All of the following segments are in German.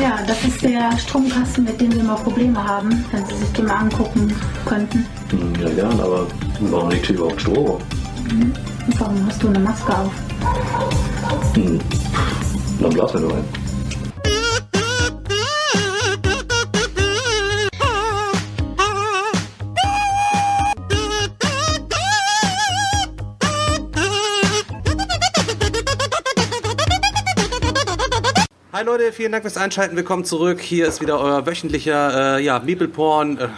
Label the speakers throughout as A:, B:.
A: Ja, das ist der Stromkasten, mit dem wir immer Probleme haben, wenn Sie sich den mal angucken könnten.
B: Ja, gern, aber warum liegt hier überhaupt Strom?
A: Und warum hast du eine Maske auf?
B: Hm. Dann blasen wir nur ein.
C: Leute, vielen Dank fürs Einschalten. Willkommen zurück. Hier ist wieder euer wöchentlicher äh, ja, Meeple Porn. Äh,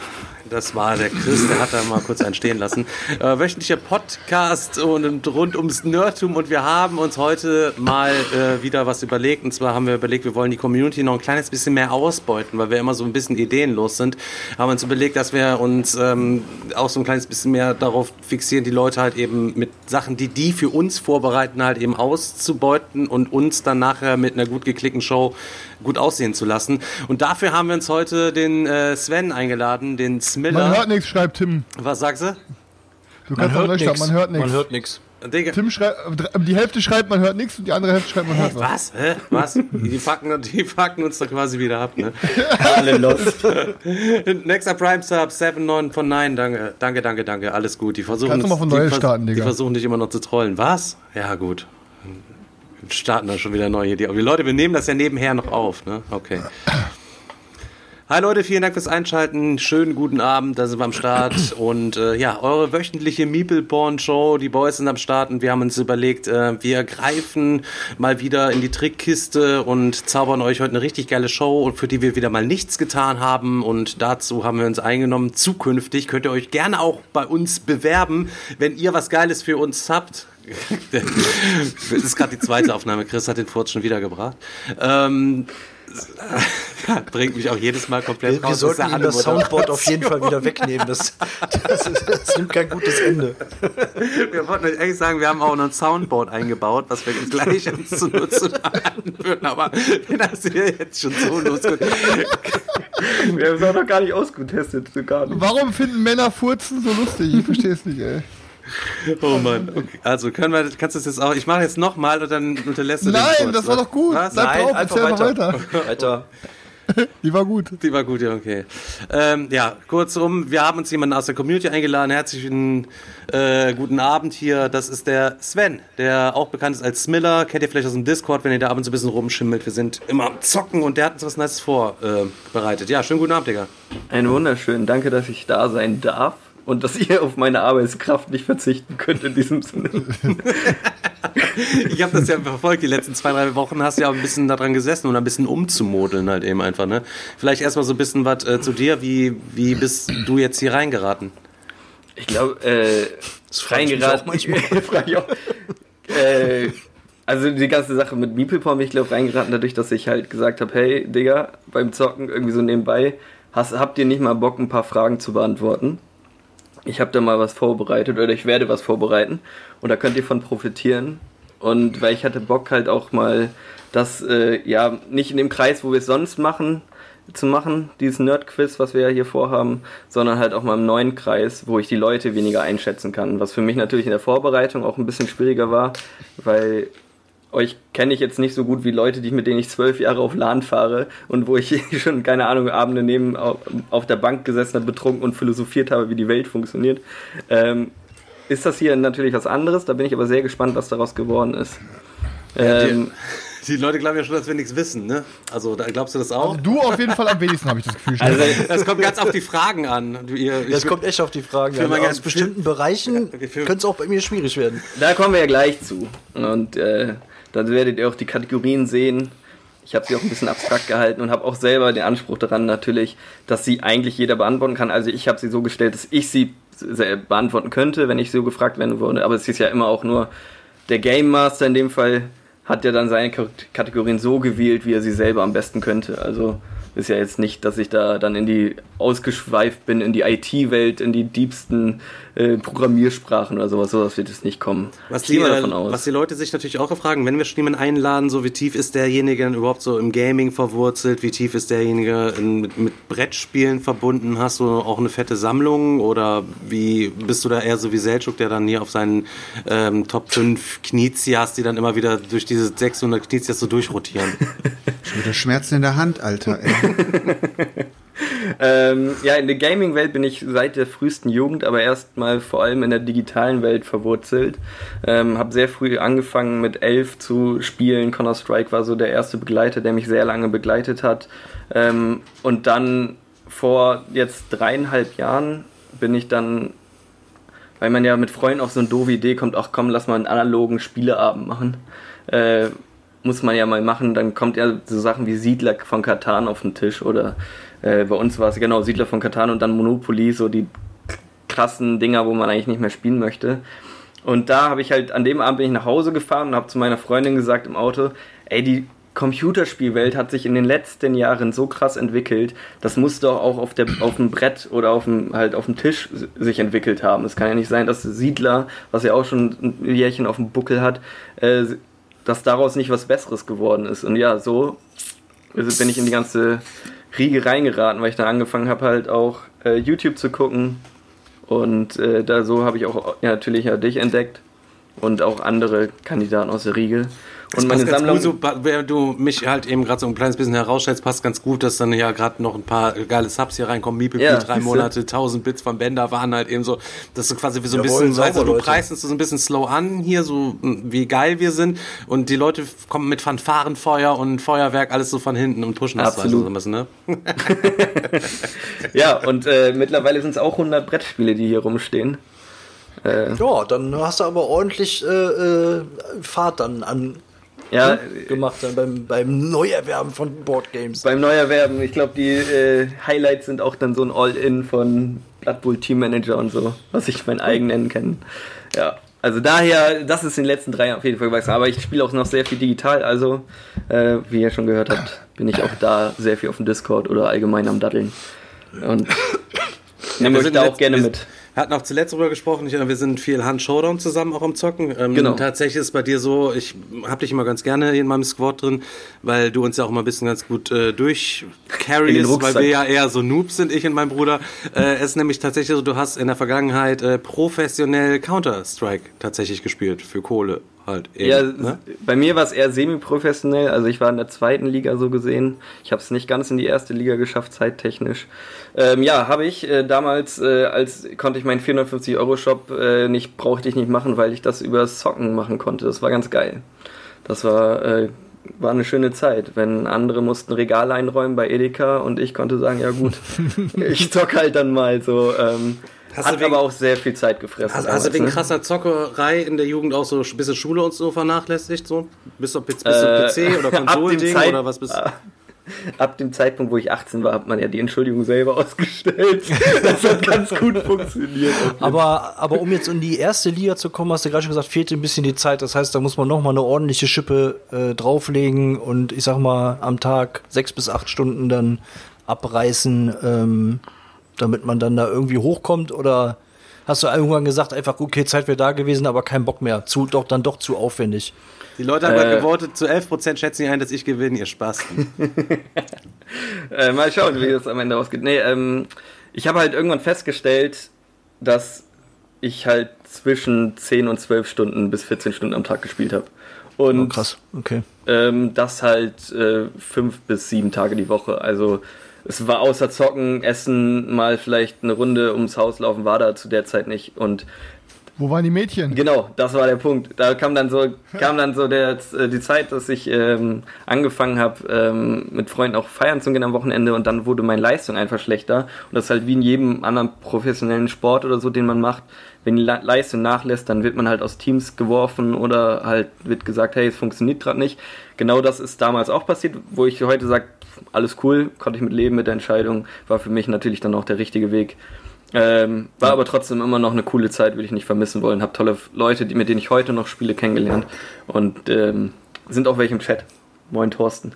C: das war der Chris, der hat da mal kurz einen stehen lassen. Äh, wöchentlicher Podcast und rund ums Nerdtum. Und wir haben uns heute mal äh, wieder was überlegt. Und zwar haben wir überlegt, wir wollen die Community noch ein kleines bisschen mehr ausbeuten, weil wir immer so ein bisschen ideenlos sind. Haben uns überlegt, dass wir uns ähm, auch so ein kleines bisschen mehr darauf fixieren, die Leute halt eben mit Sachen, die die für uns vorbereiten, halt eben auszubeuten und uns dann nachher mit einer gut geklickten Show gut aussehen zu lassen. Und dafür haben wir uns heute den äh, Sven eingeladen, den Smiller.
D: Man hört nichts, schreibt Tim.
C: Was sagst du?
D: Du kannst man hört man hört nichts.
E: Man hört nichts.
D: Tim schreibt, die Hälfte schreibt, man hört nichts und die andere Hälfte schreibt, man hört was.
C: was? Hä? Was? Die fucken, die fucken uns doch quasi wieder ab, ne?
E: Alle lost.
C: Nächster Prime Sub, 7, 9 von 9, danke, danke, danke, danke, alles gut. Die versuchen,
D: Kannst du mal von
C: die,
D: neu starten,
C: die
D: Digga.
C: versuchen dich immer noch zu trollen. Was? Ja, gut. Wir starten dann schon wieder neu hier. Die die Leute, wir nehmen das ja nebenher noch auf, ne? Okay. Hi Leute, vielen Dank fürs Einschalten. Schönen guten Abend, da sind wir am Start. Und äh, ja, eure wöchentliche Meeple-Porn-Show. Die Boys sind am Start und wir haben uns überlegt, äh, wir greifen mal wieder in die Trickkiste und zaubern euch heute eine richtig geile Show, und für die wir wieder mal nichts getan haben. Und dazu haben wir uns eingenommen, zukünftig könnt ihr euch gerne auch bei uns bewerben, wenn ihr was Geiles für uns habt. das ist gerade die zweite Aufnahme. Chris hat den Furz schon wiedergebracht. Ähm, bringt mich auch jedes Mal komplett
E: Wir, wir
C: raus.
E: sollten
C: ja
E: ihm das
C: alle
E: Soundboard auf jeden Fall wieder wegnehmen. Das, das, ist, das nimmt kein gutes Ende.
C: Wir wollten euch eigentlich sagen, wir haben auch noch ein Soundboard eingebaut, was wir gleich uns zunutze halten würden. Aber wenn das hier jetzt schon so losgeht.
F: Wir haben es auch noch gar nicht ausgetestet, so gar nicht.
D: Warum finden Männer Furzen so lustig? Ich verstehe es nicht, ey.
C: Oh Mann. Okay. Also können wir, kannst du das jetzt auch. Ich mache jetzt nochmal und dann unterlässt du den
D: Nein, das war doch gut.
C: Was?
D: Bleib
E: Nein,
D: drauf,
E: einfach weiter.
D: weiter.
E: Weiter.
D: Die war gut.
C: Die war gut, ja, okay. Ähm, ja, kurzum, wir haben uns jemanden aus der Community eingeladen. Herzlichen äh, guten Abend hier. Das ist der Sven, der auch bekannt ist als Smiller. Kennt ihr vielleicht aus dem Discord, wenn ihr da ab und zu ein bisschen rumschimmelt. Wir sind immer am Zocken und der hat uns was Nices vorbereitet. ja, schönen guten Abend, Digga.
F: Ein wunderschön, danke, dass ich da sein darf und dass ihr auf meine Arbeitskraft nicht verzichten könnt in diesem Sinne.
C: Ich habe das ja verfolgt, die letzten zwei, drei Wochen hast du ja auch ein bisschen daran gesessen und ein bisschen umzumodeln halt eben einfach, ne? Vielleicht erstmal so ein bisschen was äh, zu dir. Wie, wie bist du jetzt hier reingeraten?
F: Ich glaube, äh,
E: ich auch manchmal.
F: frag ich auch. Äh, also die ganze Sache mit Meeple-Porn bin ich glaube reingeraten, dadurch, dass ich halt gesagt habe, hey Digga, beim Zocken irgendwie so nebenbei, hast, habt ihr nicht mal Bock, ein paar Fragen zu beantworten? Ich habe da mal was vorbereitet oder ich werde was vorbereiten und da könnt ihr von profitieren. Und weil ich hatte Bock halt auch mal das, äh, ja, nicht in dem Kreis, wo wir es sonst machen, zu machen, dieses Nerd-Quiz, was wir ja hier vorhaben, sondern halt auch mal im neuen Kreis, wo ich die Leute weniger einschätzen kann. Was für mich natürlich in der Vorbereitung auch ein bisschen schwieriger war, weil euch kenne ich jetzt nicht so gut wie Leute, die mit denen ich zwölf Jahre auf LAN fahre und wo ich schon, keine Ahnung, Abende neben au- auf der Bank gesessen habe, betrunken und philosophiert habe, wie die Welt funktioniert. Ähm, ist das hier natürlich was anderes, da bin ich aber sehr gespannt, was daraus geworden ist. Ähm,
C: Die Leute glauben ja schon, dass wir nichts wissen, ne? Also, da glaubst du das auch?
D: Also du auf jeden Fall am wenigsten, habe ich das Gefühl.
F: also,
C: Das kommt ganz auf die Fragen an. Ihr, ich,
E: Das kommt echt auf die Fragen
C: Für
E: an.
C: mal
E: Aus
C: ganz-
E: bestimmten Bereichen
C: Ja,
E: könnte es auch bei mir schwierig werden.
F: Da kommen wir ja gleich zu. Und äh, dann werdet ihr auch die Kategorien sehen. Ich habe sie auch ein bisschen abstrakt gehalten und habe auch selber den Anspruch daran natürlich, dass sie eigentlich jeder beantworten kann. Also ich habe sie so gestellt, dass ich sie beantworten könnte, wenn ich so gefragt werden würde. Aber es ist ja immer auch nur der Game Master in dem Fall hat ja dann seine Kategorien so gewählt, wie er sie selber am besten könnte. Also ist ja jetzt nicht, dass ich da dann in die ausgeschweift bin, in die IT-Welt, in die diebsten äh, Programmiersprachen oder sowas. Sowas wird es nicht kommen.
C: was,
F: Ich
C: die, äh,
F: davon aus.
C: was die Leute sich natürlich auch fragen, wenn wir schon jemanden einladen, so wie tief ist derjenige denn überhaupt so im Gaming verwurzelt, wie tief ist derjenige in, mit, mit Brettspielen verbunden, hast du auch eine fette Sammlung oder wie bist du da eher so wie Selchuk, der dann hier auf seinen ähm, Top 5 Knizias, die dann immer wieder durch diese 600 Knizias so durchrotieren?
G: Schon wieder Schmerzen in der Hand, Alter. Ey.
F: Ähm, ja, in der Gaming-Welt bin ich seit der frühesten Jugend, aber erstmal vor allem in der digitalen Welt verwurzelt. Ähm, habe sehr früh angefangen mit elf zu spielen. Counter-Strike war so der erste Begleiter, der mich sehr lange begleitet hat. Ähm, und dann vor jetzt dreieinhalb Jahren bin ich dann, weil man ja mit Freunden auf so eine doofe Idee kommt, ach komm, lass mal einen analogen Spieleabend machen. Äh, muss man ja mal machen, dann kommt ja so Sachen wie Siedler von Katan auf den Tisch oder äh, bei uns war es genau Siedler von Katan und dann Monopoly, so die krassen Dinger, wo man eigentlich nicht mehr spielen möchte. Und da habe ich halt, an dem Abend bin ich nach Hause gefahren und habe zu meiner Freundin gesagt im Auto, ey, die Computerspielwelt hat sich in den letzten Jahren so krass entwickelt, das muss doch auch auf, der, auf dem Brett oder auf dem, halt auf dem Tisch sich entwickelt haben. Es kann ja nicht sein, dass Siedler, was ja auch schon ein Jährchen auf dem Buckel hat, äh, dass daraus nicht was Besseres geworden ist. Und ja, so bin ich in die ganze Riege reingeraten, weil ich dann angefangen habe, halt auch äh, YouTube zu gucken. Und äh, da so habe ich auch ja, natürlich ja dich entdeckt und auch andere Kandidaten aus der Riege.
C: Und meine
F: Sammlung.
C: gut, so, während du mich halt eben gerade so ein kleines bisschen herausstellst, passt ganz gut, dass dann ja gerade noch ein paar geile Subs hier reinkommen. Meeple,
F: Ja,
C: drei. Monate, 1000 Bits von Bender waren halt eben so, das ist quasi wie so ein
E: Jawohl,
C: bisschen, also du preist uns so ein bisschen slow an hier, so mh, wie geil wir sind und die Leute kommen mit Fanfarenfeuer und Feuerwerk alles so von hinten und pushen das
F: Absolut.
C: so ein bisschen, ne?
F: Ja, und äh, mittlerweile sind es auch 100 Brettspiele, die hier rumstehen. Äh,
E: Ja, dann hast du aber ordentlich äh, äh, Fahrt dann an
F: ja,
E: gemacht dann beim, beim Neuerwerben von Boardgames.
F: beim Neuerwerben, ich glaube, die äh, Highlights sind auch dann so ein All-In von Blood Bowl Team Manager und so, was ich mein eigen nennen kann. Ja, also daher, das ist in den letzten drei Jahren auf jeden Fall gewachsen. Aber ich spiele auch noch sehr viel digital, also äh, wie ihr schon gehört habt, bin ich auch da sehr viel auf dem Discord oder allgemein am Daddeln. Und nehme euch da auch gerne mit.
C: Wir hatten auch zuletzt drüber gesprochen, ich, wir sind viel Hand Showdown zusammen auch am Zocken. Ähm,
F: Genau.
C: Tatsächlich ist bei dir so, ich habe dich immer ganz gerne in meinem Squad drin, weil du uns ja auch immer ein bisschen ganz gut äh,
F: Rucksack.
C: weil wir ja eher so Noobs sind, ich und mein Bruder. Äh, es ist nämlich tatsächlich so, du hast in der Vergangenheit äh, professionell Counter-Strike tatsächlich gespielt, für Kohle halt. Eben,
F: Ja,
C: ne?
F: bei mir war es eher semi-professionell. Also ich war in der zweiten Liga so gesehen. Ich habe es nicht ganz in die erste Liga geschafft, zeittechnisch. Ähm, ja, habe ich. Äh, damals äh, als konnte ich meinen 450-Euro-Shop äh, nicht, brauchte ich nicht machen, weil ich das über Socken machen konnte. Das war ganz geil. Das war, äh, war eine schöne Zeit. Wenn andere mussten Regal einräumen bei Edeka und ich konnte sagen, ja gut, ich zock halt dann mal so. Ähm,
C: Hast du
F: hat
C: wegen-
F: aber auch sehr viel Zeit gefressen.
C: Hast, hast du wegen
F: ne?
C: krasser Zockerei in der Jugend auch so ein bisschen Schule und so vernachlässigt? So? Bist du, bist du
F: Äh,
C: PC oder Konsolending oder was bist du?
F: Ab dem Zeitpunkt, wo ich 18 war, hat man ja die Entschuldigung selber ausgestellt. Das hat ganz gut funktioniert.
E: Aber, aber um jetzt in die erste Liga zu kommen, hast du gerade schon gesagt, fehlt ein bisschen die Zeit. Das heißt, da muss man noch mal eine ordentliche Schippe äh, drauflegen und ich sag mal am Tag sechs bis acht Stunden dann abreißen, ähm, damit man dann da irgendwie hochkommt. Oder hast du irgendwann gesagt, einfach okay, Zeit wäre da gewesen, aber kein Bock mehr, zu doch dann doch zu aufwendig.
C: Die Leute haben
F: Äh.
C: gerade gewotet, zu 11% schätzen die ein, dass ich gewinne, ihr Spaß.
F: Äh, mal schauen, wie das am Ende ausgeht. Nee, ähm, ich habe halt irgendwann festgestellt, dass ich halt zwischen 10 und 12 Stunden bis 14 Stunden am Tag gespielt habe. Und
E: Oh, krass, okay.
F: ähm, das halt äh, fünf bis sieben Tage die Woche. Also es war außer Zocken, Essen, mal vielleicht eine Runde ums Haus laufen, war da zu der Zeit nicht. Und
D: Wo waren die Mädchen?
F: Genau, das war der Punkt. Da kam dann so, kam dann so der, äh, die Zeit, dass ich ähm, angefangen habe, ähm, mit Freunden auch feiern zu gehen am Wochenende und dann wurde meine Leistung einfach schlechter. Und das ist halt wie in jedem anderen professionellen Sport oder so, den man macht. Wenn die Le Leistung nachlässt, dann wird man halt aus Teams geworfen oder halt wird gesagt, hey, es funktioniert gerade nicht. Genau das ist damals auch passiert, wo ich heute sage, alles cool, konnte ich mit leben mit der Entscheidung, war für mich natürlich dann auch der richtige Weg. Ähm, war aber trotzdem immer noch eine coole Zeit, würde ich nicht vermissen wollen. Hab tolle Leute, die, mit denen ich heute noch spiele, kennengelernt. Und ähm, sind auch welche im Chat. Moin Thorsten.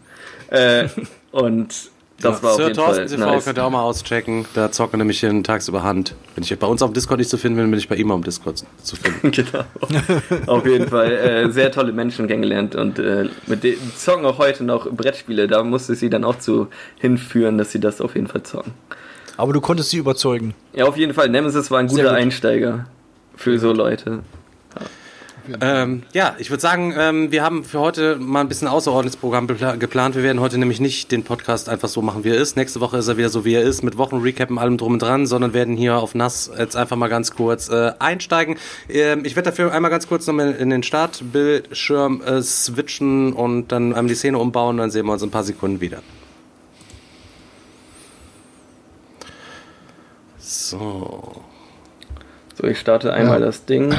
F: Äh, und das war auf
C: Sir
F: jeden
C: Thorsten
F: Fall
C: TV
F: nice.
C: könnt ihr auch mal auschecken. Da zocken nämlich hier tagsüber Hand. Wenn ich bei uns auf dem Discord nicht zu finden bin, bin ich bei ihm auf dem Discord zu finden.
F: genau. auf jeden Fall äh, sehr tolle Menschen kennengelernt und äh, mit denen zocken auch heute noch Brettspiele. Da musste ich sie dann auch zu hinführen, dass sie das auf jeden Fall zocken.
E: Aber du konntest sie überzeugen.
F: Ja, auf jeden Fall. Nemesis war ein guter
E: gut.
F: Einsteiger für so Leute.
C: Ähm, ja, ich würde sagen, ähm, wir haben für heute mal ein bisschen außerordentliches Programm geplant. Wir werden heute nämlich nicht den Podcast einfach so machen, wie er ist. Nächste Woche ist er wieder so, wie er ist, mit Wochenrecap und allem drum und dran, sondern werden hier auf Nass jetzt einfach mal ganz kurz äh, einsteigen. Ähm, ich werde dafür einmal ganz kurz nochmal in den Startbildschirm äh, switchen und dann einmal die Szene umbauen. Dann sehen wir uns in ein paar Sekunden wieder. So.
F: So, ich starte einmal
D: Ja.
F: das Ding.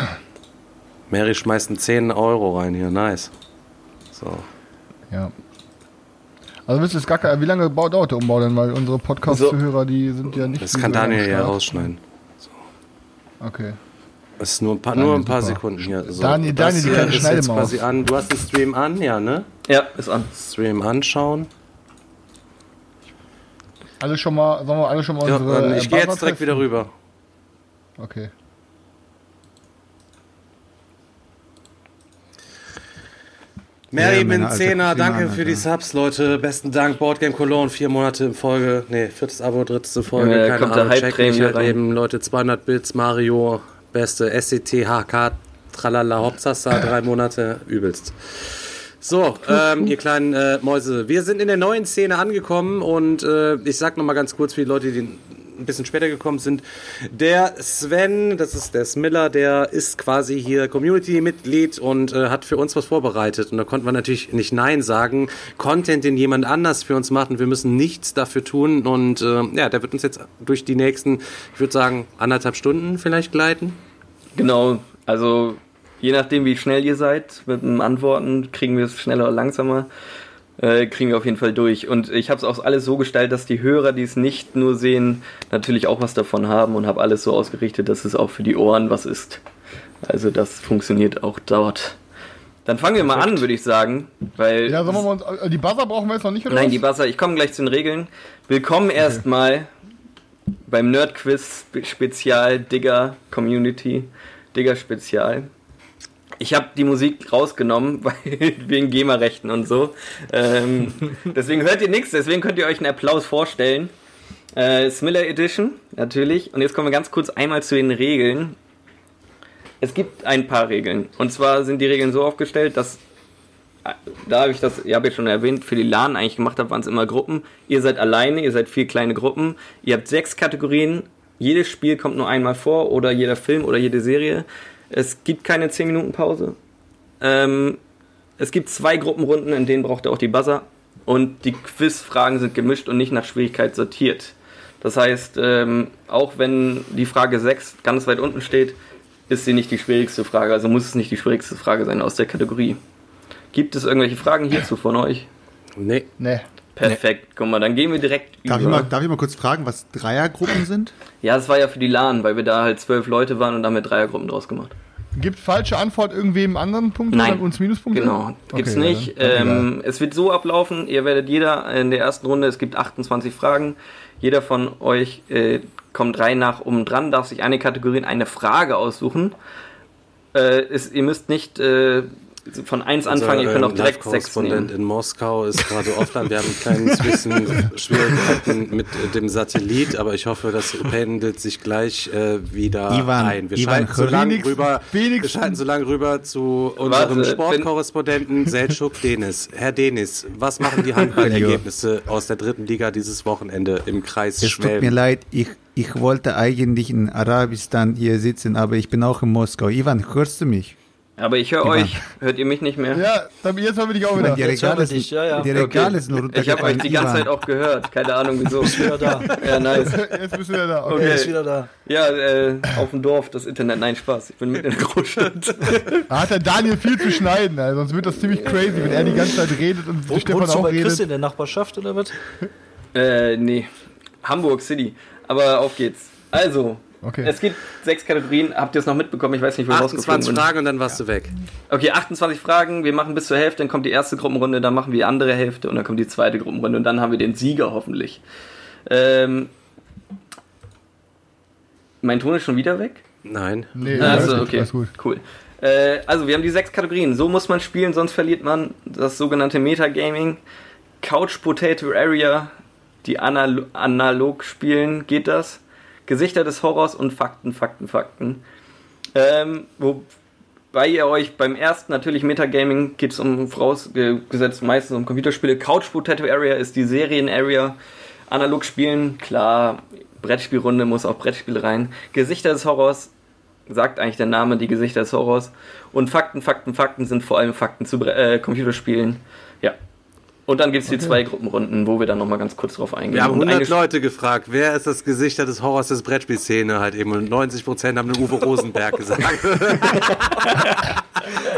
C: Mary schmeißt einen 10 Euro rein hier. Nice. So.
D: Ja. Also wisst ihr, es gar kein, wie lange dauert der Umbau denn? Weil unsere Podcast-Zuhörer, die sind ja nicht
C: Das
D: so
C: kann Daniel ja rausschneiden.
D: Okay.
C: Es ist nur ein paar,
D: Daniel,
C: nur ein paar
D: super.
C: Sekunden hier. So,
D: Daniel-
C: das
D: Daniel, die kleine Schneidemaus.
C: quasi an. Du hast den Stream an, ja, ne?
F: Ja, ist an.
C: Stream anschauen.
D: Alle schon mal, sollen wir alle schon mal
C: Ja,
D: unsere.
C: dann,
D: äh,
C: ich gehe jetzt direkt wieder rüber.
D: Okay.
C: Mary
G: Ja,
C: Zehner,
G: Prima,
C: danke für die. Subs, Leute. Besten Dank. Boardgame Cologne, vier Monate in Folge. Nee, viertes Abo, dritte Folge.
F: Ja,
C: Keine Ahnung, check mich halt
F: rein.
C: eben. Leute, 200 Bits, Mario, beste SCT, HK, Tralala, Hopsasa, drei Monate, übelst. So, ähm, ihr kleinen äh, Mäuse, wir sind in der neuen Szene angekommen und äh, ich sag noch mal ganz kurz für die Leute, die ein bisschen später gekommen sind. Der Sven, das ist der Smiller, der ist quasi hier Community-Mitglied und äh, hat für uns was vorbereitet. Und da konnten wir natürlich nicht Nein sagen. Content, den jemand anders für uns macht und wir müssen nichts dafür tun. Und äh, ja, der wird uns jetzt durch die nächsten, ich würde sagen, anderthalb Stunden vielleicht gleiten.
F: Genau, also je nachdem, wie schnell ihr seid mit dem Antworten, kriegen wir es schneller oder langsamer. Äh, kriegen wir auf jeden Fall durch. Und ich habe es auch alles so gestaltet, dass die Hörer, die es nicht nur sehen, natürlich auch was davon haben und habe alles so ausgerichtet, dass es auch für die Ohren was ist. Also das funktioniert auch dort. Dann fangen wir mal an, würde ich sagen, weil
D: Ja, sollen wir uns. äh, Die Buzzer brauchen wir jetzt noch nicht, oder?
F: Nein,
D: was?
F: die Buzzer, ich komme gleich zu den Regeln. Willkommen erstmal beim Nerdquiz Spezial Digger Community. Digger Spezial. Ich habe die Musik rausgenommen, weil wegen GEMA-Rechten und so. Ähm, deswegen hört ihr nichts, deswegen könnt ihr euch einen Applaus vorstellen. Äh, Smiller Edition, natürlich. Und jetzt kommen wir ganz kurz einmal zu den Regeln. Es gibt ein paar Regeln. Und zwar sind die Regeln so aufgestellt, dass da habe ich das, ihr habt ja schon erwähnt, für die LAN eigentlich gemacht habe, waren es immer Gruppen. Ihr seid alleine, ihr seid vier kleine Gruppen. Ihr habt sechs Kategorien. Jedes Spiel kommt nur einmal vor oder jeder Film oder jede Serie. Es gibt keine 10 Minuten Pause. Ähm, es gibt zwei Gruppenrunden, in denen braucht ihr auch die Buzzer. Und die Quizfragen sind gemischt und nicht nach Schwierigkeit sortiert. Das heißt, ähm, auch wenn die Frage 6 ganz weit unten steht, ist sie nicht die schwierigste Frage. Also muss es nicht die schwierigste Frage sein aus der Kategorie. Gibt es irgendwelche Fragen hierzu von euch?
C: Nee.
D: Nee.
F: Perfekt, guck mal, dann gehen wir direkt
G: Darf ich,
F: über.
G: mal, darf ich mal kurz fragen, was Dreiergruppen sind?
F: Ja, das war ja für die LAN, weil wir da halt zwölf Leute waren und da haben wir Dreiergruppen draus gemacht.
D: Gibt falsche Antwort irgendwem anderen Punkte
F: Nein.
D: und uns Minuspunkte?
F: Genau, gibt's
D: Okay, ja,
F: nicht.
D: dann
F: ähm, es wird so ablaufen, ihr werdet jeder in der ersten Runde, es gibt 28 Fragen, jeder von euch äh, kommt rein nach um dran, darf sich eine Kategorie in eine Frage aussuchen. Äh, es, ihr müsst nicht äh, von eins anfangen, ihr könnt auch direkt sechs
C: Live-Korrespondent
F: nehmen.
C: in Moskau ist gerade offline. Wir haben ein kleines bisschen Schwierigkeiten mit äh, dem Satellit, aber ich hoffe, das pendelt sich gleich äh, wieder
G: Ivan,
C: ein. Wir
G: Ivan,
C: schalten so lange rüber, wir schalten so lange rüber zu unserem
F: Warte,
C: Sportkorrespondenten Selçuk Denis. Herr Denis, was machen die Handballergebnisse aus der dritten Liga dieses Wochenende im Kreis
G: Es tut mir
C: Schwelm?
G: leid, ich, ich wollte eigentlich in Arabistan hier sitzen, aber ich bin auch in Moskau. Ivan, hörst du mich?
F: Aber ich höre euch, hört ihr mich nicht mehr?
D: Ja, dann, jetzt haben wir dich auch wieder.
G: Die
E: Jetzt hören
G: Regale
E: wir dich,
G: sind,
E: ja, ja.
G: die Regale sind nur
F: Ich habe euch die ganze. Zeit auch gehört, keine Ahnung wieso.
E: Wieder da.
F: Ja, nice.
D: Jetzt bist du wieder da. Okay.
F: Okay.
E: Ist wieder da.
F: Ja, äh, auf dem Dorf, das Internet, nein, Spaß. Ich bin mit in der Großstadt.
D: Da hat der Daniel viel zu schneiden, also sonst wird das ziemlich crazy, wenn er die ganze Zeit redet und
E: Wo,
D: Stefan auch
E: bei Chris
D: redet.
E: in der Nachbarschaft oder was?
F: Äh, nee. Hamburg City. Aber auf geht's. Also,
D: Okay.
F: es gibt sechs Kategorien. Habt ihr es noch mitbekommen? Ich weiß nicht, wo ich rausgeflogen
C: 28
F: bin.
C: Fragen und dann warst du weg.
F: Okay, 28 Fragen. Wir machen bis zur Hälfte, dann kommt die erste Gruppenrunde, dann machen wir die andere Hälfte und dann kommt die zweite Gruppenrunde und dann haben wir den Sieger hoffentlich. Ähm, mein Ton ist schon wieder weg?
C: Nein.
D: Nee,
F: Also,
D: alles gut,
F: okay,
D: alles gut.
F: cool. Äh, also, wir haben die sechs Kategorien. So muss man spielen, sonst verliert man das sogenannte Metagaming. Couch Potato Area, die anal analog spielen, geht das. Gesichter des Horrors und Fakten, Fakten, Fakten. Ähm, wo, Wobei ihr euch beim ersten natürlich Metagaming geht es um vorausgesetzt meistens um Computerspiele. Couch Potato Area ist die Serien-Area. Analog spielen, klar, Brettspielrunde muss auch Brettspiele rein. Gesichter des Horrors, sagt eigentlich der Name, die Gesichter des Horrors. Und Fakten, Fakten, Fakten sind vor allem Fakten zu äh, Computerspielen. Ja. Und dann gibt es die zwei Gruppenrunden, wo wir dann nochmal ganz kurz drauf eingehen.
C: Wir haben
F: Und
C: 100
F: eingesch-
C: Leute gefragt, wer ist das Gesichter des Horrors des Brettspielszene halt eben und 90% haben den Uwe Rosenberg gesagt.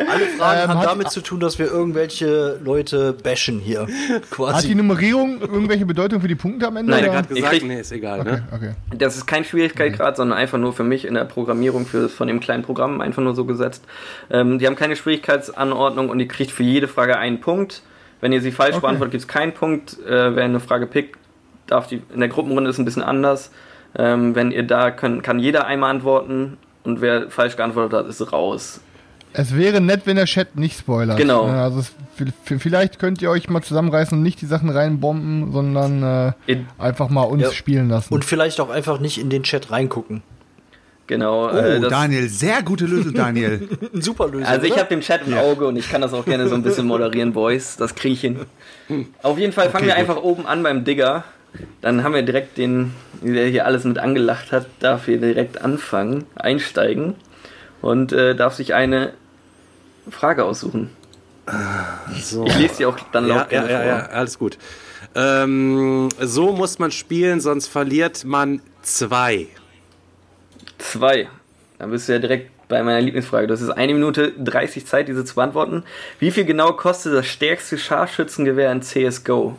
E: Alle Fragen
D: Ähm,
E: haben
D: hat-
E: damit zu tun, dass wir irgendwelche Leute bashen hier.
D: Hat die
E: Quasi.
D: Nummerierung irgendwelche Bedeutung für die Punkte am Ende?
F: Nein,
C: Der
D: oder?
C: hat gesagt,
F: krieg-
C: nee, ist egal,
D: Okay,
C: ne?
D: okay.
F: Das ist kein Schwierigkeitsgrad, sondern einfach nur für mich in der Programmierung für, von dem kleinen Programm einfach nur so gesetzt. Ähm, die haben keine Schwierigkeitsanordnung und ihr kriegt für jede Frage einen Punkt. Wenn ihr sie falsch
D: Okay.
F: beantwortet, gibt es keinen Punkt. Äh, wer eine Frage pickt, darf die. In der Gruppenrunde ist es ein bisschen anders. Ähm, wenn ihr da könnt, kann jeder einmal antworten und wer falsch geantwortet hat, ist raus.
D: Es wäre nett, wenn der Chat nicht spoilert.
F: Genau.
D: Also es, vielleicht könnt ihr euch mal zusammenreißen und nicht die Sachen reinbomben, sondern äh,
F: In,
D: einfach mal uns
E: Ja.
D: spielen lassen.
E: Und vielleicht auch einfach nicht in den Chat reingucken.
F: Genau.
G: Oh,
F: äh, das,
G: Daniel, sehr gute Lösung, Daniel.
E: Ein super Lösung.
F: Also ich habe den Chat im Auge und ich kann das auch gerne so ein bisschen moderieren, Boys. Das kriege ich hin. Auf jeden Fall fangen wir einfach oben an beim Digger. Dann haben wir direkt den, der hier alles mit angelacht hat, darf hier direkt anfangen, einsteigen und äh, darf sich eine Frage aussuchen.
C: So.
F: Ich lese die auch dann
C: Ja,
F: laut
C: ja,
F: gerne
C: ja,
F: vor.
C: ja, alles gut. Ähm, so muss man spielen, sonst verliert man zwei.
F: Zwei. Dann bist du ja direkt bei meiner Lieblingsfrage. Das ist eine Minute 30 Zeit, diese zu beantworten. Wie viel genau kostet das stärkste Scharfschützengewehr in CSGO?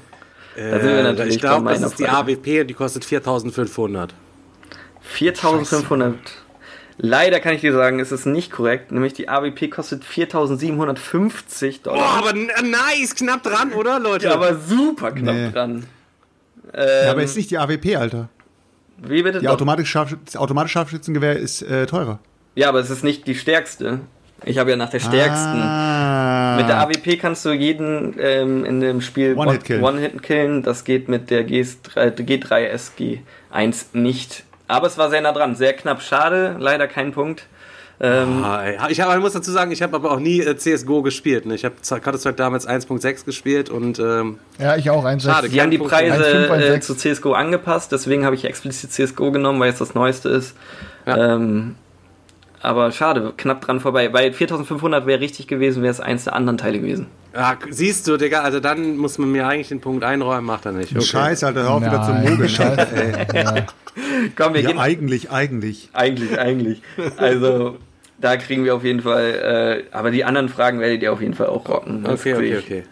F: Da sind wir
C: Äh,
F: natürlich
C: ich glaube, das ist die
F: Frage.
C: AWP und die kostet 4500.
F: 4500. Leider kann ich dir sagen, es ist nicht korrekt. Nämlich die AWP kostet 4750
C: Boah,
F: Dollar.
C: aber n- nice, knapp dran, oder, Leute?
F: ja, aber super knapp
G: Nee.
F: dran.
G: Ja,
F: Ähm,
G: aber ist nicht die AWP, Alter.
F: Wie bitte?
G: Die automatische Scharf das automatische Scharfschützengewehr ist äh, teurer.
F: Ja, aber es ist nicht die stärkste. Ich habe ja nach der stärksten.
G: Ah.
F: Mit der AWP kannst du jeden ähm, in dem Spiel
G: One-Hit killen.
F: One-Hit killen. Das geht mit der GS3, G3 SG1 nicht. Aber es war sehr nah dran. Sehr knapp. Schade. Leider kein Punkt. Ähm,
C: Ah, ich, hab, ich muss dazu sagen, ich habe aber auch nie äh, CSGO gespielt. Ne? Ich habe Counter-Strike damals 1.6 gespielt und ähm,
D: ja, ich auch. Eins,
C: Schade,
F: Die haben die. Preise
D: 1,5,
F: äh,
D: 1,6.
F: zu CSGO angepasst, deswegen habe ich explizit CSGO genommen, weil es das Neueste ist.
C: Ja.
F: Ähm, aber schade, knapp dran vorbei. Bei 4500 wäre richtig gewesen, wäre es eins der anderen Teile gewesen.
C: ja, siehst du, Digga, also dann muss man mir eigentlich den Punkt einräumen, macht er nicht. Okay.
G: Scheiße, Alter, hör auf wieder zu
D: Nein,
G: mogeln.
D: Scheiße.
G: Ey.
D: Ja.
F: Komm, wir
G: Ja,
F: gehen.
G: eigentlich, eigentlich.
F: Eigentlich, eigentlich. Also, da kriegen wir auf jeden Fall. Äh, aber die anderen Fragen werdet ihr auf jeden Fall auch rocken. Das
C: Okay, okay,
F: ich.
C: okay.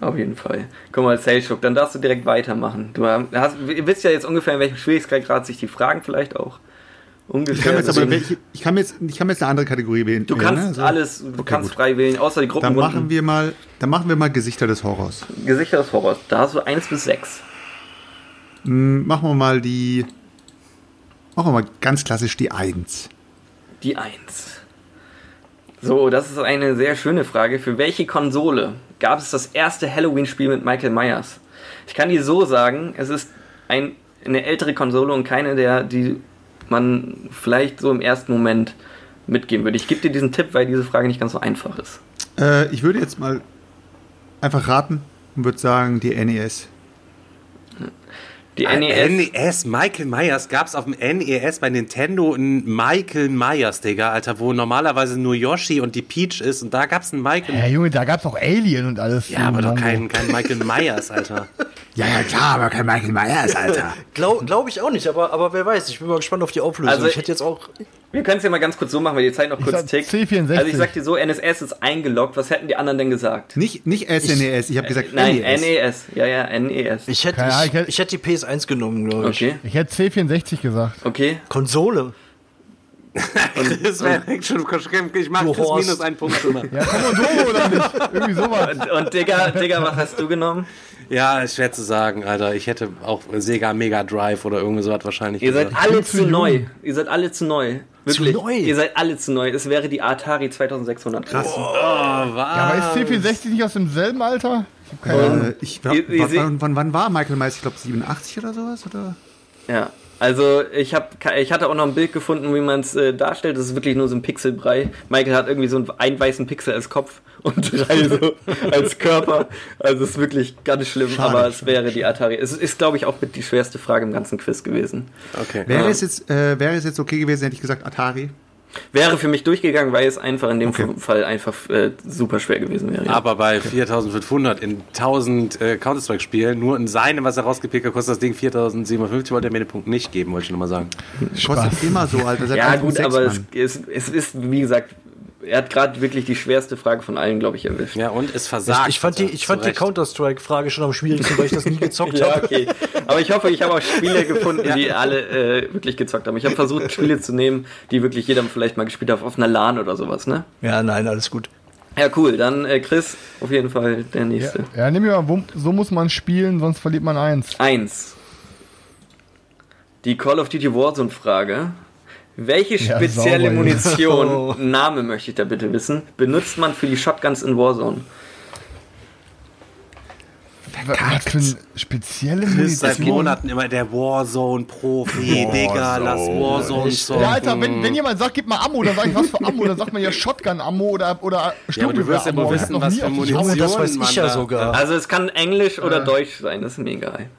F: Auf jeden Fall. Guck mal, Saleshook, dann darfst du direkt weitermachen. Du hast, ihr wisst ja jetzt ungefähr, in welchem Schwierigkeitsgrad sich die Fragen vielleicht auch.
G: Ich
F: Ungefähr.
G: kann, mir jetzt aber welche, ich, kann mir jetzt, ich kann mir jetzt eine andere Kategorie wählen.
F: Du
G: wählen,
F: kannst
G: ne? So.
F: alles, du
G: Okay,
F: kannst
G: gut.
F: frei wählen, außer die
G: Dann
F: Gruppenrunden.
G: machen wir mal, dann machen wir mal Gesichter des Horrors.
F: Gesichter des Horrors. Da hast du 1 bis 6.
G: Hm, machen wir mal die, machen wir mal ganz klassisch die 1.
F: Die 1. So, das ist eine sehr schöne Frage. Für welche Konsole gab es das erste Halloween-Spiel mit Michael Myers? Ich kann dir so sagen, es ist ein, eine ältere Konsole und keine der, die man vielleicht so im ersten Moment mitgeben würde. Ich gebe dir diesen Tipp, weil diese Frage nicht ganz so einfach ist.
G: Äh, ich würde jetzt mal einfach raten und würde sagen die NES.
F: Die
C: Äh,
F: NES.
C: NES, Michael Myers, gab's auf dem NES bei Nintendo ein Michael Myers, Digga, Alter, wo normalerweise nur Yoshi und die Peach ist und da gab's einen Michael.
D: Ja, Junge, da gab's auch Alien und alles.
C: Ja, aber doch kein, kein Michael Myers, Alter.
G: Ja, ja, klar, aber kein Michael Myers, Alter.
E: Glaube glaub ich auch nicht, aber, aber wer weiß. Ich bin mal gespannt auf die Auflösung.
F: Also-
E: ich hätte jetzt auch.
F: Wir können es ja mal ganz kurz so machen, weil die Zeit noch kurz
D: sag
F: tickt.
D: C64.
F: Also ich sag dir so, NSS ist eingeloggt. Was hätten die anderen denn gesagt?
G: Nicht, nicht SNES, ich habe gesagt
F: Nein,
G: NES.
F: NES. Ja, ja, NES.
E: Ich hätte,
D: Ahnung,
E: ich,
D: ich hätte-
E: ich hätte die PS1 genommen, glaube ich.
F: Okay,
D: Ich hätte C64 gesagt.
F: okay.
E: Konsole.
C: Das wäre schon, ich mach
E: Horst.
C: minus einen Punkt schon mal.
D: Ja, Commodore oder nicht? Irgendwie sowas.
F: Und, und Digga, Digga, was hast du genommen?
C: Ja, ist schwer zu sagen, Alter. Ich hätte auch Sega Mega Drive oder irgendwie sowas wahrscheinlich
F: Ihr seid
C: gesagt.
F: alle
D: zu
F: zu
D: jung.
F: neu. Ihr seid alle zu neu. Wirklich.
E: neu?
F: Ihr seid alle zu neu. Es wäre die Atari 2600. Krass.
C: Oh,
D: Ja, aber ist C64 nicht aus demselben Alter? Ich hab keine Ahnung.
G: Äh, ich,
F: seht-
G: wann, wann, wann war Michael Myers? Ich glaube 87 oder sowas? Oder?
F: Ja. Also ich hab, ich hatte auch noch ein Bild gefunden, wie man es äh, darstellt. Das ist wirklich nur so ein Pixelbrei. Michael hat irgendwie so einen, einen weißen Pixel als Kopf und drei so als Körper. Also es ist wirklich ganz schlimm,
G: Schade.
F: aber es wäre die Atari. Es ist, glaube ich, auch mit die schwerste Frage im ganzen Quiz gewesen.
C: Okay.
G: Wäre, es jetzt, äh, wäre es jetzt okay gewesen, hätte ich gesagt Atari?
F: Wäre für mich durchgegangen, weil es einfach in dem
G: Okay.
F: Fall einfach äh, super schwer gewesen wäre. ja.
C: Aber bei 4500 in 1000 äh, Counter-Strike-Spielen, nur in seinem, was er rausgepickt hat, kostet das Ding 4057, wollte er mir den Punkt nicht geben, wollte ich nochmal sagen.
G: Kostet immer so, Alter.
F: Ja,
G: 1.6,
F: gut, aber es, es, es ist, wie gesagt, er hat gerade wirklich die schwerste Frage von allen, glaube ich, erwischt.
C: Ja, und es versagt.
E: Ich fand die, ich fand die
C: Zurecht.
E: Counter-Strike-Frage schon am schwierigsten, weil ich das nie gezockt
F: Ja,
E: habe.
F: okay. Aber ich hoffe, ich habe auch Spiele gefunden, die alle äh, wirklich gezockt haben. Ich habe versucht, Spiele zu nehmen, die wirklich jeder vielleicht mal gespielt hat, auf einer LAN oder sowas, ne?
E: Ja, nein, alles gut.
F: Ja, cool. Dann äh, Chris, auf jeden Fall der
D: Ja,
F: nächste.
D: ja nimm mir mal, wo- so muss man spielen, sonst verliert man eins.
F: Eins. Die Call of Duty Warzone-Frage. Welche
D: Ja,
F: spezielle
D: sauber, Junge.
F: Munition, Name möchte ich da bitte wissen, benutzt man für die Shotguns in Warzone?
D: Was für eine spezielle
C: Chris seit. Monaten immer der Warzone-Profi, Digga, lass Warzone zocken.
D: Ja, Alter, wenn, wenn jemand sagt, gib mal Ammo, dann sag ich, was für Ammo? Dann sagt man ja Shotgun-Ammo oder, oder
C: Ja, aber du wirst ja wohl wissen, was für Munition
E: Junge, das weiß ich ja sogar.
F: Also es kann Englisch oder
D: Äh.
F: Deutsch sein, das ist mir egal.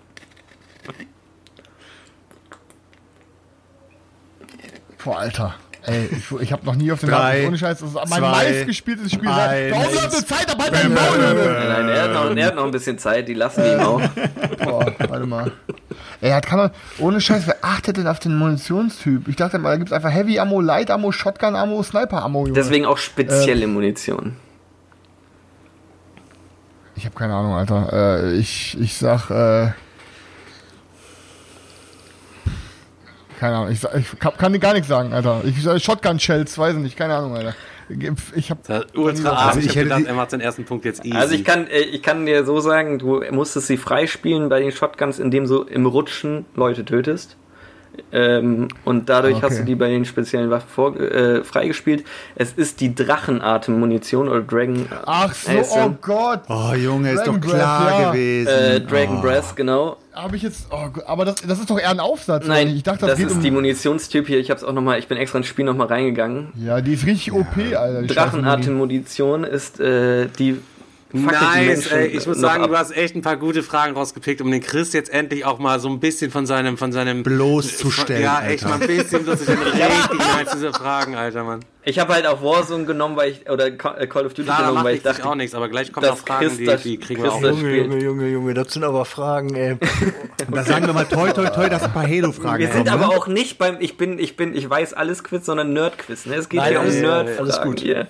D: Boah, Alter. Ey, ich, ich hab noch nie auf den
G: Drei.
D: Ohne Scheiß, das ist mein
G: zwei,
D: meistgespieltes Spiel.
G: eins.
D: Warum ihr Zeit dabei beim Maul?
F: Nein, nein, er hat, noch, er hat noch ein bisschen Zeit, die lassen ihm auch.
D: Boah, warte mal. Ey, hat kann man, ohne Scheiß, wer achtet denn auf den Munitionstyp? Ich dachte mal, da gibt's einfach Heavy Ammo, Light Ammo, Shotgun Ammo, Sniper Ammo, Junge.
F: Deswegen auch spezielle
D: Ähm.
F: Munition.
D: Ich habe keine Ahnung, Alter. Äh, ich, ich sag, äh, keine Ahnung, ich, ich kann gar nichts sagen, Alter. Ich sag Shotgun Shells, weiß ich nicht, keine Ahnung, Alter. Ich hab.
C: Ultra.
G: Also
C: ich
G: ich
C: hab
G: hätte
C: gedacht, er macht den ersten Punkt jetzt easy.
F: Also ich kann, äh, ich kann dir so sagen, du musstest sie freispielen bei den Shotguns, indem du im Rutschen Leute tötest. Ähm, und dadurch
D: Okay.
F: hast du die bei den speziellen Waffen vor, äh, freigespielt. Es ist die Drachenatem-Munition oder Dragon.
D: Ach so,
F: Äh,
D: oh Gott.
G: Oh, Junge, ist doch
D: Dragon Breath,
G: klar
D: ja.
G: gewesen.
F: Äh, Dragon
G: oh.
F: Breath, genau.
D: Habe ich jetzt. Oh, Gott, aber das, das ist doch eher ein Aufsatz.
F: Nein,
D: ich dachte, das,
F: das,
D: geht
F: ist
D: um.
F: die Munitionstyp hier. Ich hab's auch noch mal, ich bin extra ins Spiel nochmal reingegangen.
D: ja, die ist richtig OP, Alter.
F: Drachenatem-Munition ist äh, die
C: Nice, ey. Ich muss sagen,
F: ab.
C: du hast echt ein paar gute Fragen rausgepickt, um den Chris jetzt endlich auch mal so ein bisschen von seinem, von seinem
G: Bloßzustellen,
C: Ja, echt
G: Alter.
C: mal ein bisschen bloßzustellen. Richtig nice, diese Fragen, Alter, Mann.
F: Ich habe halt auch Warzone genommen, weil ich oder äh, Call of Duty
C: Klar,
F: genommen, weil
C: ich
F: ich dachte,
C: auch nichts, aber gleich kommen
F: dass
C: noch Fragen,
F: Chris
C: die,
F: das-
C: die kriegen wir
F: Chris
C: auch.
E: Junge. Junge, Junge, Junge, das sind aber Fragen, ey.
G: Da sagen wir mal toi, toi, toi, dass ein paar Halo-Fragen
F: Wir sind aber
G: ne?
F: auch nicht beim ich bin ich bin ich weiß alles Quiz, sondern Nerd Quiz. Ne? Es geht
E: Nein,
F: hier um Nerd
E: alles gut.
F: Hier.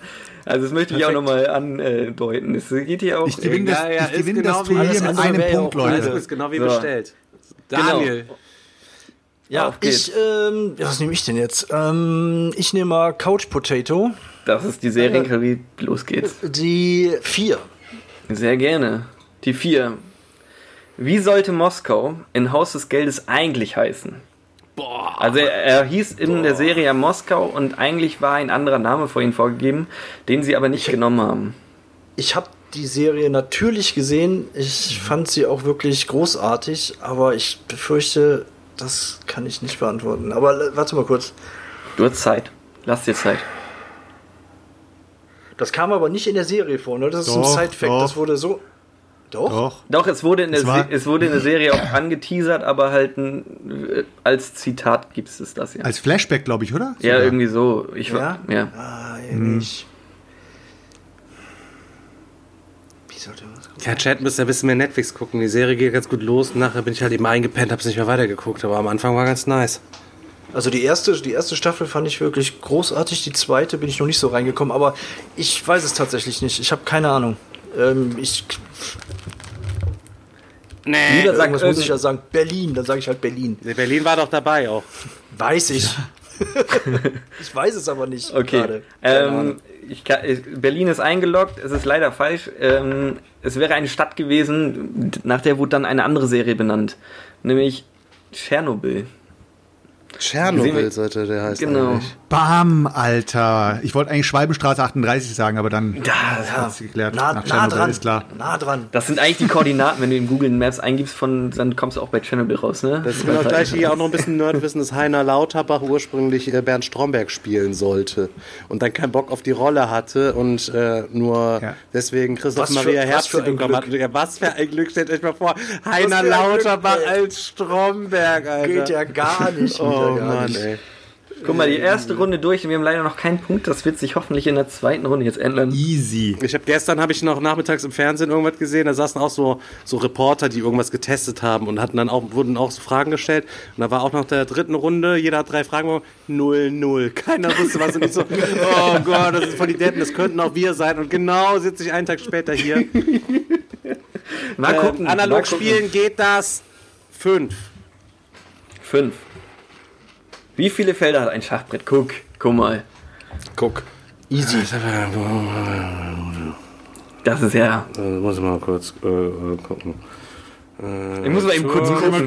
F: Also das möchte ich auch nochmal andeuten. Es geht hier auch
G: Ich gewinne das,
C: Ja, ja,
G: ich gewinne
C: genau
G: das Turnier mit einem
E: ja
G: Punkt, Leute.
C: gut, ist genau wie
F: So.
C: bestellt. Daniel.
E: Ja,
F: Auf geht's.
E: ich, ähm, ja, was nehme ich denn jetzt? Ähm, ich nehme mal Couch Potato,
F: Das ist die Serienkalorie. Los geht's.
E: die 4.
F: Sehr gerne. Die vier. Wie sollte Moskau in Haus des Geldes eigentlich heißen?
C: Boah.
F: Also er, er hieß in der Serie Moskau und eigentlich war ein anderer Name vor ihm vorgegeben, den sie aber nicht genommen haben.
E: Ich habe die Serie natürlich gesehen. Ich fand sie auch wirklich großartig, aber ich befürchte, das kann ich nicht beantworten. Aber warte mal kurz.
F: Du hast Zeit. Lass dir Zeit.
E: Das kam aber nicht in der Serie vor, ne? Das ist
G: Doch,
E: ein Side-Fact. Das wurde so. Doch?
G: Doch.
F: Doch, es wurde in der,
G: Es war-
F: es wurde in der Serie auch angeteasert, aber halt ein, äh, als Zitat gibt es das ja.
G: Als Flashback, glaube ich, oder?
F: ja,
G: Sogar.
F: irgendwie so. Ich
E: Ja?
F: war, ja.
E: Ah, nicht. Wie sollte man das
C: Ja, Chat müsst ihr ein bisschen mehr Netflix gucken. Die Serie geht ganz gut los. Nachher bin ich halt eben eingepennt, hab's nicht mehr weitergeguckt. Aber am Anfang war ganz nice.
E: Also die erste, die erste Staffel fand ich wirklich großartig. Die zweite bin ich noch nicht so reingekommen, aber ich weiß es tatsächlich nicht. Ich habe keine Ahnung. Ähm, ich
C: Nee.
F: Lieber sag
E: irgendwas muss ich ja sagen. Berlin, dann sage ich halt Berlin.
C: Berlin war doch dabei auch.
E: Weiß ich. ich weiß es aber nicht.
F: Okay. Ähm, ich kann, Berlin ist eingeloggt, es ist leider falsch. Ähm, es wäre eine Stadt gewesen, nach der wurde dann eine andere Serie benannt, nämlich Tschernobyl.
C: Tschernobyl sollte der heißen.
F: Genau.
C: eigentlich.
G: Bam, Alter. Ich wollte eigentlich Schwalbenstraße 38 sagen, aber dann
E: Ja,
G: hat's geklärt.
E: Nah,
G: Nach
E: nah
G: Tschernobyl
E: dran.
G: ist klar.
E: Nah dran.
F: Das sind eigentlich die Koordinaten, wenn du in Google Maps eingibst, von, dann kommst du auch bei Chernobyl raus, ne?
C: Das ist genau das gleiche hier auch noch ein bisschen Nerdwissen, dass Heiner Lauterbach ursprünglich äh, Bernd Stromberg spielen sollte und dann keinen Bock auf die Rolle hatte und äh, nur
G: Ja.
C: deswegen Christoph
E: Was
C: Maria Herbst bekommen hat. Ja, was für ein Glück, stellt euch mal vor. Heiner
E: Glück,
C: Lauterbach
E: ey.
C: als Stromberg, Alter.
E: Geht ja gar nicht.
C: Oh
E: geht ja gar
C: Mann,
E: nicht.
C: ey.
F: Guck mal, die erste Runde durch und wir haben leider noch keinen Punkt. Das wird sich hoffentlich in der zweiten Runde jetzt ändern.
G: Easy.
C: Ich habe gestern habe ich noch nachmittags im Fernsehen irgendwas gesehen, da saßen auch so so Reporter, die irgendwas getestet haben und hatten dann auch wurden auch so Fragen gestellt und da war auch nach der dritten Runde, jeder hat drei Fragen null null. Keiner wusste was und ich so, oh Gott, das ist voll die Deppen, das könnten auch wir sein und genau sitze ich einen Tag später hier.
F: Mal gucken.
C: Ähm, analog
F: mal gucken.
C: spielen geht das fünf.
F: Fünf. Wie viele Felder hat ein Schachbrett? Guck, guck mal.
C: Guck.
E: Easy.
F: Das ist ja.
C: Äh, muss ich mal kurz äh, äh, gucken. Äh,
F: Ich muss mal eben kurz gucken.
G: mal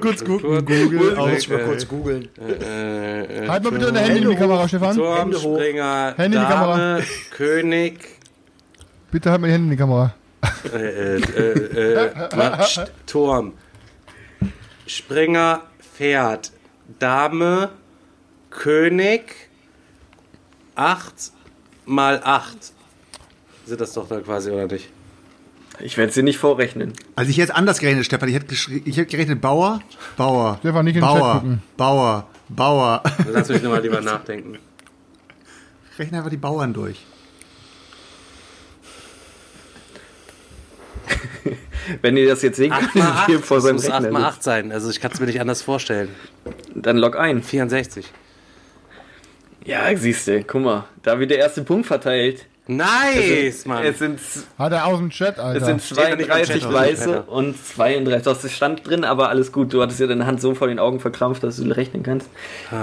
G: kurz gucken.
E: Google. Muss ich mal kurz googeln.
C: Äh,
D: Halt mal bitte dein Handy in die Kamera, Stefan.
C: Turmspringer,
D: Handy in die
C: Dame, König,
D: Bitte halt mal die Hände in die Kamera.
C: äh, äh, äh, äh, Turm, Springer, Pferd, Dame, König, 8 mal 8. Sind das doch da quasi, oder nicht?
F: Ich werde sie nicht vorrechnen.
G: Also ich hätte anders gerechnet, Stefan. Ich hätte, ich hätte gerechnet Bauer, Bauer,
D: Stefan, nicht in
G: Bauer. Bauer, Bauer.
C: Lass mich nochmal lieber nachdenken.
G: Rechne einfach die Bauern durch.
F: Wenn ihr das jetzt sehen
C: 8
F: könnt,
C: mal 8,
F: hier vor
C: das
F: seinem
C: muss 8
F: Rechner
C: mal
F: sitzt,
C: 8 sein. Also ich kann es mir nicht anders vorstellen.
F: dann log ein.
C: 64.
F: Ja, siehst du, guck mal, da wird der erste Punkt verteilt.
C: Nice, Mann.
F: Es sind,
D: Hat er aus dem Chat,
F: es
D: Alter.
F: sind
C: nicht im
F: 32
C: Chat,
F: weiße
C: Alter.
F: und 32. Das stand drin, aber alles gut. Du hattest ja deine Hand so vor den Augen verkrampft, dass du rechnen kannst.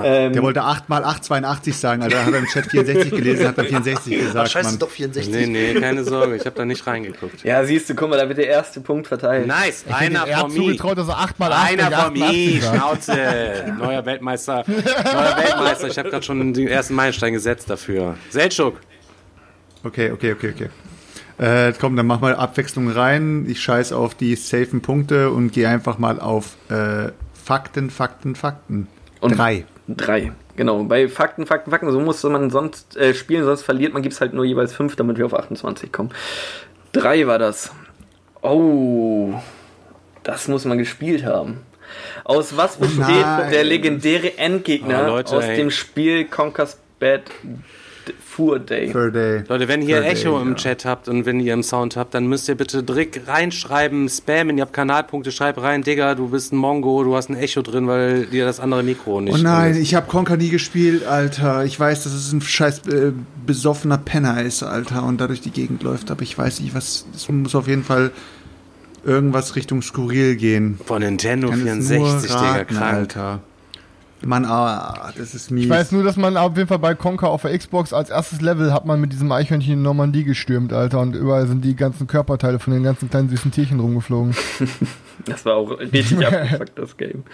F: Ähm,
G: Der wollte 8 mal 8, 82 sagen. Also hat er im Chat 64 gelesen, hat er 64
E: Ach,
G: gesagt,
E: scheiße,
G: Mann.
E: doch 64.
C: nee, nee, keine Sorge. Ich habe da nicht reingeguckt.
F: ja, siehst du, guck mal, da wird der erste Punkt verteilt.
C: Nice,
D: er
C: einer von mir.
D: zugetraut, dass er 8 mal 8
C: Einer von mir. Schnauze. Neuer Weltmeister. Neuer Weltmeister. Ich habe gerade schon den ersten Meilenstein gesetzt dafür. Seltschuk.
G: Okay, okay, okay, okay. Äh, komm, dann mach mal Abwechslung rein. Ich scheiß auf die safen Punkte und gehe einfach mal auf äh, Fakten, Fakten, Fakten.
F: Und-
G: Drei.
F: Drei. Genau, bei Fakten, Fakten, Fakten, so muss man sonst äh, spielen, sonst verliert man, gibt es halt nur jeweils fünf, damit wir auf 28 kommen. Drei war das. Oh, das muss man gespielt haben. Aus was besteht
G: nein.
F: der legendäre Endgegner
C: Oh, Leute,
F: aus
C: ey.
F: dem Spiel Conker's Bad Fur Day?
G: Third Day.
C: Leute, wenn ihr Echo
G: Day,
C: im
G: ja.
C: Chat habt und wenn ihr im Sound habt, dann müsst ihr bitte direkt reinschreiben, spammen, ihr habt Kanalpunkte, schreibt rein, Digga, du bist ein Mongo, du hast ein Echo drin, weil dir das andere Mikro nicht
G: Oh nein,
C: ist.
G: ich habe Conker nie gespielt, Alter. Ich weiß, dass es ein scheiß äh, besoffener Penner ist, Alter, und dadurch die Gegend läuft, aber ich weiß nicht, was. Es muss auf jeden Fall irgendwas Richtung skurril gehen.
C: Von Nintendo
G: Kann es
C: 64,
G: nur
C: Digga, krank.
G: Alter. Mann, ah, das ist mies.
D: Ich weiß nur, dass man auf jeden Fall bei Conker auf der Xbox als erstes Level hat man mit diesem Eichhörnchen in Normandie gestürmt, Alter. Und überall sind die ganzen Körperteile von den ganzen kleinen süßen Tierchen rumgeflogen.
F: Das war auch richtig abgefuckt, das Game.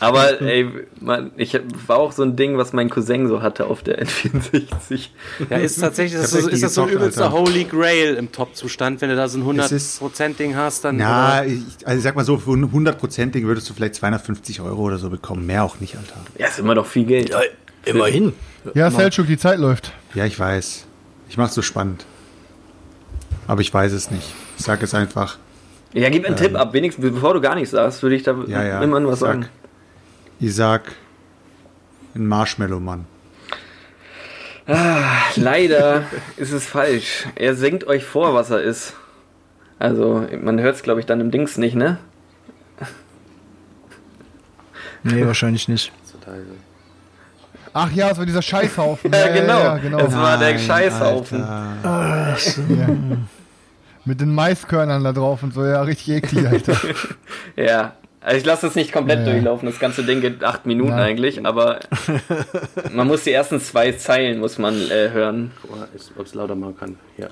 F: Aber ey, man, ich war auch so ein Ding, was mein Cousin so hatte auf der N64.
C: Ja, ist tatsächlich, ist,
G: hab
C: so,
G: echt
C: ist das so ein übelster
G: Alter.
C: Holy Grail im Top-Zustand, wenn du da so ein
G: Es ist-
C: 100%-Ding hast, dann.
G: Ja, ich, also ich sag mal so, für 100%ig würdest du vielleicht 250 Euro oder so bekommen. Mehr auch nicht, Alter.
F: Ja, ist immer noch viel Geld.
E: Ja, immerhin.
D: Ja, Selchuk, die Zeit läuft.
G: Ja, ich weiß. Ich mach's so spannend. Aber ich weiß es nicht. Ich sag es einfach.
F: Ja, gib einen Tipp ab, wenigstens, bevor du gar nichts sagst, würde ich da
G: Ja, ja.
F: immer was
G: sag,
F: sagen.
G: Ich sag ein Marshmallow-Mann.
F: Leider ist es falsch. Er singt euch vor, was er ist. Also, man hört es, glaube ich, dann im Dings nicht, ne?
E: Nee, wahrscheinlich nicht.
D: Ach ja, es war dieser Scheißhaufen.
F: Ja, genau.
D: Ja, genau.
F: Es war der
G: Nein,
F: Scheißhaufen.
D: Ja. Mit den Maiskörnern da drauf und so, ja, richtig eklig, Alter.
F: Ja. Also ich lasse es nicht komplett
D: Ja, ja.
F: durchlaufen. Das ganze Ding geht acht Minuten
D: Ja.
F: eigentlich, aber man muss die ersten zwei Zeilen muss man äh, hören.
C: Guck mal, ob es lauter machen kann. Ja.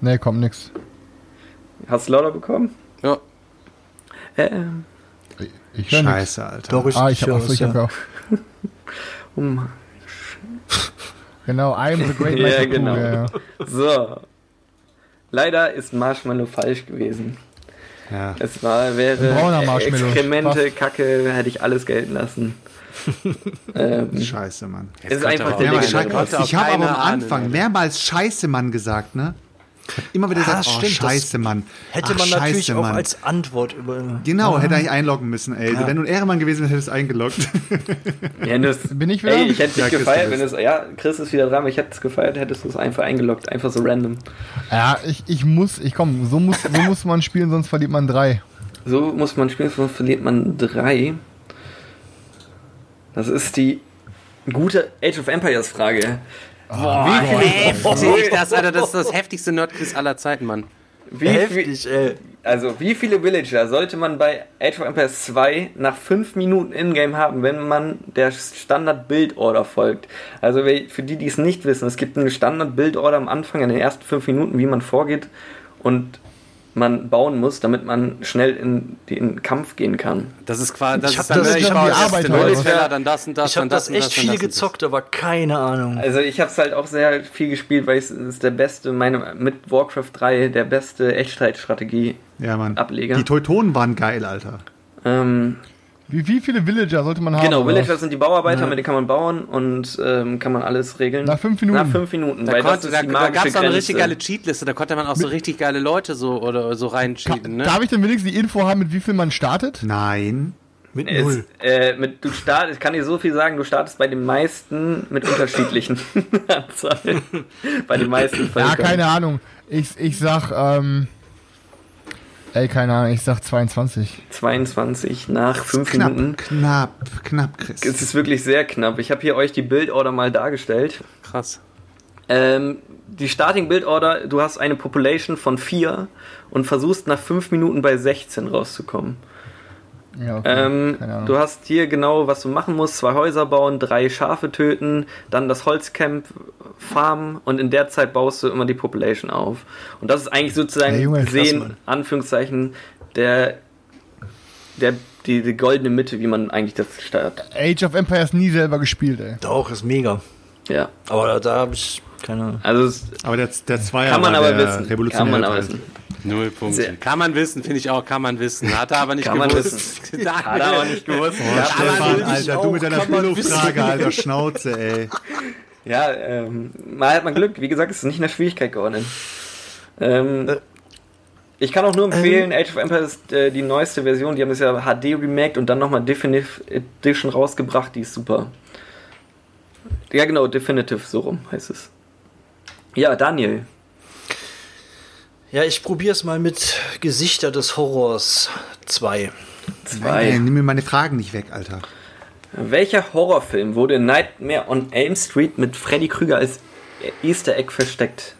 D: Nee, kommt nix.
F: Hast du lauter bekommen?
C: Ja.
F: Ähm,
D: Ich höre nichts.
G: Scheiße, Alter.
E: Doch, ich,
D: Ah, ich habe auch,
E: es,
D: ich hab
E: ja.
D: auch.
F: um,
D: Genau, I'm the great
F: Ja,
D: Michael Crew,
F: genau.
D: ja, ja.
F: so. Leider ist Marshmallow falsch gewesen.
G: Ja.
F: Es war, wäre
D: Marshmallow.
F: Exkremente, Kacke, hätte ich alles gelten lassen. ähm,
G: Scheiße, Mann.
F: es ist einfach der
G: Scheiße. Ich habe aber am Anfang mehrmals Scheiße, Mann gesagt, ne? Immer wieder
E: Ah,
G: gesagt, oh,
E: stimmt,
G: Scheiße, Mann.
E: Hätte
G: Ach,
E: man natürlich
G: Scheiße,
E: auch
G: Mann.
E: als Antwort über.
G: Genau, hätte eigentlich einloggen müssen, ey.
E: Ja.
G: Wenn du ein Ehrenmann gewesen wärst, hättest du eingeloggt.
F: Ja, das,
D: Bin ich wieder?
F: Ey, ich hätte dich
G: Ja,
F: gefeiert,
G: du
F: wenn es. Ja, Chris ist wieder dran, aber ich hätte es gefeiert, hättest du es einfach eingeloggt. Einfach so random.
D: Ja, ich, ich muss, ich komm, so muss, so muss man spielen, sonst verliert man drei.
F: So muss man spielen, sonst verliert man drei. Das ist die gute Age of Empires Frage.
C: Boah, wie heftig das, Alter. Das ist das heftigste Nerdquiz aller Zeiten, Mann.
F: Wie viel,
E: Heftig, ey.
F: also, wie viele Villager sollte man bei Age of Empires 2 nach 5 Minuten Ingame haben, wenn man der Standard-Build-Order folgt? Also, für die, die es nicht wissen, es gibt eine Standard-Build-Order am Anfang, in den ersten 5 Minuten, wie man vorgeht und man bauen muss, damit man schnell in den Kampf gehen kann.
C: Das ist quasi, das
E: Ich hab
C: ist dann,
E: das- ich hab
D: die Arbeit
C: Lollis-Feller, dann das und das,
E: Ich habe
C: dann
E: das
C: das
E: echt
C: das
E: viel
C: das.
E: gezockt, aber keine Ahnung.
F: Also ich habe es halt auch sehr viel gespielt, weil es ist der beste, meine mit Warcraft 3 der beste Echtzeitstrategie.
G: ja, Mann.
F: Ableger.
G: Die Teutonen waren geil, Alter.
F: Ähm,
D: Wie, wie viele Villager sollte man haben?
F: genau? Villager sind die Bauarbeiter, mit denen kann man bauen und ähm, kann man alles regeln.
D: Nach fünf Minuten?
F: Nach fünf Minuten,
C: Da, konnte, da, da gab es auch eine richtig geile Cheatliste, da konnte man auch so richtig geile Leute so oder so reinschieben, ne?
D: Darf ich denn wenigstens die Info haben, mit wie viel man startet?
G: Nein.
E: Mit
F: Es,
E: null.
F: äh, mit, du start, ich kann dir so viel sagen, du startest bei den meisten mit unterschiedlichen Anzahlen. bei den meisten
D: Ja,
F: Völkern.
D: keine Ahnung. Ich, ich sag, ähm. Ey, keine Ahnung, ich sag 22.
F: 22 nach fünf
G: Knapp,
F: Minuten.
G: knapp, knapp, Chris.
F: Es ist wirklich sehr knapp. Ich habe hier euch die Bildorder mal dargestellt.
C: Krass.
F: Ähm, die Starting Build Order, du hast eine Population von 4 und versuchst nach 5 Minuten bei 16 rauszukommen.
D: Ja, okay.
F: Ähm, du hast hier genau, was du machen musst: zwei Häuser bauen, drei Schafe töten, dann das Holzcamp farmen und in der Zeit baust du immer die Population auf. Und das ist eigentlich sozusagen
D: Ja, Junge, krass,
F: gesehen,
E: Mann.
F: Anführungszeichen, der, der, die, die goldene Mitte, wie man eigentlich das startet.
D: Age of Empires nie selber gespielt, ey.
E: Doch, ist mega.
F: Ja,
E: Aber da, da habe ich keine.
F: also
G: aber der, der Zweier
F: kann man
G: war
F: aber
G: der
F: wissen. Kann man aber
G: Teil.
F: wissen.
C: Null Punkte.
F: Sehr-
C: Kann man wissen, finde ich auch, kann man wissen. Hat er aber nicht
F: Kann man
C: gewusst.
F: Hat er aber nicht gewusst.
G: Oh,
F: Ja,
G: Stefan, Alter, du mit deiner
C: man
G: Schulhofrage,
C: wissen.
G: Alter, Schnauze, ey.
F: Ja, ähm, mal hat man Glück. Wie gesagt, es ist nicht in der Schwierigkeit geworden. Ähm, ich kann auch nur empfehlen, Age of Empires, äh, die neueste Version, die haben das ja HD remaked und dann nochmal Definitive Edition rausgebracht, die ist super. Ja, genau, Definitive, so rum heißt es. Ja, Daniel.
E: Ja, ich probiere es mal mit Gesichter des Horrors 2.
F: Zwei.
G: Ey, nimm mir meine Fragen nicht weg, Alter.
F: Welcher Horrorfilm wurde in Nightmare on Elm Street mit Freddy Krüger als Easter Egg versteckt?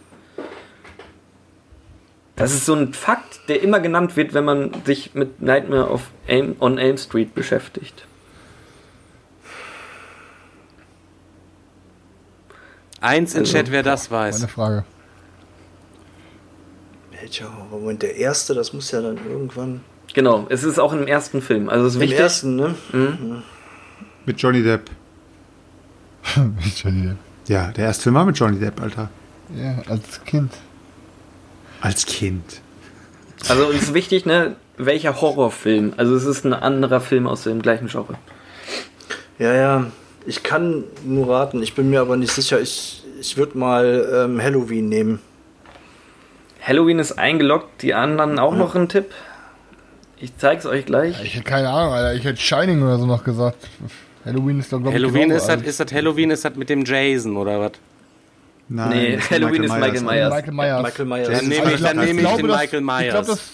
F: Das ist so ein Fakt, der immer genannt wird, wenn man sich mit Nightmare of Elm, on Elm Street beschäftigt.
C: Eins in
F: Also,
C: Chat, wer das
D: Meine
C: weiß.
D: Frage.
E: Welcher? Moment, der erste, das muss ja dann irgendwann.
F: Genau, es ist auch im ersten Film. Also es ist
E: Im
F: wichtig.
E: ersten, ne?
G: Mit Johnny Depp.
D: Entschuldigung.
G: Ja, der erste Film war mit Johnny Depp, Alter.
D: ja, als Kind.
G: Als Kind.
F: Also es ist wichtig, ne? Welcher Horrorfilm? Also es ist ein anderer Film aus dem gleichen Genre.
E: Ja, ja. Ich kann nur raten, ich bin mir aber nicht sicher. Ich, ich würde mal ähm, Halloween nehmen.
F: Halloween ist eingeloggt, die anderen auch noch einen Tipp. Ich zeig's euch gleich.
D: Ich hätte keine Ahnung, Alter. Ich hätte Shining oder so noch gesagt. Halloween ist doch, glaube ich,
C: Halloween ist das,
D: alt.
C: ist das Halloween ist das mit dem Jason oder was?
G: Nein,
F: Nee,
G: das
F: Halloween ist Michael Myers.
D: Michael Myers.
E: Michael Myers.
C: Dann nehme ich, dann nehme ich den
D: dass-
C: Michael
D: Ich
C: Myers.
D: glaube, dass,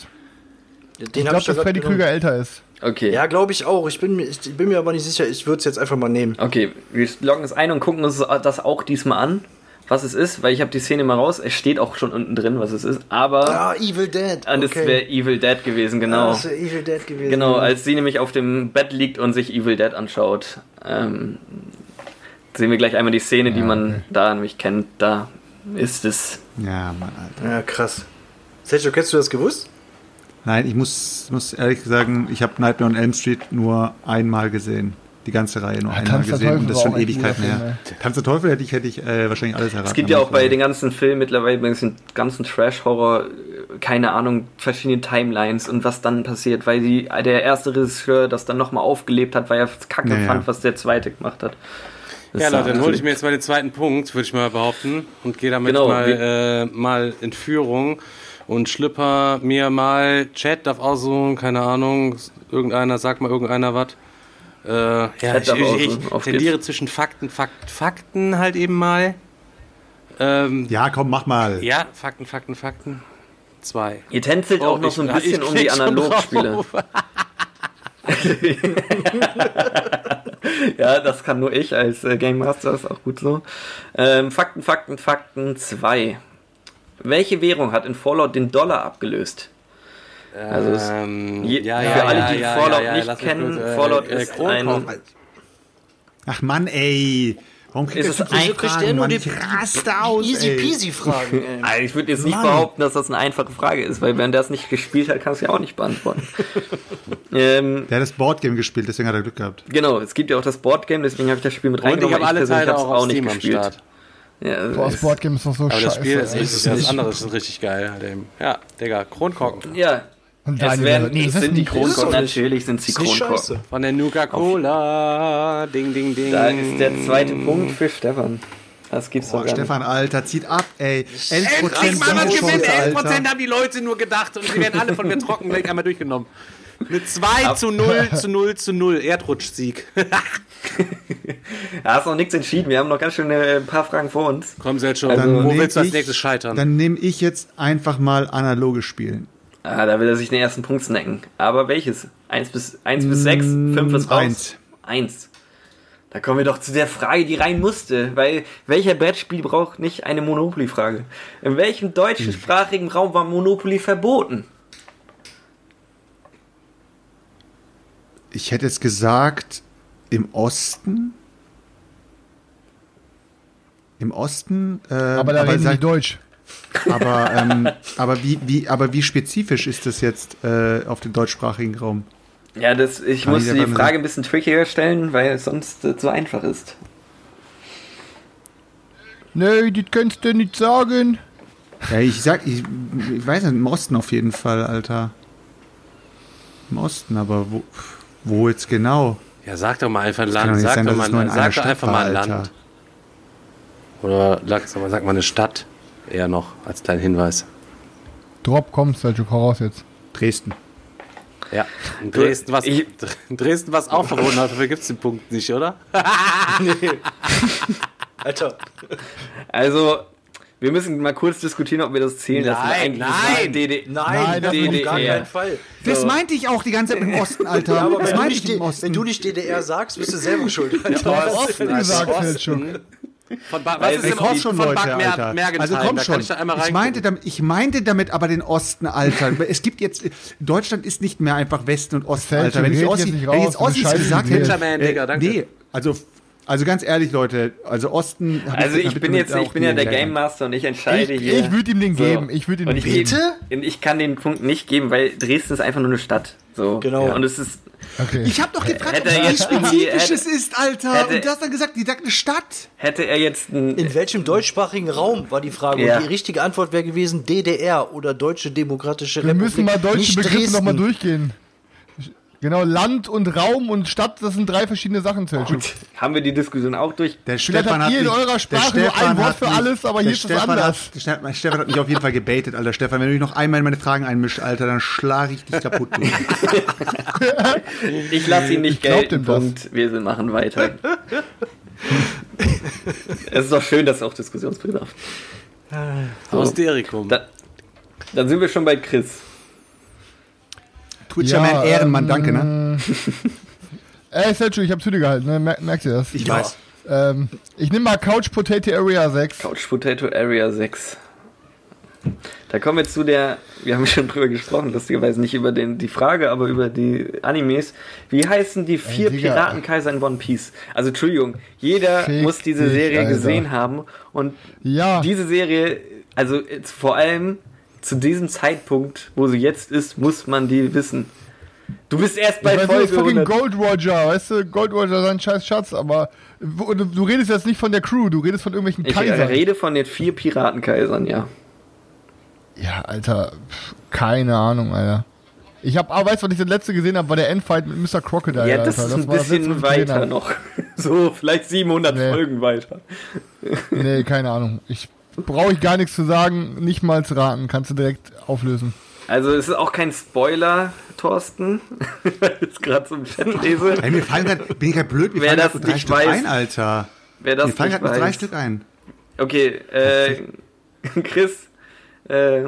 E: Den
D: ich glaub, dass
E: grad
D: Freddy
E: genommen.
D: Krüger älter ist.
F: Okay.
E: Ja, glaube ich auch. Ich bin, mir- ich bin mir aber nicht sicher. Ich würde es jetzt einfach mal nehmen.
F: Okay, wir loggen es ein und gucken uns das auch diesmal an, was es ist, weil ich habe die Szene mal raus. Es steht auch schon unten drin, was es ist, aber
E: Ah, Evil Dead.
F: und es wäre Evil Dead gewesen, genau.
E: Ah, das wär Evil Dead gewesen.
F: genau, als sie nämlich auf dem Bett liegt und sich Evil Dead anschaut, ähm, sehen wir gleich einmal die Szene, die man da nämlich kennt. Da ist es.
G: Ja, Mann, Alter.
E: Ja, krass. Sergio, kennst du das gewusst?
G: Nein, ich muss, muss ehrlich sagen, ich habe Nightmare on Elm Street nur einmal gesehen. Die ganze Reihe nur
D: Ja,
G: einmal
D: Tanz der
G: gesehen und das ist schon Ewigkeiten her.
D: Film,
G: Tanz der Teufel hätte ich, hätte ich äh, wahrscheinlich alles erraten.
F: Es gibt ja auch bei den ganzen Filmen mittlerweile, bei den ganzen Trash-Horror, äh, keine Ahnung, verschiedene Timelines und was dann passiert, weil die, der erste Regisseur das dann nochmal aufgelebt hat, weil er es kacke
G: Ja, ja.
F: fand, was der zweite gemacht hat. Das
C: Ja, Leute, dann hole ich mir jetzt mal den zweiten Punkt, würde ich mal behaupten, und gehe damit
F: Genau,
C: mal, äh, mal in Führung und schlipper mir mal, Chat darf aussuchen, keine Ahnung, irgendeiner, sag mal irgendeiner was. Äh, ja, ich, ich, ich
F: auf
C: tendiere
F: geht's.
C: zwischen Fakten, Fakten, Fakten halt eben mal. Ähm,
G: Ja, komm, mach mal.
C: ja, Fakten, Fakten, Fakten. Zwei.
F: Ihr tänzelt auch
C: Oh,
F: noch
C: ich-
F: so ein
C: ich
F: bisschen um die Analogspiele. Ja, das kann nur ich als äh, Game Master, ist auch gut so. Ähm, Fakten, Fakten, Fakten 2. Welche Währung hat in Fallout den Dollar abgelöst? Also es-
C: Ähm,
F: Je,
C: ja,
F: für
C: ja,
F: alle,
C: ja,
F: die
C: ja,
F: Fallout
C: ja, ja,
F: nicht kennen,
C: kurz, äh,
F: Fallout
C: äh,
F: ist
C: Kronkorken.
F: ein...
G: Ach Mann, ey. Warum kriegt
F: Ist es ein-
G: Fragen,
E: der nur
G: Mann?
E: die,
G: Ich raste aus,
E: easy
G: ey.
E: peasy Fragen, ey.
F: Also ich würde jetzt nicht
G: Mann.
F: behaupten, dass das eine einfache Frage ist, weil wenn der es nicht gespielt hat, kann es ja auch nicht beantworten. ähm,
G: Der hat das Boardgame gespielt, deswegen hat er Glück gehabt.
F: genau, es gibt ja auch das Boardgame, deswegen habe ich das Spiel mit
C: Und ich
F: reingenommen.
C: habe alle Teile auch Steam am Start.
F: Ja, also
D: Boah, das Boardgame ist doch so
C: Aber
D: scheiße.
C: das Spiel ist richtig, das andere ist richtig geil. Ja, Digga, Kronkorken.
F: ja.
D: Und
F: Es, werden,
D: nee,
F: es
D: das
F: sind die. Kronkorken. Natürlich sind sie Kronkorken.
C: Von der Nuka-Cola. Ding, ding, ding.
F: Da ist der zweite Punkt für Stefan. Das gibt's
G: Boah,
F: doch gar
G: Stefan, Alter, zieht ab, ey. 11%
C: Endlich mal was
G: Chance,
C: gewinnt. 11%
G: Alter.
C: haben die Leute nur gedacht und sie werden alle von mir trocken gleich einmal durchgenommen. Mit 2 zu 0 zu 0 zu 0. Erdrutschsieg.
F: Da hast noch nichts entschieden. Wir haben noch ganz schön äh, ein paar Fragen vor uns.
C: Komm, Selchuk,
F: Also,
C: wo willst du als nächstes scheitern?
G: Dann nehme ich jetzt einfach mal analoge spielen.
F: Ah, da will er sich den ersten Punkt snacken. Aber welches? 1 bis, 1 bis 6? 5 ist raus?
G: eins.
F: 1. Da kommen wir doch zu der Frage, die rein musste. Weil welcher Brettspiel braucht nicht eine Monopoly-Frage? In welchem deutschsprachigen Raum war Monopoly verboten?
G: Ich hätte jetzt gesagt, im Osten. Im Osten. Äh,
D: Aber da reden
G: sag-
D: die Deutsch.
G: Aber, ähm, aber, wie, wie, aber wie spezifisch ist das jetzt äh, auf den deutschsprachigen Raum?
F: Ja, das, ich
G: Kann
F: musste
G: ich
F: die Frage ein bisschen trickier stellen, weil es sonst äh, so einfach ist.
D: Nee, das kannst du nicht sagen.
G: Ja, ich sag, ich, ich weiß nicht, im Osten auf jeden Fall, Alter. Im Osten, aber wo, wo jetzt genau?
C: Ja, sag doch mal einfach ein Land. Sag
G: sein,
C: doch mal, sag doch
G: Stadt
C: einfach
G: war,
C: mal ein
G: Alter.
C: Land. Oder sag, sag mal, sag mal eine Stadt. Eher noch als kleinen Hinweis.
D: Drop, komm, Seljuk, hau raus jetzt.
G: Dresden.
C: Ja. In Dresden, was,
F: Ich-
C: in Dresden, was auch verboten hat, dafür gibt es den Punkt nicht, oder?
E: Alter.
F: Also, wir müssen mal kurz diskutieren, ob wir das zählen lassen.
C: Nein,
F: eigentlich
C: nein.
F: DD
E: Nein,
D: Nein,
E: das
F: das
E: auf gar
F: DDR.
E: keinen Fall.
G: Das
F: So.
G: meinte ich auch die ganze Zeit im Osten, Alter.
E: Ja, aber
G: das
E: wenn du,
G: meinte
E: nicht,
G: ich im Osten.
E: wenn du nicht DDR sagst, bist du selber schuld. Alter.
D: Hast Osten gesagt, Seljuk.
C: Von ba was
F: ich
C: Osten
G: schon,
C: von
G: Leute,
C: Mer
G: Alter.
C: Mergentheim?
G: Also komm schon.
C: ich
G: Ich meinte, damit, ich meinte damit aber den Osten, Alter. Es gibt jetzt, Deutschland ist nicht mehr einfach Westen und Osten, Alter. Wenn ich Ossi,
D: jetzt nicht
G: wenn ich
D: raus,
G: jetzt Ossis gesagt hätte,
C: Digga, danke.
G: nee, also, also ganz ehrlich, Leute, also Osten.
F: Also
G: hab
F: ich bin jetzt, ich bin ja der. Game Master und ich entscheide
D: Ich,
F: hier.
D: ich würde ihm den
F: So.
D: geben. Ich würde ihm
F: Und
D: den
F: ich,
D: geben.
E: Bitte?
F: Ich kann den Punkt nicht geben, weil Dresden ist einfach nur eine Stadt. So.
E: Genau.
F: Und es ist.
D: Okay.
G: Ich habe doch gefragt,
F: Hätte
G: ob es
F: jetzt irgendwie-
G: spezifisch es ist, Alter.
F: hätte-
G: und du hast dann gesagt, die sagt eine Stadt.
F: Hätte er jetzt ein.
E: In welchem deutschsprachigen Raum war die Frage?
F: Ja.
E: Und die richtige Antwort wäre gewesen DDR oder Deutsche Demokratische
D: Wir
E: Republik.
D: müssen mal deutsche Begriffe nochmal durchgehen. Genau, Land und Raum und Stadt, das sind drei verschiedene Sachen.
F: Gut, haben wir die Diskussion auch durch.
G: Der
D: Vielleicht
G: Stefan
D: habt ihr in
G: mich-
D: eurer Sprache nur ein Wort
G: hat
D: für
G: mich-
D: alles, aber hier ist es anders.
G: Hat, der Stefan- Stefan hat mich auf jeden Fall gebaitet, Alter. Stefan, wenn du dich noch einmal in meine Fragen einmischst, Alter, dann schlage ich dich kaputt. Du.
F: Ich lasse ihn nicht gelten. Punkt. Wir machen weiter. es ist doch schön, dass auch Diskussionsbedarf.
C: Austerikum.
F: Da, dann sind wir schon bei Chris.
G: Twitcher Man Ehrenmann, danke, ne?
D: Ey, Seljuk, ich hab zu dir gehalten, ne? Mer merkst du das?
G: Ich weiß.
D: Ähm, ich nehme mal Couch Potato Area 6.
F: Couch Potato Area 6. Da kommen wir zu der, wir haben schon drüber gesprochen, lustigerweise nicht über den, die Frage, aber über die Animes. Wie heißen die vier
D: Digga.
F: Piratenkaiser in One Piece? Also Entschuldigung, jeder
D: Fick
F: muss diese Serie
D: Alter.
F: gesehen haben und
D: Ja.
F: diese Serie, also vor allem zu diesem Zeitpunkt, wo sie jetzt ist, muss man die wissen. Du bist erst bei
D: Ich weiß,
F: Folge
D: das ist fucking
F: 100.
D: Gold Roger, weißt du? Gold Roger, sein scheiß Schatz, aber du, du redest jetzt nicht von der Crew, du redest von irgendwelchen
F: Ich
D: Kaisern.
F: rede von den vier Piratenkaisern, ja.
D: Ja, Alter, keine Ahnung, Alter. Ich hab, ah, weißt du, was ich das letzte gesehen habe, war der Endfight mit Mr. Crocodile,
F: Ja, das
D: Alter.
F: ist ein
D: das
F: bisschen
D: ich gesehen
F: weiter noch. So, vielleicht 700
D: Nee.
F: Folgen weiter.
D: Nee, keine Ahnung. Ich brauche ich gar nichts zu sagen, nicht mal zu raten, kannst du direkt auflösen.
F: Also, es ist auch kein Spoiler, Thorsten, weil ich es gerade so im Chat lese.
G: Ey, mir fallen grad, bin ich gerade blöd, mir
F: Wer
G: fallen
F: das
G: drei
F: nicht
G: Stück
F: weiß-
G: ein, Alter.
F: Wer das
G: mir fallen gerade nur drei. Stück ein.
F: Okay, äh, Chris, äh,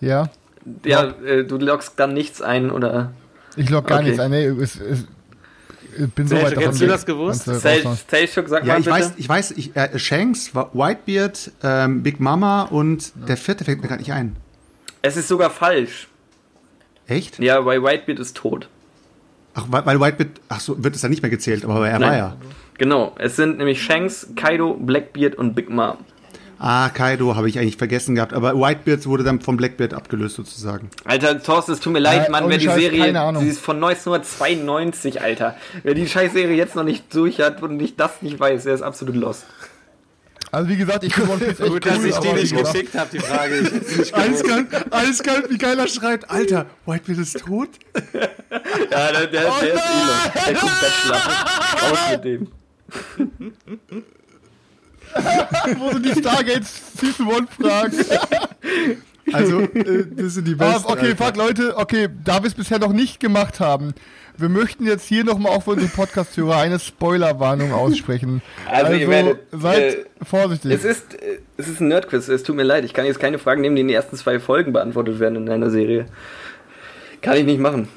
D: Ja?
F: ja, äh, du loggst dann nichts ein, oder?
D: Ich log gar
F: Okay.
D: nichts ein. Nee, es, es, ich bin so weit davon
C: Hättest du das gewusst?
F: Tailshock, sag
G: Ja,
F: mal
G: ich
F: bitte.
G: weiß, ich weiß, ich, äh, Shanks, Whitebeard, ähm, Big Mama und der vierte fällt mir gerade nicht ein.
F: Es ist sogar falsch.
G: Echt?
F: Ja, weil Whitebeard ist tot.
G: Ach, weil, weil Whitebeard, ach so, wird es dann nicht mehr gezählt, aber er war
F: Nein.
G: ja.
F: Genau, es sind nämlich Shanks, Kaido, Blackbeard und Big Mom.
G: Ah, Kaido habe ich eigentlich vergessen gehabt, aber Whitebeard wurde dann vom Blackbeard abgelöst sozusagen.
F: Alter, Thorsten, es tut mir leid,
D: Äh,
F: Mann, wer die
D: Scheiß,
F: Serie,
D: keine Ahnung.
F: sie ist von 1992, Alter. Wer die Scheißserie jetzt noch nicht durch hat und nicht das nicht weiß, der ist absolut lost.
D: Also wie gesagt, ich finde One Piece echt
C: Gut, dass
D: cool,
C: ich die nicht geschickt habe, die Frage. Ich.
G: Eiskalt, eiskalt, wie geiler schreit, Alter, Whitebeard ist tot?
F: Ja, der, der, der ist Elon. Der kommt Bachelor. Raus mit dem.
D: wo sind die Stargates Season 1 Fragen?
G: Also, äh, das sind die
D: Ah,
G: besten.
D: okay,
G: Alter.
D: fuck Leute, okay, da wir es bisher noch nicht gemacht haben, wir möchten jetzt hier nochmal auch für unsere Podcast-Hörer eine Spoilerwarnung aussprechen.
F: Also, ihr werdet,
D: seid
F: äh,
D: vorsichtig.
F: Es ist, äh, es ist ein Nerdquiz, es tut mir leid. Ich kann jetzt keine Fragen nehmen, die in den ersten zwei Folgen beantwortet werden in einer Serie. Kann ich nicht machen.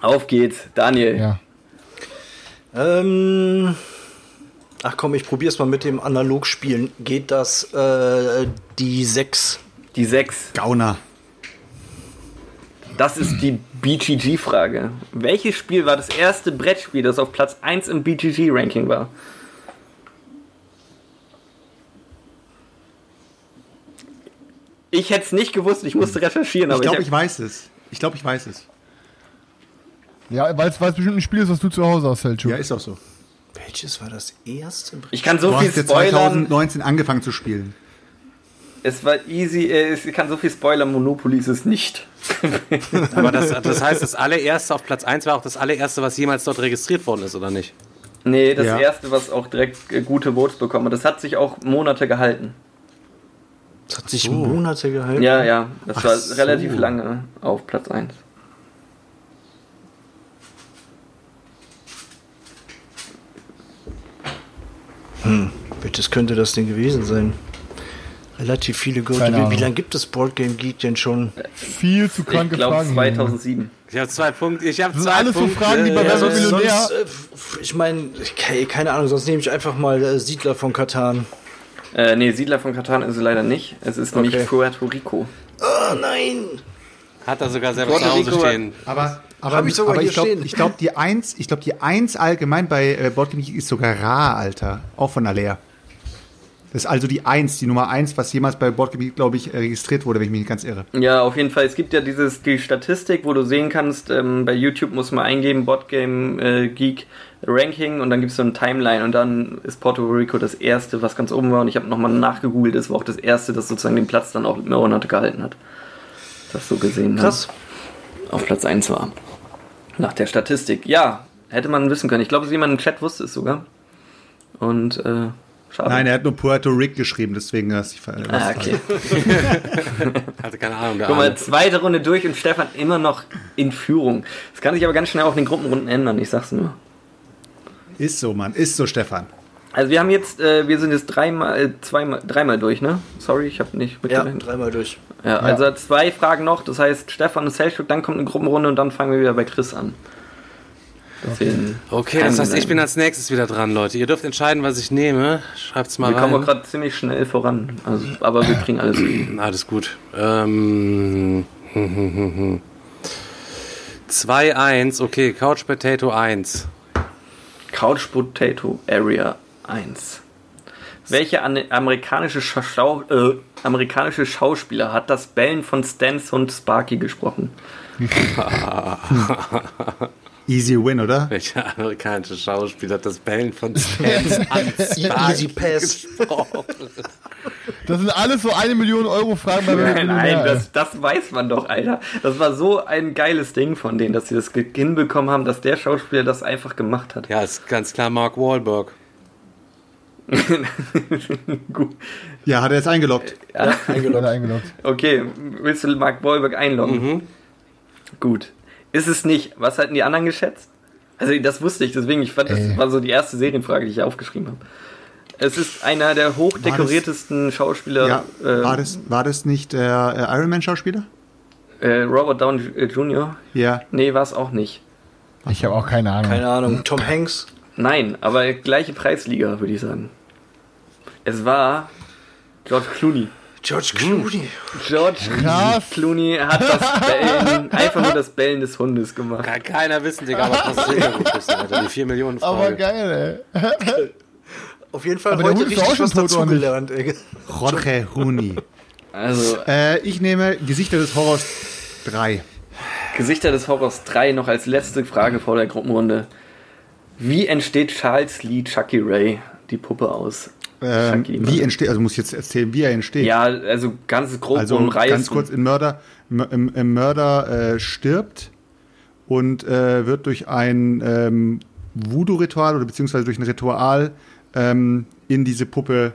F: Auf geht's, Daniel.
D: ja.
E: Ähm, ach komm, ich probier's mal mit dem Analogspielen. Geht das äh, die 6?
F: Die 6.
G: Gauner.
F: Das ist die BGG-Frage. Welches Spiel war das erste Brettspiel, das auf Platz 1 im BGG-Ranking war? Ich hätte es nicht gewusst, ich musste recherchieren,
G: Ich
F: aber
G: glaube,
F: ich,
G: ich weiß es. Ich glaube, ich weiß es.
D: Ja, weil es bestimmt ein Spiel ist, was du zu Hause hast, Selchuk.
G: Ja, ist auch so.
E: Welches war das erste?
F: ich kann so
G: Du
F: viel
G: hast ja
F: spoilern.
G: 2019 angefangen zu spielen.
F: Es war easy, äh, ich kann so viel spoilern, Monopoly ist es nicht.
C: Aber das, das heißt, das allererste auf Platz 1 war auch das allererste, was jemals dort registriert worden ist, oder nicht?
F: Nee, das
G: Ja.
F: erste, was auch direkt äh, gute Votes bekommen hat. Das hat sich auch Monate gehalten.
E: Das hat sich Monate gehalten.
F: Ja, ja, das
G: Ach
F: war
G: so.
F: relativ lange auf Platz 1.
E: Welches könnte das denn gewesen sein? Relativ viele Gurte.
D: Keine
E: Wie, wie lange gibt es Boardgame Geek denn schon?
D: Viel zu
F: Ich
D: kranke
F: glaube
D: Fragen. hier.
F: 2007.
C: Ich habe zwei Punkte. Ich habe zwei
D: alles so
C: Punkte.
D: Fragen, die bei
C: Ja,
D: Millionär?
E: sonst, äh, ich meine, ke- keine Ahnung, sonst nehme ich einfach mal äh, Siedler von Katan.
F: Äh, nee, Siedler von Katan ist es leider nicht. Es ist nämlich
E: Okay.
F: Puerto Rico.
E: Oh nein!
C: Hat er sogar selber
F: Puerto
C: zu Hause
F: Rico-
C: stehen.
G: Aber, aber,
E: ich sogar
G: aber
E: hier
G: ich glaube,
E: stehen.
G: ich glaub, die 1, ich glaube, die 1 allgemein bei äh, Boardgame Geek ist sogar rar, Alter. Auch von Alea. Das ist also die 1, die Nummer 1, was jemals bei Boardgame Geek, glaube ich, äh, registriert wurde, wenn ich mich nicht ganz irre.
F: Ja, auf jeden Fall. Es gibt ja dieses, die Statistik, wo du sehen kannst, ähm, bei YouTube muss man eingeben, Botgame äh, Geek Ranking und dann gibt es so eine Timeline und dann ist Puerto Rico das erste, was ganz oben war und ich habe nochmal nachgegoogelt, das war auch das erste, das sozusagen den Platz dann auch Monate gehalten hat. Das so gesehen. ne?
E: Krass.
F: Auf Platz 1 war. Nach der Statistik. Ja, hätte man wissen können. Ich glaube, jemand im Chat wusste es sogar. Und, äh, schade.
G: Nein, er hat nur Puerto Rico geschrieben, deswegen hast du die
F: Ah, okay.
C: Hatte keine Ahnung.
F: Guck mal, zweite Runde durch und Stefan immer noch in Führung. Das kann sich aber ganz schnell auch in den Gruppenrunden ändern, ich sag's nur.
G: Ist so, Mann. Ist so, Stefan.
F: Also wir haben jetzt, äh, wir sind jetzt dreimal, äh, zweimal, dreimal durch, ne? Sorry, ich habe nicht
E: Ja,
F: mitgerechnet.
E: dreimal durch.
F: Ja, also zwei Fragen noch, das heißt Stefan und Selchuk, dann kommt eine Gruppenrunde und dann fangen wir wieder bei Chris an. Deswegen,
C: Okay, das heißt, ich bin als nächstes wieder dran, Leute. Ihr dürft entscheiden, was ich nehme. Schreibt's mal
F: wir kommen auch
C: rein.
F: gerade ziemlich schnell voran, also, aber wir kriegen alles.
C: Alles gut. Ähm, 2-1, okay, Couch Potato 1.
F: Couch Potato Area 1. Welche an amerikanische, Scha Schau äh, amerikanische Schauspieler hat das Bellen von Stans Hund Sparky gesprochen?
G: Easy win, oder?
C: Welcher amerikanische Schauspieler hat das Bellen von Stans an
E: Easy Pass.
C: gesprochen?
D: Das sind alles so eine Million Euro Fragen bei
F: Nein, nein, das, das weiß man doch, Alter. Das war so ein geiles Ding von denen, dass sie das hinbekommen haben, dass der Schauspieler das einfach gemacht hat.
C: Ja, ist ganz klar Mark Wahlberg.
F: Gut.
G: Ja, hat er jetzt eingeloggt.
F: Ja.
D: ey. Leute eingeloggt.
F: Okay, willst du Mark Wahlberg einloggen?
C: Mhm.
F: Gut. Ist es nicht. Was hatten die anderen geschätzt? Also das wusste ich, deswegen, ich fand, das
D: Ey.
F: war so die erste Serienfrage, die ich aufgeschrieben habe. Es ist einer der hochdekoriertesten Schauspieler,
G: Ja,
F: äh,
G: war, das, war das nicht der äh, Iron Man Schauspieler?
F: äh, Robert Downey Jr.
G: Ja.
F: Nee, war es auch nicht.
D: Ich habe auch keine Ahnung.
E: Keine Ahnung. Tom Hanks.
F: Nein, aber gleiche Preisliga, würde ich sagen. Es war George Clooney.
E: George Clooney.
F: George
D: Krass.
F: Clooney hat das Bellen, einfach nur das Bellen des Hundes gemacht.
C: Kann keiner wissen, Digga, was das ist, Alter. Die 4 Millionen
D: Aber
C: Frage.
D: geil, ey.
E: Auf jeden Fall
D: Aber
E: heute
D: auch
E: richtig
D: schon
E: was dazugelernt, ey.
G: Jorge Huni.
F: Also,
G: äh, ich nehme Gesichter des Horrors 3.
F: Gesichter des Horrors 3 noch als letzte Frage vor der Gruppenrunde. Wie entsteht Charles Lee Chucky Ray, die Puppe aus?
G: Ähm, wie entsteht, also muss ich jetzt erzählen, wie er entsteht.
F: Ja, also ganz grob
G: also
F: umreißen.
G: ganz kurz, ein Mörder, im, im Mörder äh, stirbt und äh, wird durch ein ähm, Voodoo-Ritual oder beziehungsweise durch ein Ritual ähm, in diese Puppe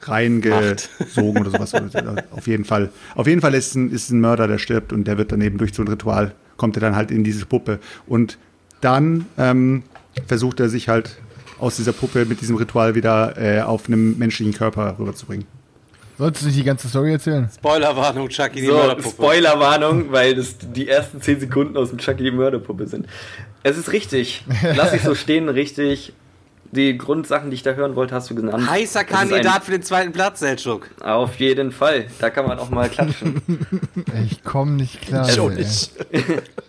G: reingesogen oder sowas. Auf jeden Fall. Auf jeden Fall ist ein, ist ein Mörder, der stirbt und der wird dann eben durch so ein Ritual, kommt er dann halt in diese Puppe. Und dann ähm, versucht er sich halt aus dieser Puppe mit diesem Ritual wieder äh, auf einem menschlichen Körper rüberzubringen.
D: Solltest du nicht die ganze Story erzählen?
C: Spoilerwarnung, Chucky, die
F: So,
C: Mörderpuppe.
F: Spoilerwarnung, weil das die ersten 10 Sekunden aus dem Chucky die Mörderpuppe sind. Es ist richtig. Lass ich so stehen, richtig. Die Grundsachen, die ich da hören wollte, hast du genannt.
C: Heißer Kandidat für den zweiten Platz, Selchuk.
F: Auf jeden Fall. Da kann man auch mal klatschen.
D: Ich komme nicht klar.
E: Nicht.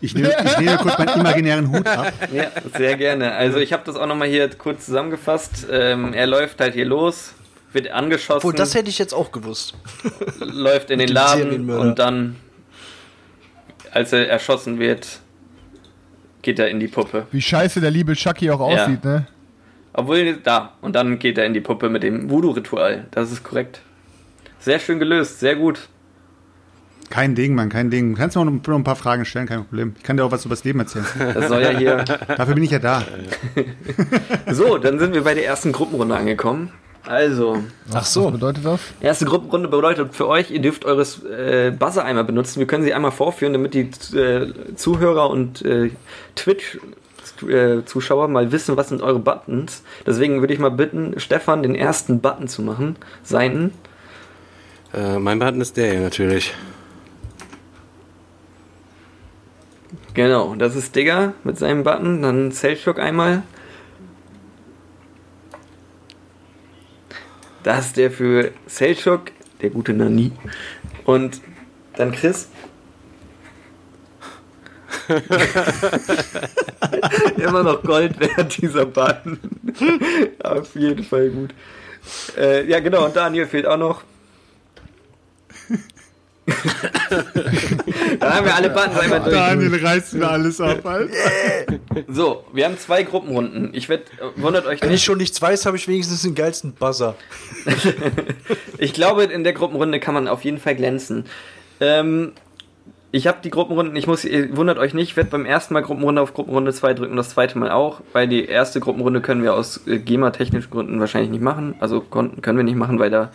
G: Ich nehme, ich nehme kurz meinen imaginären Hut ab.
F: ja, sehr gerne. Also ich habe das auch nochmal hier kurz zusammengefasst. Ähm, er läuft halt hier los, wird angeschossen,
E: Obwohl, das hätte ich jetzt auch gewusst.
F: läuft in den Laden und dann, als er erschossen wird, geht er in die Puppe.
D: Wie scheiße der liebe Chucky auch
F: Ja.
D: aussieht, ne?
F: Obwohl, da. Und dann geht er in die Puppe mit dem Voodoo-Ritual. Das ist korrekt. Sehr schön gelöst, sehr gut.
G: Kein Ding, Mann, kein Ding. Du kannst mir noch ein paar Fragen stellen, kein Problem. Ich kann dir auch was über das Leben erzählen.
F: Das soll ja hier.
G: Dafür bin ich ja da.
F: So, dann sind wir bei der ersten Gruppenrunde angekommen. Also,
E: Ach
D: Was
E: so.
D: bedeutet das?
F: erste Gruppenrunde bedeutet für euch, ihr dürft eures äh, Buzzer einmal benutzen. Wir können sie einmal vorführen, damit die äh, Zuhörer und äh, Twitch-Zuschauer mal wissen, was sind eure Buttons. Deswegen würde ich mal bitten, Stefan den ersten Button zu machen. Seinen.
C: Äh, mein Button ist der hier natürlich.
F: Genau, das ist Digger mit seinem Button. Dann Selchuk einmal. Das ist der für Selchuk, der gute Nani. Und dann Chris. Immer noch Gold wert, dieser Button. Auf jeden Fall gut. Äh, ja, genau, und Daniel fehlt auch noch. Dann haben wir alle Buttons einmal durch.
G: Daniel reißt mir alles ab, Alter.
F: So, wir haben zwei Gruppenrunden. Ich werd, äh, wundert euch
E: Wenn
F: nicht.
E: ich schon nichts weiß, habe ich wenigstens den geilsten Buzzer.
F: Ich glaube, in der Gruppenrunde kann man auf jeden Fall glänzen. Ähm, ich habe die Gruppenrunden, ich muss, ihr wundert euch nicht, ich werde beim ersten Mal Gruppenrunde auf Gruppenrunde 2 drücken, das zweite Mal auch, weil die erste Gruppenrunde können wir aus äh, GEMA-technischen Gründen wahrscheinlich nicht machen. Also konnten, können wir nicht machen, weil da,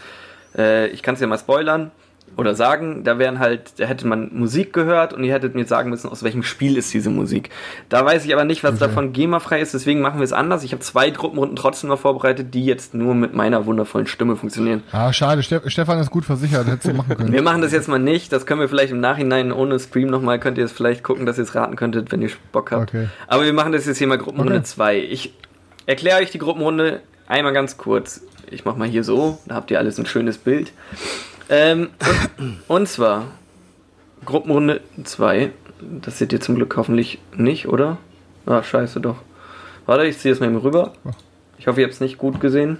F: äh, ich kann es ja mal spoilern oder sagen, da wären halt, da hätte man Musik gehört und ihr hättet mir sagen müssen, aus welchem Spiel ist diese Musik. Da weiß ich aber nicht, was davon GEMA-frei ist, deswegen machen wir es anders. Ich habe zwei Gruppenrunden trotzdem noch vorbereitet, die jetzt nur mit meiner wundervollen Stimme funktionieren.
D: Ah, schade. Ste Stefan ist gut versichert. Hättest du machen können.
F: Wir machen das jetzt mal nicht. Das können wir vielleicht im Nachhinein ohne Stream nochmal. Könnt ihr es vielleicht gucken, dass ihr es raten könntet, wenn ihr Bock habt.
D: Okay.
F: Aber wir machen das jetzt hier mal Gruppenrunde
D: Okay.
F: 2. Ich erkläre euch die Gruppenrunde einmal ganz kurz. Ich mache mal hier so. Da habt ihr alles ein schönes Bild. Ähm, und, und zwar Gruppenrunde 2. Das seht ihr zum Glück hoffentlich nicht, oder? Ah, scheiße doch. Warte, ich ziehe es mal eben rüber. Ich hoffe, ihr habt es nicht gut gesehen.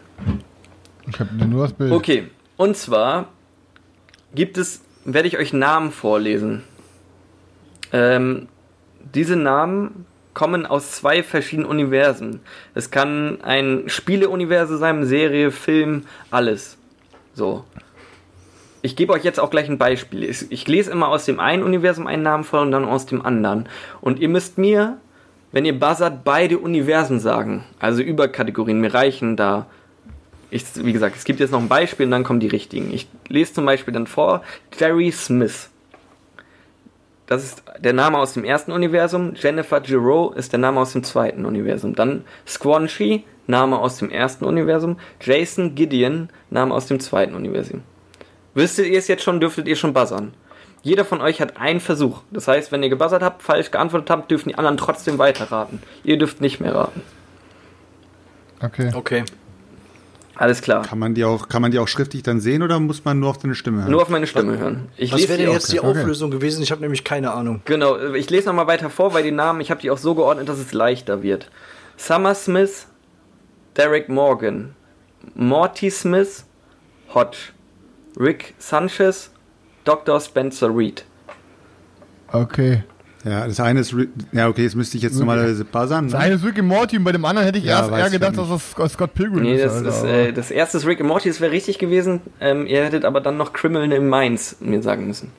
D: Ich habe nur das Bild.
F: Okay, und zwar gibt es, werde ich euch Namen vorlesen. Ähm, diese Namen kommen aus zwei verschiedenen Universen. Es kann ein Spieleuniversum sein, Serie, Film, alles. So. Ich gebe euch jetzt auch gleich ein Beispiel. Ich, lese immer aus dem einen Universum einen Namen vor und dann aus dem anderen. Und ihr müsst mir, wenn ihr buzzert, beide Universen sagen. Also Überkategorien. Mir reichen da ich, wie gesagt, es gibt jetzt noch ein Beispiel und dann kommen die richtigen. Ich lese zum Beispiel dann vor Jerry Smith. Das ist der Name aus dem ersten Universum. Jennifer Giroux ist der Name aus dem zweiten Universum. Dann Squanchy, Name aus dem ersten Universum. Jason Gideon, Name aus dem zweiten Universum. Wüsstet ihr es jetzt schon, dürftet ihr schon buzzern. Jeder von euch hat einen Versuch. Das heißt, wenn ihr gebuzzert habt, falsch geantwortet habt, dürfen die anderen trotzdem weiterraten. Ihr dürft nicht mehr raten.
D: Okay.
E: Okay.
F: Alles klar.
G: Kann man die auch, kann man die auch schriftlich dann sehen oder muss man nur auf deine Stimme hören?
F: Nur auf meine Stimme hören. Ich
E: Was wäre denn jetzt die
D: Okay.
E: Auflösung gewesen? Ich habe nämlich keine Ahnung.
F: Genau, ich lese nochmal weiter vor, weil die Namen, ich habe die auch so geordnet, dass es leichter wird. Summer Smith, Derek Morgan, Morty Smith, Hodge, Rick Sanchez, Dr. Spencer Reed.
D: Okay.
G: Ja, das eine ist, ja okay, das müsste ich jetzt normalerweise buzzern.
D: Das eine ist Rick and Morty und bei dem anderen hätte ich
G: Ja,
D: erst eher gedacht, dass das Scott Pilgrim
F: Nee,
D: ist.
F: das,
D: Alter,
F: ist,
D: aber-
F: äh, das erste ist Rick and Morty, das wäre richtig gewesen. Ähm, ihr hättet aber dann noch Criminal in Minds mir sagen müssen.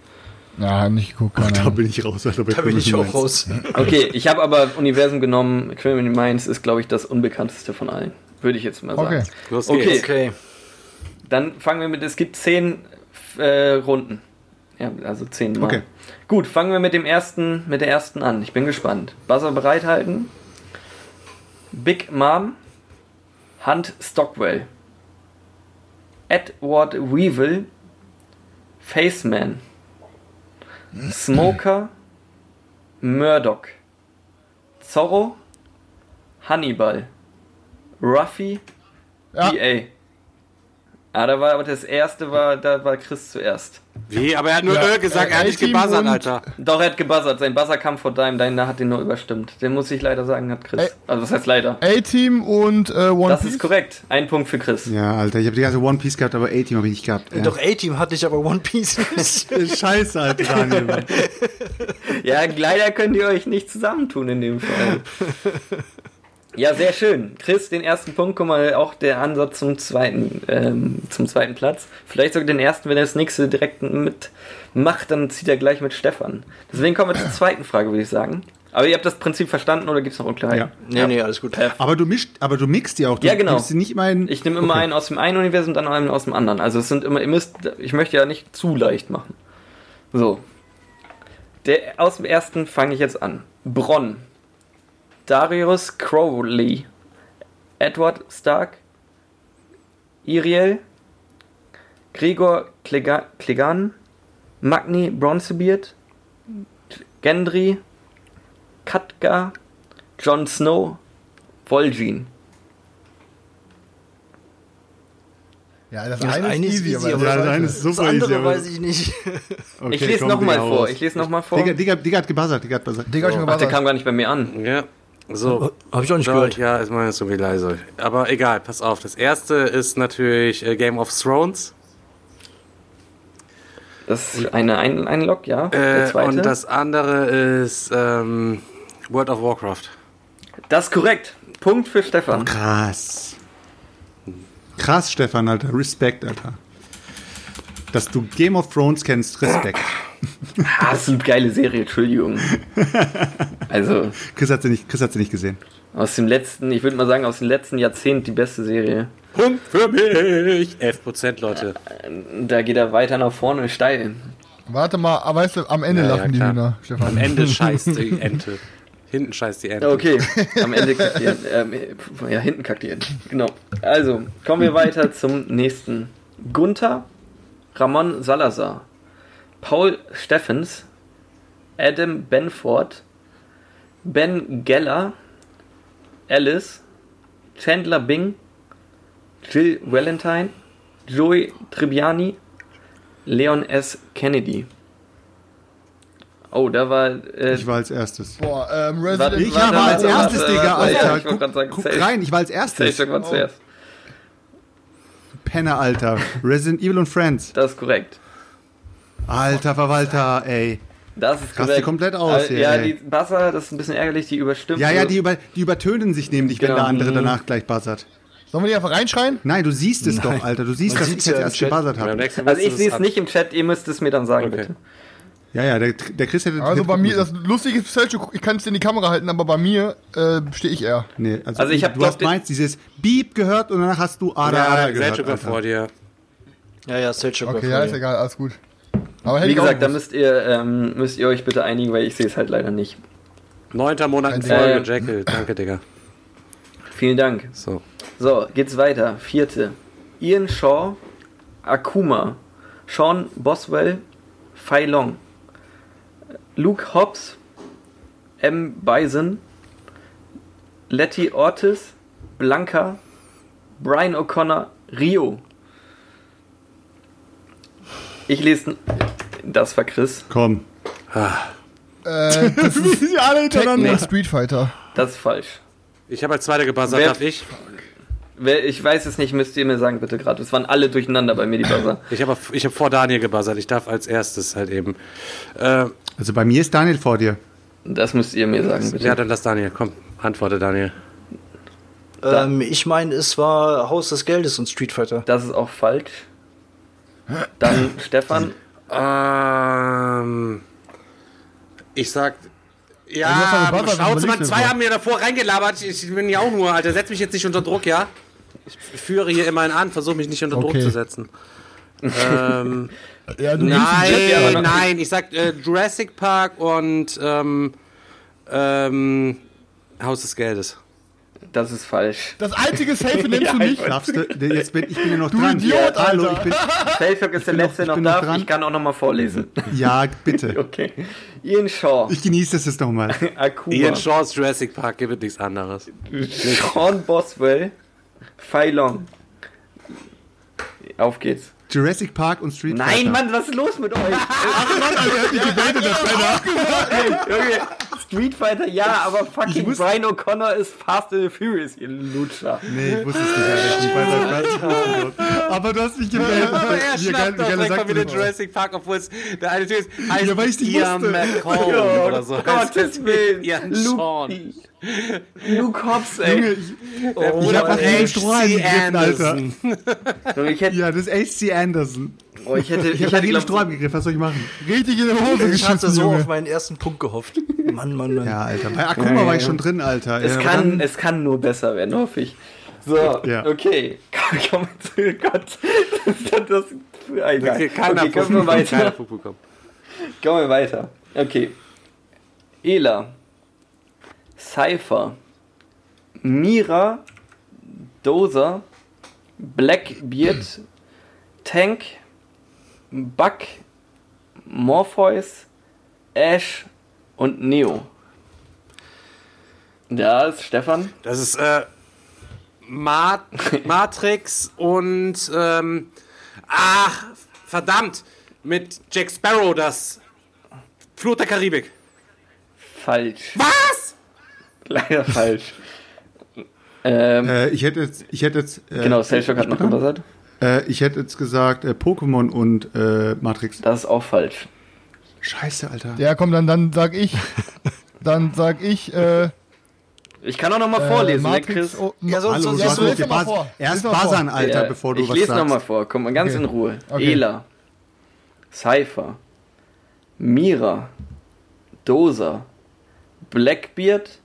D: Ja, nicht geguckt, keine
G: Da bin ich raus. Alter, bei
E: Da bin ich auch raus.
F: Okay, ich habe aber Universum genommen. Criminal in Minds ist, glaube ich, das unbekannteste von allen. Würde ich jetzt mal sagen.
D: Okay.
C: Los
F: Okay.
E: Okay.
F: Dann fangen wir mit, es gibt zehn äh, Runden. Ja, also zehn Mal.
G: Okay.
F: Gut, fangen wir mit dem ersten, mit der ersten an. Ich bin gespannt. Buzzer bereithalten. Big Mom, Hunt Stockwell, Edward Weevil, Faceman, Smoker, Murdoch, Zorro, Hannibal, Ruffy,
D: Ja.
F: DA. Ah, da war aber das erste war, da war Chris zuerst.
C: Wie? Aber er hat nur
D: Ja,
C: äh gesagt, er hat nicht
D: A-Team
C: gebuzzert, Alter.
F: Doch, er hat gebuzzert. Sein Buzzer kam vor deinem, deiner hat den nur überstimmt. Den muss ich leider sagen, hat Chris.
D: Ey.
F: Also was heißt leider?
D: A-Team und äh, One
F: Das
D: Piece.
F: ist korrekt. Ein Punkt für Chris.
G: Ja, Alter, ich habe die ganze One Piece gehabt, aber A-Team habe ich nicht gehabt. Ja.
E: Doch A-Team hatte ich aber One Piece nicht.
G: Scheiße, Alter, Daniel.
F: Ja, leider könnt ihr euch nicht zusammentun in dem Fall. Ja, sehr schön. Chris, den ersten Punkt, guck mal, auch der Ansatz zum zweiten, ähm, zum zweiten Platz. Vielleicht sogar den ersten, wenn er das nächste direkt mitmacht, dann zieht er gleich mit Stefan. Deswegen kommen wir zur zweiten Frage, würde ich sagen. Aber ihr habt das Prinzip verstanden oder gibt es noch Unklarheiten?
E: nee, nee, alles gut.
G: Aber du mischt, aber du mixt die auch. Du
F: Ja, genau.
G: die nicht immer in,
F: Ich nehme immer
G: Okay.
F: einen aus dem einen Universum, dann einen aus dem anderen. Also es sind immer, ihr müsst, ich möchte ja nicht zu leicht machen. So. Der, aus dem ersten fange ich jetzt an. Bronn. Darius Crowley. Edward Stark. Iriel. Gregor Clega- Clegan. Magni Bronzebeard. Gendry. Katka. Jon Snow. Vol'jin.
D: Ja, das,
E: Das
D: eine, ist easy, aber
E: aber
G: Ja,
D: das
G: das eine ist super
E: das andere
G: easy,
E: weiß ich nicht.
G: Okay,
F: ich lese nochmal vor. Ich lese nochmal vor.
G: Digga, Digga, Digga hat gebuzzert, Digga hat gebuzzert.
D: Digga, schon
F: Ach, der kam gar nicht bei mir an.
C: Ja. So.
E: Hab ich auch nicht
C: So,
E: gehört.
C: Ja, ist mal so wie leise. Aber egal, pass auf. Das erste ist natürlich äh, Game of Thrones.
F: Das ist eine, ein, ein Log, ja.
C: Äh, und das andere ist ähm, World of Warcraft.
F: das ist korrekt. Punkt für Stefan.
G: Krass. Krass, Stefan, Alter. Respekt, Alter. Dass du Game of Thrones kennst, Respekt.
F: Ah, das ist eine geile Serie, Entschuldigung. Also,
G: Chris hat sie nicht, Chris hat sie nicht gesehen.
F: aus dem letzten, ich würde mal sagen, aus dem letzten Jahrzehnt die beste Serie.
C: Punkt für mich. 11 Prozent, Leute.
F: Da geht er weiter nach vorne steil.
D: Warte mal, aber weißt du, am Ende
C: Ja, ja,
D: lachen die
C: klar.
D: Hühner, Stefan.
C: Am Ende scheißt die Ente. Hinten scheißt die Ente.
F: Okay, am Ende kackt die Ente. Ähm, ja, hinten kackt die Ente. Genau. Also, kommen wir weiter zum nächsten. Gunther, Ramon Salazar, Paul Steffens, Adam Benford, Ben Geller, Alice, Chandler Bing, Jill Valentine, Joey Tribbiani, Leon S. Kennedy. Oh, da war. Äh,
G: Ich war als erstes.
D: Boah, ähm, Resident
G: Ich
F: warte,
G: war als erstes, Digga, Alter.
F: ich wollte grad sagen,
G: guck,
F: safe.
G: guck rein, ich war als
F: Safe
G: erstes.
F: sag mal zuerst.
G: Penner, Alter. Resident Evil und Friends.
F: Das ist korrekt.
G: Alter Verwalter, ey.
F: Das ist
G: Raste
F: korrekt.
G: komplett aus
F: Äh,
G: hier,
F: ja,
G: ey.
F: die Buzzer, das ist ein bisschen ärgerlich, die überstimmt.
G: Ja, ja, die, über, die übertönen sich nämlich, wenn
F: Genau.
G: der andere
F: Mhm.
G: danach gleich buzzert.
D: Sollen wir die einfach reinschreien?
G: Nein, du siehst es doch, Alter. Du siehst,
E: Man
G: dass ich jetzt
E: ja
G: erst gebuzzert habe.
F: Also ich sehe es nicht im Chat, ihr müsst es mir dann sagen,
C: Okay.
F: bitte.
G: Ja, ja, der, der Chris hätte.
D: Also bei mir, das Lustige ist, Selchuk, ich kann es in die Kamera halten, aber bei mir äh, stehe ich eher.
G: Nee, also,
F: Also ich hab
G: du hast meins, dieses Beep gehört und danach hast du Ada,
C: Ja,
G: Ada gehört.
C: Selchuk war vor dir.
E: Ja, ja, Selchuk
D: Okay,
E: war
D: ja,
E: vor
D: ist
E: dir.
D: egal, alles gut. Aber
F: Wie gesagt, da müsst ihr, ähm, müsst ihr euch bitte einigen, weil ich sehe es halt leider nicht.
C: Neunter Monat in
D: Kein
C: Folge,
F: Ding.
C: Jekyll. Danke, Digga.
F: Vielen Dank.
C: So.
F: So, geht's weiter. Vierte. Ian Shaw, Akuma, Sean Boswell, Fai Long, Luke Hobbs, M. Bison, Letty Ortiz, Blanca, Brian O'Connor, Rio. Ich lese. Das war Chris.
G: Komm.
D: Äh, das ist
G: Sie alle
D: und Street Fighter.
F: Das ist falsch.
C: Ich habe als zweiter gebuzzert,
F: Wer-
C: darf ich?
F: Wer, ich weiß es nicht, müsst ihr mir sagen, bitte gerade. Es waren alle durcheinander bei mir, die Buzzer.
C: Ich habe ich hab vor Daniel gebuzzert. Ich darf als erstes halt eben. Äh,
G: Also bei mir ist Daniel vor dir.
F: Das müsst ihr mir sagen, bitte.
C: ja, dann lass Daniel. Komm, antworte Daniel.
E: Ähm, ich meine, es war Haus des Geldes und Street Fighter.
F: Das ist auch falsch. Dann Stefan.
C: Ähm, ich sag. Ja,
D: gebuzzert,
C: Schnauze, Mann, zwei haben mir davor reingelabert. Ich bin ja auch nur, Alter. Setz mich jetzt nicht unter Druck, ja? Ich führe hier immerhin an, versuche mich nicht unter Druck
D: Okay.
C: zu setzen. ähm,
D: Ja, du
F: Ja, aber
C: nein,
F: noch-
C: nein, ich sag äh, Jurassic Park und ähm, ähm, Haus des Geldes.
F: Das ist falsch.
D: Das einzige Safe nimmst du nicht.
G: Darfst du, jetzt bin, ich bin ja noch
D: Du
G: dran.
D: Idiot,
G: Hallo,
D: Alter.
G: ich bin.
F: Felflock ist der
G: noch-
F: letzte
G: ich
F: noch
G: noch
F: da.
G: dran.
F: Ich kann auch noch mal vorlesen.
G: Ja, bitte.
F: Okay. Ian Shaw.
G: Ich genieße das jetzt nochmal.
F: Akuma.
C: Ian Shaws Jurassic Park, gibt es nichts anderes.
F: Sean Boswell. Fai Long. Auf geht's.
G: Jurassic Park und Street
F: Nein,
G: Fighter.
F: Mann, was ist los mit euch? Ach Mann, Alter, ich gebetet, das Junge, Street Fighter, ja, aber fucking
G: wusste-
F: Brian O'Connor ist Fast and the Furious, ihr Lutscher.
G: Nee, ich wusste es nicht, Alter. Ich weiß, ich weiß, ich wusste es. Aber du hast mich gemeldet.
C: Aber er schnappt doch direkt mal wieder
G: das?
C: Jurassic Park, obwohl es der eine Typ ist, heißt
G: Ja, weil ich's nicht
C: Ian
G: wusste.
C: McCall
F: Ja,
C: oder so.
F: Gottes Willen.
C: Ian
F: Luke,
C: Sean.
F: Luke Hobbs, ey.
G: Junge, ich,
F: Oh,
G: ich hab jedem Strohhalm gegriffen, Alter.
F: Ich hätte,
G: Ja, das ist H.C. Anderson.
F: oh, ich hätte,
G: Ich
F: ich hätte glaub,
G: Strohhalm gegriffen. Was soll ich machen?
D: Richtig in die Hose
E: Ich hatte so
D: Junge.
E: auf meinen ersten Punkt gehofft. Mann, Mann, Mann.
G: Ja, Alter. Bei Akuma war ich schon drin, Alter.
F: es
G: Ja,
F: kann,
G: dann-
F: es kann nur besser werden, hoffe ich. So,
G: Ja.
F: okay. Komm, komm zu Gott. Das, das, ah, egal.
C: Okay, keiner
F: okay, kommen wir weiter. Kommen wir weiter. Okay. Ela. Cypher. Mira. Dozer. Blackbeard. Tank. Buck. Morpheus. Ash. Und Neo. Ja, ist Stefan.
C: Das ist äh, Ma Matrix und ähm, ach, verdammt, mit Jack Sparrow, das Flut der Karibik.
F: Falsch.
C: Was?
F: Leider falsch. Ähm,
G: Äh, ich hätte jetzt, ich hätte jetzt, äh,
F: genau, Selchuk hat noch gebuzzert.
G: Äh, ich hätte jetzt gesagt äh, Pokémon und äh, Matrix.
F: Das ist auch falsch.
G: Scheiße, Alter.
D: Ja, komm, dann, dann sag ich. Dann sag ich. Äh,
F: Ich kann auch noch mal
D: äh,
F: vorlesen, ne,
D: Matrix.
F: Chris?
D: Oh,
E: Ja, sonst-
G: Hallo, hast
D: so
G: noch
D: lese mal vor.
G: Erst buzzern, Alter,
F: Ja,
G: bevor du
F: ich
G: was
F: lese
G: sagst.
F: noch mal vor. Komm mal ganz
D: Okay.
F: in Ruhe.
D: Okay.
F: Ela. Cypher. Mira. Dozer. Blackbeard.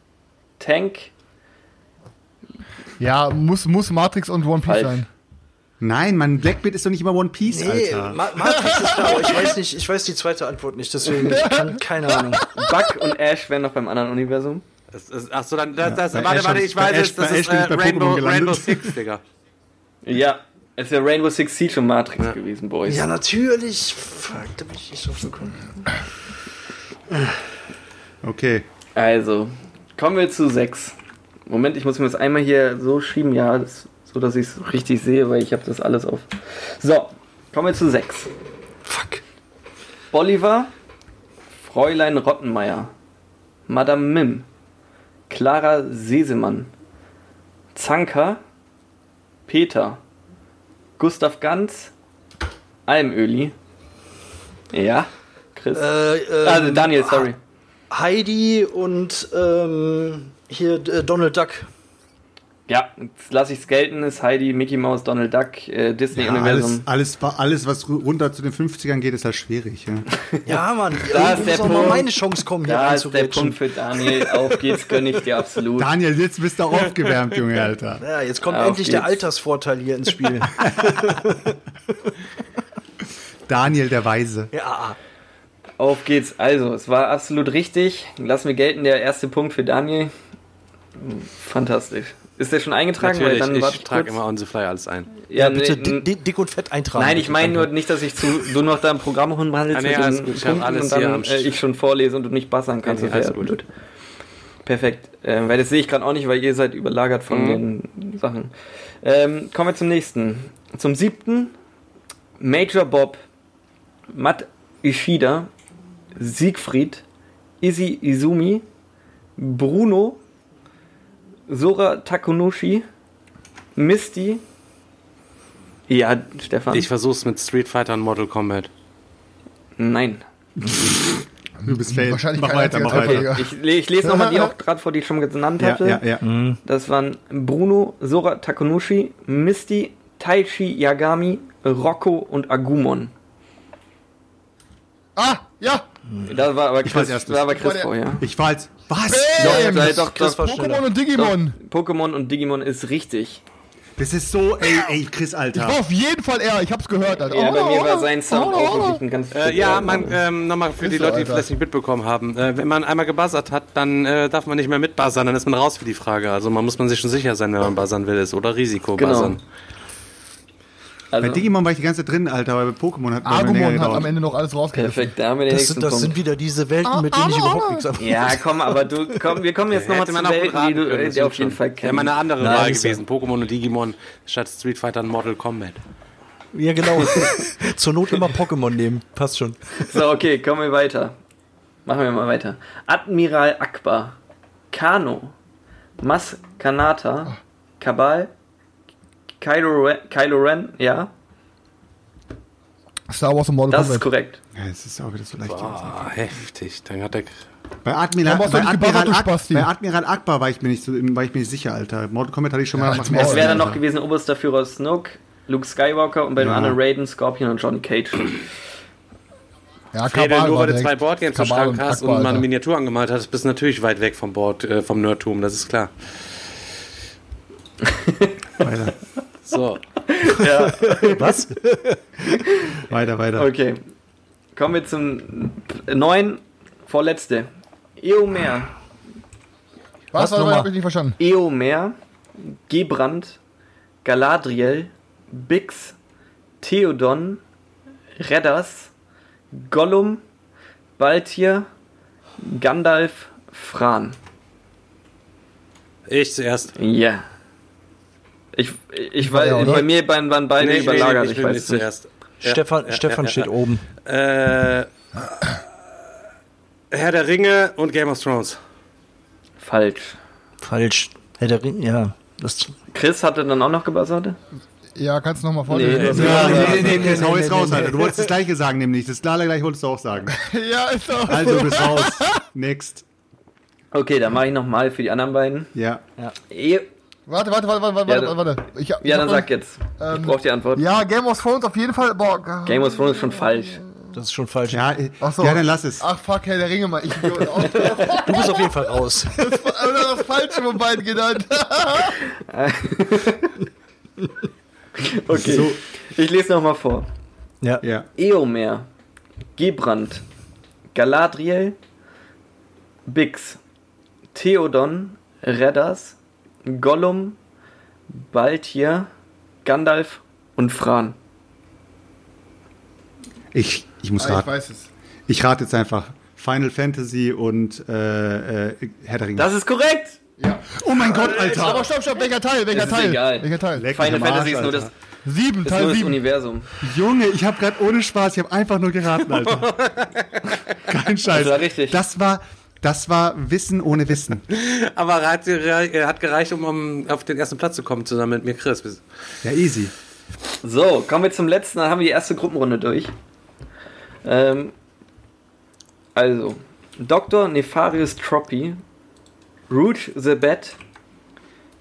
F: Tank.
D: Ja, muss, muss Matrix und One Piece
F: Falsch.
D: sein.
G: Nein, Mann, Blackbeard ist doch nicht immer One Piece,
E: Nee,
G: Alter.
E: Ma Matrix ist da, aber ich weiß nicht, ich weiß die zweite Antwort nicht, deswegen ich kann keine Ahnung.
F: Buck und Ash wären noch beim anderen Universum.
C: Das ist, ach so, dann, das, das, warte,
G: Ash
C: warte, ich weiß
G: Ash-
C: es, das ist äh, Rainbow. Rainbow Six, Digga.
F: Ja. Es wäre Rainbow Six Siege und Matrix gewesen, Boys.
E: Ja, natürlich. Fuck, da bin ich nicht drauf gekommen.
G: Okay.
F: Also, kommen wir zu 6. Moment, ich muss mir das einmal hier so schieben, ja, das, so dass ich es richtig sehe, weil ich habe das alles auf. So, kommen wir zu 6.
E: Fuck.
F: Bolivar, Fräulein Rottenmeier, Madame Mim, Clara Sesemann, Zanker, Peter, Gustav Ganz, Almöli. Ja, Chris.
E: Äh, ähm,
F: also Daniel, sorry.
E: Heidi und ähm, hier äh, Donald Duck.
F: Ja, jetzt lasse ich es gelten, ist Heidi, Mickey Mouse, Donald Duck, äh,
G: Ja, alles,
F: Disney-Universum.
G: alles, alles, was ru- runter zu den 50ern geht, ist halt schwierig. Ja.
E: Ja, Mann,
F: Da ist
E: muss
F: der
E: mal
F: Punkt.
E: meine Chance kommen, hier
F: da ist der. Punkt für Daniel. Auf geht's, gönn ich dir absolut.
G: Daniel, jetzt bist du aufgewärmt, Junge, Alter.
E: Ja, jetzt kommt
F: Auf
E: endlich der
F: geht's.
E: Altersvorteil hier ins Spiel.
G: Daniel der Weise.
E: ja,
F: Auf geht's. Also, es war absolut richtig. Lassen wir gelten, der erste Punkt für Daniel. Fantastisch. Ist der schon eingetragen?
C: Natürlich,
F: Weil dann
C: ich trage immer on the fly alles ein.
E: ja,
F: nee,
E: bitte
F: n-
E: di- di- dick und fett eintragen.
F: Nein, ich meine nur nicht, dass ich zu, du noch da im Programm rumhandelst
C: Ah, nee,
F: mit
C: alles
F: den
C: gut, ich
F: Punkten
C: alles
F: und dann äh, ich schon vorlese und du nicht buzzern kannst.
C: Nee, nee, alles gut.
F: Perfekt. Ähm, weil das sehe ich gerade auch nicht, weil ihr seid überlagert von
C: Mhm.
F: den Sachen. Ähm, kommen wir zum nächsten. Zum siebten. Major Bob, Matt Ishida, Siegfried, Izzy Izumi, Bruno, Sora Takunoshi, Misty. Ja, Stefan.
C: Ich versuch's mit Street Fighter und Mortal Kombat.
F: Nein.
G: Du bist fail.
D: Wahrscheinlich
G: Mach weiter, mach weiter.
F: Ich, ich lese nochmal die auch gerade vor, die ich schon genannt
G: Ja,
F: hatte.
G: ja, ja.
F: Das waren Bruno, Sora Takunushi, Misty, Taichi Yagami, Rocco und Agumon.
D: Ah, ja!
F: Da war aber
G: Ich war als
F: Chris, da war
D: war
F: Chris
D: der-
F: vorher.
G: Ich war jetzt. Was?
D: Bam!
F: Doch, doch,
E: Chris
F: doch, doch.
D: Pokémon und Digimon.
F: Pokémon und Digimon ist richtig.
G: Das ist so, ey, ey, Chris,
D: Ich
G: Alter.
D: war auf jeden Fall er, ich hab's gehört. Alter.
F: Ja, bei mir war
D: Oh,
F: sein Sound
D: oh,
F: auch
D: oh.
F: ein ganz
C: Äh, ja, man, ähm, nochmal für die
D: Ist
C: Leute, die vielleicht nicht mitbekommen haben. Äh, wenn man einmal gebuzzert hat, dann äh, darf man nicht mehr mitbuzzern, dann ist man raus für die Frage. Also man muss man sich schon sicher sein, wenn man buzzern will, ist oder Risiko
F: Genau.
C: buzzern.
G: Bei
F: Also,
G: Digimon war ich die ganze Zeit drin, Alter, aber bei Pokémon hat
D: Agumon hat
G: gedauert.
D: am Ende noch alles rausgerissen.
F: perfekt, da haben wir den
E: Das, sind, das
F: Punkt.
E: sind wieder diese Welten, mit denen ich überhaupt nichts habe.
F: ja, komm, aber du, komm, wir kommen jetzt nochmal zu
C: gut
F: Welten, die du
C: können,
F: äh, die auf jeden
C: schon.
F: Fall
C: Wäre
F: kennst.
C: mal eine andere
E: Nein,
C: Wahl gewesen. Pokémon und Digimon statt Street Fighter und Mortal Kombat.
E: Ja, genau. Zur Not immer Pokémon nehmen. Passt schon.
F: So, okay, kommen wir weiter. Machen wir mal weiter. Admiral Akbar, Kano, Mas Kanata, Kabal, Kylo Ren, Kylo Ren ja,
D: Star Wars und Mortal
F: das ist
D: Kombat.
F: korrekt.
G: Ja, es ist auch wieder so leicht.
C: Ah, heftig. Dann hat er.
G: Bei Admiral, bei, Admiral Ak bei Admiral Akbar war ich mir nicht so, war ich mir nicht sicher, Alter. Mortal Kombat hatte ich schon
D: Ja,
G: mal dem
D: Maul.
F: Es wäre dann
G: Alter.
F: noch gewesen oberster Führer Snoke, Luke Skywalker und bei dem
G: Ja.
F: anderen Raiden, Scorpion und Johnny Cage.
D: Ja, Kabal
C: nur weil du zwei Boardgames Schrank hast und
D: Akbar,
C: mal eine. Miniatur angemalt hast, bist du natürlich weit weg vom Board, äh, vom Nerdtum, das ist klar.
G: Weiter,
C: So.
E: Was?
G: weiter, weiter.
F: Okay. Kommen wir zum neuen, vorletzte. Eomer.
D: Was,
E: Was
D: was, was
E: nochmal?
D: hab ich nicht verstanden?
F: Eomer, Gebrand, Galadriel, Bix, Theodon, Redders, Gollum, Baltier, Gandalf, Fran.
C: Ich zuerst.
F: Ja. Ich, ich war,
D: Ja,
F: bei mir waren, waren beide
C: Nee,
F: überlagert,
C: ich
F: ich, weiß
C: nicht
F: es nicht.
C: zuerst. Ja,
E: Stefan,
C: ja,
E: Stefan
C: ja,
E: steht
C: ja.
E: oben.
C: Äh, Herr der Ringe und Game of Thrones.
F: Falsch.
E: Falsch. Herr der Ring, ja. Das,
F: Chris hatte dann auch noch gebuzzert?
D: Ja, kannst du nochmal vorlesen?
G: Ja,
F: Ja,
G: nee, nee, nee, nee,
E: nee,
G: raus,
E: nee,
G: Alter. Du wolltest das gleiche sagen, nämlich. Das Lala gleich wolltest du auch sagen.
D: ja, ist doch.
G: Also, du bist raus. Next.
F: Okay, dann mache ich nochmal für die anderen beiden.
G: Ja.
F: E
D: Warte, warte, warte, warte,
F: Ja,
D: warte, warte. Ich, ich
F: ja,
D: hab
F: dann sag jetzt. Ich
D: Ähm,
F: brauche die Antwort.
D: Ja, Game of Thrones auf jeden Fall. Boah,
F: Game of Thrones ist schon falsch.
E: das ist schon falsch.
G: Ja, äh,
D: Ach so.
G: ja, dann lass es.
D: Ach fuck, Herr der Ringe. Ich. Auch
E: Du bist auf jeden Fall raus.
D: das Falsche von beiden genannt.
F: Okay.
G: So.
F: Ich lese nochmal vor.
E: Ja.
G: Ja.
F: Eomer, Gebrand, Galadriel, Bix, Theodon, Redders, Gollum, Baltier, Gandalf und Fran.
G: Ich, ich muss
D: Ah, ich
G: raten.
D: weiß es.
G: Ich rate jetzt einfach. Final Fantasy und äh, äh, Herr der Ringe.
F: Das ist korrekt!
G: oh mein Gott, Alter.
D: Aber stopp, stopp, welcher Teil? Welcher
F: ist
D: Teil?
F: egal.
D: Welcher Teil?
G: Leck
F: Final
G: am
F: Fantasy ist nur das,
G: Alter.
D: Sieben,
F: ist
D: Teil
F: nur das
D: sieben.
F: Universum.
G: Junge, ich habe gerade ohne Spaß, ich habe einfach nur geraten, Alter. Kein Scheiß.
F: Das war richtig.
G: Das war, das war Wissen ohne Wissen.
C: Aber er hat, er hat gereicht, um, um auf den ersten Platz zu kommen, zusammen mit mir, Chris.
G: Ja, easy.
F: So, kommen wir zum letzten, dann haben wir die erste Gruppenrunde durch. Ähm, also, Dr. Nefarious Troppy, Rouge the Bat,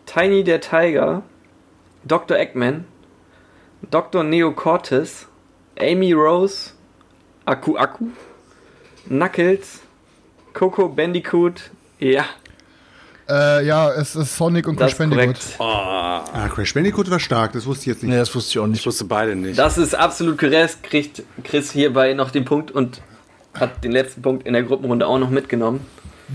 F: Tiny der Tiger, Dr. Eggman, Dr. Neocortis, Amy Rose, Aku Aku, Knuckles, Coco Bandicoot, ja,
D: Äh, ja, es ist Sonic und
F: das
D: Crash Bandicoot.
F: korrekt.
G: Ah, Crash Bandicoot war stark, das wusste ich jetzt nicht.
E: Nee, das wusste ich auch
C: Ich
E: nicht.
C: wusste beide nicht.
F: Das ist absolut korrekt, kriegt Chris hierbei noch den Punkt und hat den letzten Punkt in der Gruppenrunde auch noch mitgenommen.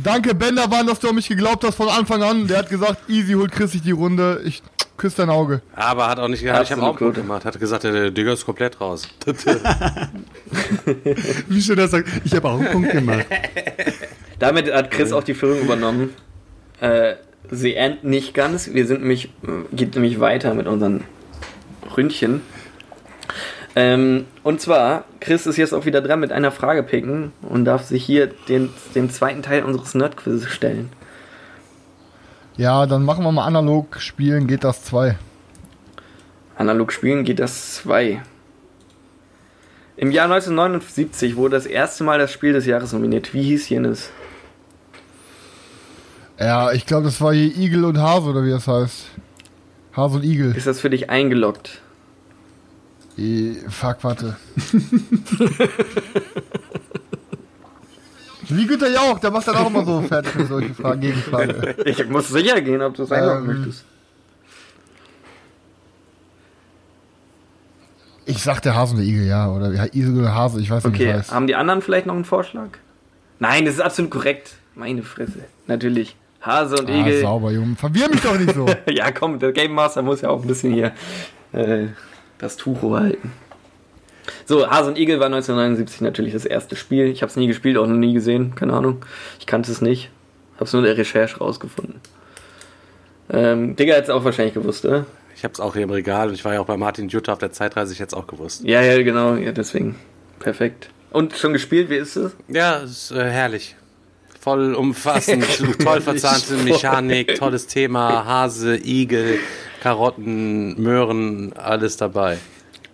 D: Danke, Benderwan, dass du an mich geglaubt hast von Anfang an. Der hat gesagt, easy holt Chris sich die Runde. Ich küsse dein Auge.
C: Aber hat auch nicht gehabt, ich habe auch einen
F: Absolut
C: Punkt
F: gut.
C: gemacht. Hat gesagt, der Digger ist komplett raus.
G: Wie schön das sagt, ich habe auch einen Punkt gemacht.
F: Damit hat Chris auch die Führung übernommen. Äh, sie endet nicht ganz. Wir sind nämlich, äh, geht nämlich weiter mit unseren Ründchen. Ähm, und zwar, Chris ist jetzt auch wieder dran mit einer Frage picken und darf sich hier den, den zweiten Teil unseres Nerdquizzes stellen.
D: Ja, dann machen wir mal analog spielen, geht das 2.
F: Analog spielen geht das 2. Im Jahr 1979 wurde das erste Mal das Spiel des Jahres nominiert. Wie hieß jenes?
D: Ja, ich glaube, das war hier Igel und Hase oder wie das heißt. Hase und Igel.
F: Ist das für dich eingeloggt?
D: Eh, fuck, warte. Wie Güter Jauch, der macht dann auch immer so fertig mit solchen Fragen, Gegenfragen.
F: Ich muss sicher gehen, ob du es einloggen
D: Ähm,
F: möchtest.
D: Ich sag der Hase und der Igel, ja. Oder ja, Igel oder Hase, ich weiß nicht,
F: Okay,
D: heißt.
F: haben die anderen vielleicht noch einen Vorschlag? Nein, das ist absolut korrekt. Meine Fresse. Natürlich. Hase und
D: Ah,
F: Igel.
D: sauber, Junge. Verwirr mich doch nicht so.
F: ja, komm, der Game Master muss ja auch ein bisschen hier äh, das Tuch halten. So, Hase und Igel war 1979 natürlich das erste Spiel. Ich habe es nie gespielt, auch noch nie gesehen. Keine Ahnung. Ich kannte es nicht. Habe es nur in der Recherche rausgefunden. Ähm, Digga hat es auch wahrscheinlich gewusst, oder?
C: Ich habe es auch hier im Regal und ich war ja auch bei Martin Jutta auf der Zeitreise, ich hätte es auch gewusst.
F: Ja, ja, genau. Ja, deswegen. Perfekt. Und schon gespielt, wie ist es?
C: Ja, ist äh, herrlich. Voll umfassend, toll verzahnte Mechanik, tolles Thema, Hase, Igel, Karotten, Möhren, alles dabei.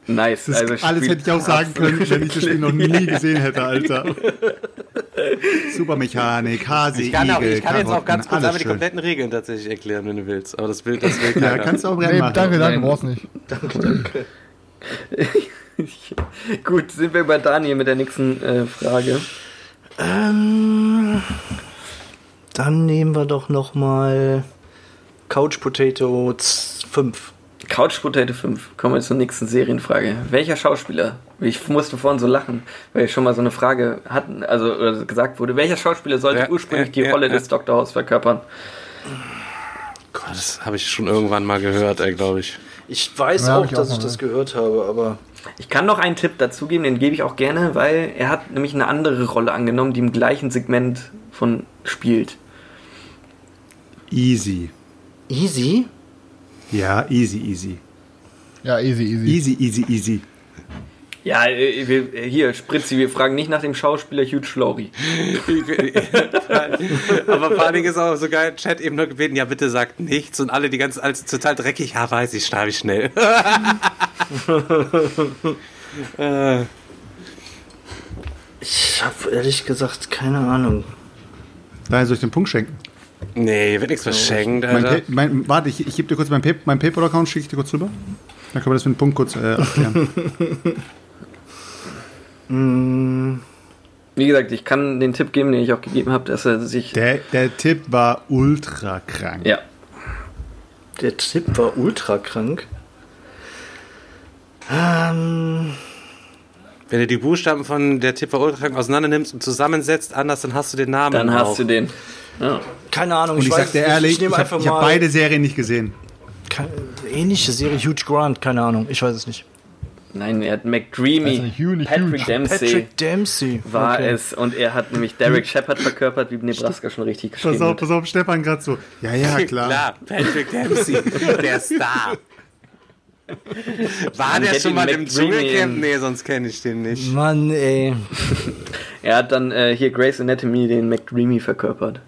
F: Nice.
G: Das
F: also
G: alles hätte ich auch sagen können, wenn ich das Spiel noch nie gesehen hätte, Alter. Supermechanik, Hase,
C: Ich kann,
G: Igel,
C: auch, ich kann jetzt auch ganz kurz einfach die kompletten Regeln tatsächlich erklären, wenn du willst. Aber das will, das will
G: Ja,
C: keiner.
G: kannst du auch brennen
D: Nee,
G: machen.
D: danke, danke, brauchst nicht.
F: Gut, sind wir bei Daniel mit der nächsten äh, Frage.
E: Ähm, dann nehmen wir doch noch mal Couch Potato 5.
F: Couch Potato 5. Kommen wir zur nächsten Serienfrage. Welcher Schauspieler? Ich musste vorhin so lachen, weil ich schon mal so eine Frage hatten, also oder gesagt wurde. Welcher Schauspieler sollte
C: Ja,
F: ursprünglich
C: ja,
F: die
C: ja,
F: Rolle
C: ja.
F: des Dr. House verkörpern?
C: Gott, das habe ich schon irgendwann mal gehört, glaube ich.
E: Ich weiß auch,
D: ich auch
E: dass
D: mal
E: ich das
D: gehört.
E: gehört habe, aber
F: Ich kann noch einen Tipp dazugeben, den gebe ich auch gerne, weil er hat nämlich eine andere Rolle angenommen, die im gleichen Segment von spielt.
G: Easy.
E: easy.
G: Ja, easy, easy.
D: Ja, easy, easy.
G: Easy, easy, easy.
F: Ja, äh, wir, hier, Spritzi, wir fragen nicht nach dem Schauspieler Hugh Laurie.
C: Aber vor allen Dingen ist auch so geil, Chat eben nur gebeten, ja bitte sagt nichts und alle die ganze, als total dreckig, ja weiß ich, schreibe ich schnell. äh,
E: Ich habe ehrlich gesagt keine Ahnung.
G: Daher soll ich den Punkt schenken.
C: Nee, hier wird nichts verschenkt,
G: Mein
C: Alter.
G: Mein, warte, ich, ich gebe dir kurz mein, Pay mein PayPal-Account, schicke ich dir kurz rüber. Dann können wir das mit dem Punkt kurz äh, abklären.
F: Wie gesagt, ich kann den Tipp geben, den ich auch gegeben habe, dass er sich.
G: Der, der Tipp war ultra krank.
F: ja,
E: Der Tipp war ultra krank. Ähm,
C: Wenn du die Buchstaben von der Tipper Ultrakrank auseinander nimmst und zusammensetzt anders, dann hast du den Namen
F: dann
C: auch.
F: hast du den. Ja.
E: keine Ahnung.
G: Und ich,
E: weiß
G: sag dir
E: nicht.
G: ehrlich, ich,
E: nehme
G: ich
E: einfach
G: habe hab beide Serien nicht gesehen.
E: keine, ähnliche Serie Huge Grant. Keine Ahnung. Ich weiß es nicht.
F: Nein, er hat McDreamy.
D: Also
F: Patrick. Dempsey
E: Patrick Dempsey
F: war
E: Okay.
F: es und er hat nämlich Derek Shepard verkörpert, wie Nebraska schon richtig geschrieben
G: Pass auf,
F: hat.
G: pass auf, Stefan gerade so. Ja, ja, klar.
C: Klar, Patrick Dempsey, der Star. War
F: Man
C: der schon mal im Dschungelcamp? Nee, sonst kenne ich den nicht.
E: Mann, ey.
F: Er hat dann äh, hier Grace Anatomy den McDreamy verkörpert.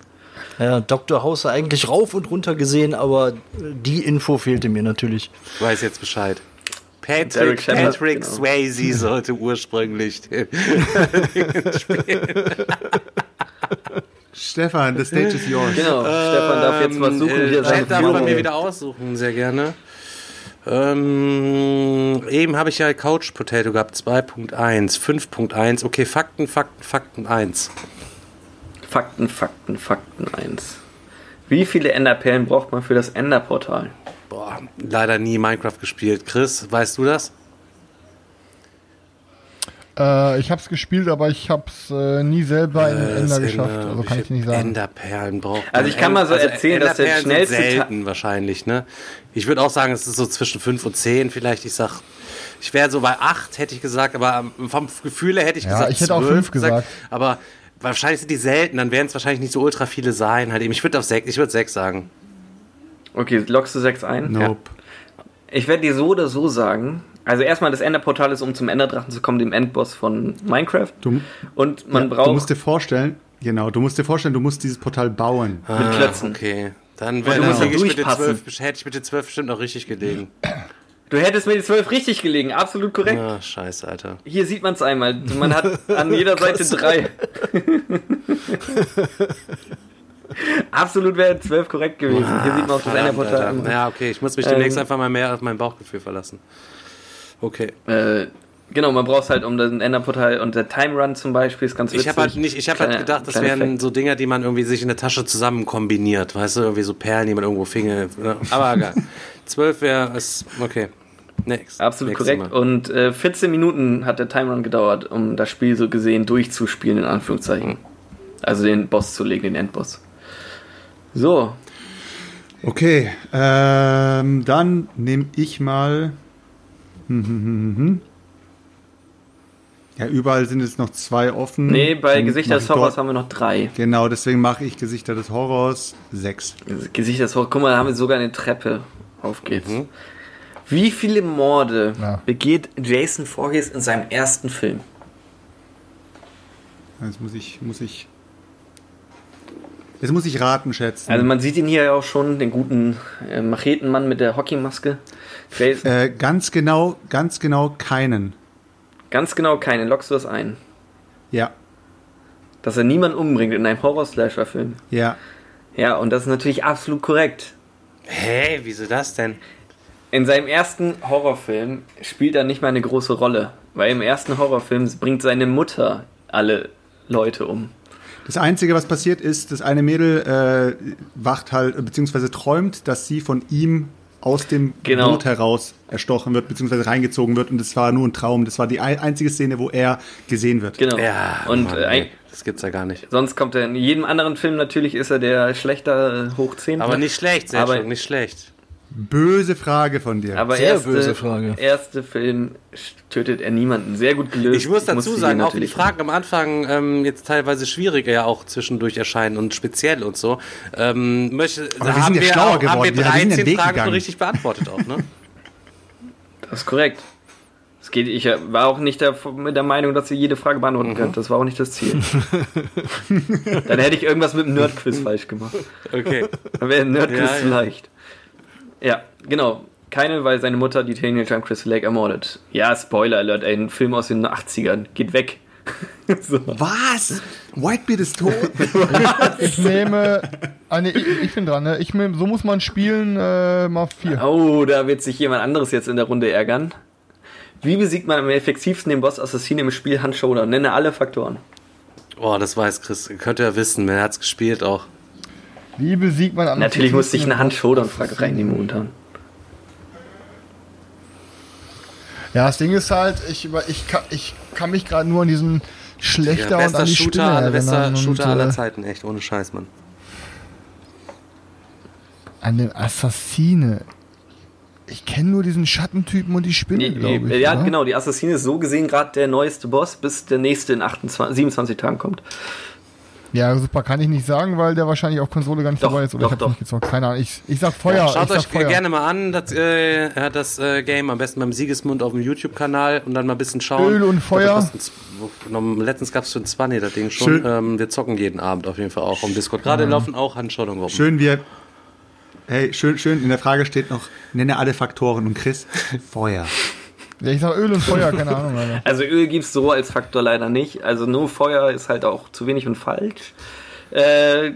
E: Ja, Dr. House eigentlich rauf und runter gesehen, aber die Info fehlte mir natürlich.
C: Weiß jetzt Bescheid. Patrick,
F: Shepard,
C: Patrick
F: genau.
C: Swayze sollte ursprünglich den spielen.
G: Stefan, the stage is yours.
F: Genau, Stefan darf jetzt was suchen.
C: Äh,
F: Hier seine
C: Chat darf bei mir wieder aussuchen, sehr gerne. Ähm, eben habe ich ja Couch Potato gehabt, 2.1, 5.1. Okay, Fakten, Fakten, Fakten 1.
F: Fakten, Fakten, Fakten 1. Wie viele Enderperlen braucht man für das Enderportal?
C: Boah, leider nie Minecraft gespielt. Chris, weißt du das?
D: Äh, ich hab's gespielt, aber ich hab's äh, nie selber in den
C: Äh,
D: Ender geschafft.
C: Ender-
D: Also kann ich nicht sagen.
C: Enderperlen braucht man.
F: Also ich kann mal so erzählen, dass der schnellste
C: sind
F: Ta-
C: selten wahrscheinlich, ne? Ich würde auch sagen, es ist so zwischen 5 und 10 vielleicht. Ich sag, ich wäre so bei 8, hätte ich gesagt, aber ähm, vom Gefühl her hätte ich
D: Ja,
C: gesagt
D: ich hätte auch
C: 12
D: fünf gesagt.
C: Aber wahrscheinlich sind die selten, dann werden es wahrscheinlich nicht so ultra viele sein. Halt eben. Ich würde auf 6, ich würde 6 sagen.
F: Okay, lockst du 6 ein?
G: Nope.
F: Ich werde dir so oder so sagen. Also erstmal das Enderportal ist, um zum Enderdrachen zu kommen, dem Endboss von Minecraft.
G: Du,
F: Und man
G: ja,
F: braucht
G: du musst dir vorstellen, genau, du musst dir vorstellen, du musst dieses Portal bauen.
F: mit Klötzen.
C: Ah, Okay. Dann
F: du
C: wäre
F: musst da
C: ich mit den
F: durchpassen.
C: 12, hätte ich mit den 12 bestimmt noch richtig gelegen.
F: Du hättest mit den 12 richtig gelegen, absolut korrekt.
C: Ah, scheiße, Alter.
F: Hier sieht man es einmal. Man hat an jeder Seite drei. Absolut wäre 12 korrekt gewesen. Hier sieht man auch das
C: Verdammt,
F: Enderportal.
C: Ja, okay, ich muss mich demnächst
F: Ähm,
C: einfach mal mehr auf mein Bauchgefühl verlassen. Okay.
F: Äh, genau, man braucht es halt um das Enderportal und der Time Run zum Beispiel ist ganz witzig.
C: Ich habe halt nicht, ich habe halt gedacht, das wären
F: Fact.
C: so Dinger, die man irgendwie sich in der Tasche zusammen kombiniert, weißt du, irgendwie so Perlen, die man irgendwo finge. ne? Aber egal. 12 wäre es okay. Next.
F: Absolut
C: Nächstes
F: korrekt.
C: Mal.
F: Und äh, 14 Minuten hat der Time Run gedauert, um das Spiel so gesehen durchzuspielen, in Anführungszeichen. Also den Boss zu legen, den Endboss. So,
G: Okay, ähm, dann nehme ich mal. Hm, hm, hm, hm, hm. Ja, überall sind jetzt noch zwei offen.
F: nee, bei
G: Dann
F: Gesichter des Horrors haben wir noch drei.
G: Genau, deswegen mache ich Gesichter des Horrors sechs.
F: Gesichter des Horrors, guck mal, da haben wir sogar eine Treppe. Auf geht's. Wie viele Morde
D: Ja.
F: begeht Jason Voorhees in seinem ersten Film?
G: Jetzt muss ich, muss ich. Jetzt muss ich raten, schätzen.
F: Also man sieht ihn hier ja auch schon, den guten äh, Machetenmann mit der Hockeymaske.
G: Äh, ganz genau, ganz genau keinen.
F: ganz genau keine, lockst du das ein?
G: Ja,
F: Dass er niemanden umbringt in einem Horror-Slasher-Film.
G: ja.
F: Ja, und das ist natürlich absolut korrekt.
C: Hä, wieso das denn?
F: In seinem ersten Horrorfilm spielt er nicht mal eine große Rolle, weil im ersten Horrorfilm bringt seine Mutter alle Leute um.
G: Das Einzige, was passiert ist, das eine Mädel äh, wacht halt, beziehungsweise träumt, dass sie von ihm aus dem
F: Genau.
G: Blut heraus erstochen wird, beziehungsweise reingezogen wird. Und das war nur ein Traum. Das war die ein- einzige Szene, wo er gesehen wird.
F: Genau.
C: Ja,
F: und
C: Mann,
F: äh,
C: das gibt's ja gar nicht.
F: sonst kommt er in jedem anderen Film natürlich ist er der schlechter äh, hoch 10.
C: Aber nicht schlecht, sehr
F: Aber-
C: nicht schlecht.
G: Böse Frage von dir.
F: Aber
E: Sehr
F: erste,
E: böse Frage.
F: erste Film tötet er niemanden. Sehr gut gelöst.
C: Ich muss dazu
F: musste
C: sagen, auch wenn die Fragen am Anfang ähm, jetzt teilweise schwieriger ja auch zwischendurch erscheinen und speziell und so, ähm, möchte,
G: Aber wir
C: haben,
G: sind ja
C: wir
G: schlauer
C: auch, haben
G: geworden.
C: wir
G: Wir- wir sind den
C: 13
G: Weg
C: Fragen schon
G: gegangen.
C: richtig beantwortet auch, ne?
F: Das ist korrekt. Es geht, ich war auch nicht der, mit der Meinung, dass ihr jede Frage beantworten
C: Mhm.
F: könnt. Das war auch nicht das Ziel. Dann hätte ich irgendwas mit dem Nerdquiz falsch gemacht.
C: Okay.
F: Dann wäre ein Nerdquiz
C: Ja,
F: zu
C: ja.
F: Ja, genau. Keine, weil seine Mutter die Teenager am Crystal Lake ermordet. Ja, Spoiler Alert, ey, ein Film aus den 80ern. Geht weg. so.
G: Was? Whitebeard ist tot?
D: Ich nehme. Ah, nee, ich, ich bin dran, ne? Ich nehme, so muss man spielen, äh, mal vier.
F: Oh, da wird sich jemand anderes jetzt in der Runde ärgern. Wie besiegt man am effektivsten den Boss Assassinen im Spiel Hand Shoulder? Nenne alle Faktoren.
C: Oh, das weiß Chris. Könnte er wissen, er hat's gespielt auch.
D: Wie besiegt man am
F: Natürlich musste ich eine Hand Shoulder Frage reinnehmen momentan.
D: Ja, das Ding ist halt, ich, ich, kann, ich kann mich gerade nur an diesen schlechter
C: Ja,
D: und an die
C: Shooter,
D: Stimme
C: aller, bester
D: erinnern
C: Shooter
D: und,
C: aller
D: äh,
C: Zeiten, echt, ohne Scheiß, Mann.
D: An den Assassine. Ich kenne nur diesen Schattentypen und die Spinne, glaube ich.
F: ja,
D: oder?
F: genau, die Assassine ist so gesehen gerade der neueste Boss, bis der nächste in 28, 27 Tagen kommt.
D: Ja, super, kann ich nicht sagen, weil der wahrscheinlich auf Konsole gar nicht
F: Doch,
D: dabei ist. Oder
F: doch,
D: ich
F: doch.
D: nicht gezockt. Keine Ahnung. Ich, ich sag Feuer.
C: Schaut
D: ich sag
C: euch
D: Feuer.
C: gerne mal an, das, äh, er hat das äh, Game am besten beim Siegesmund auf dem YouTube-Kanal und dann mal ein bisschen schauen.
D: Öl und Feuer.
C: Noch- Letztens gab es für ein 20 das Ding schon. Ähm, wir zocken jeden Abend auf jeden Fall auch im Discord. Gerade laufen auch Handschauungen
G: Schön, wir. Hey, schön, schön. In der Frage steht noch, nenne alle Faktoren. Und Chris, Feuer.
D: Ja, ich sag Öl und Feuer, keine Ahnung, Alter.
F: Also Öl gibt's so als Faktor leider nicht. Also nur Feuer ist halt auch zu wenig und falsch. Äh,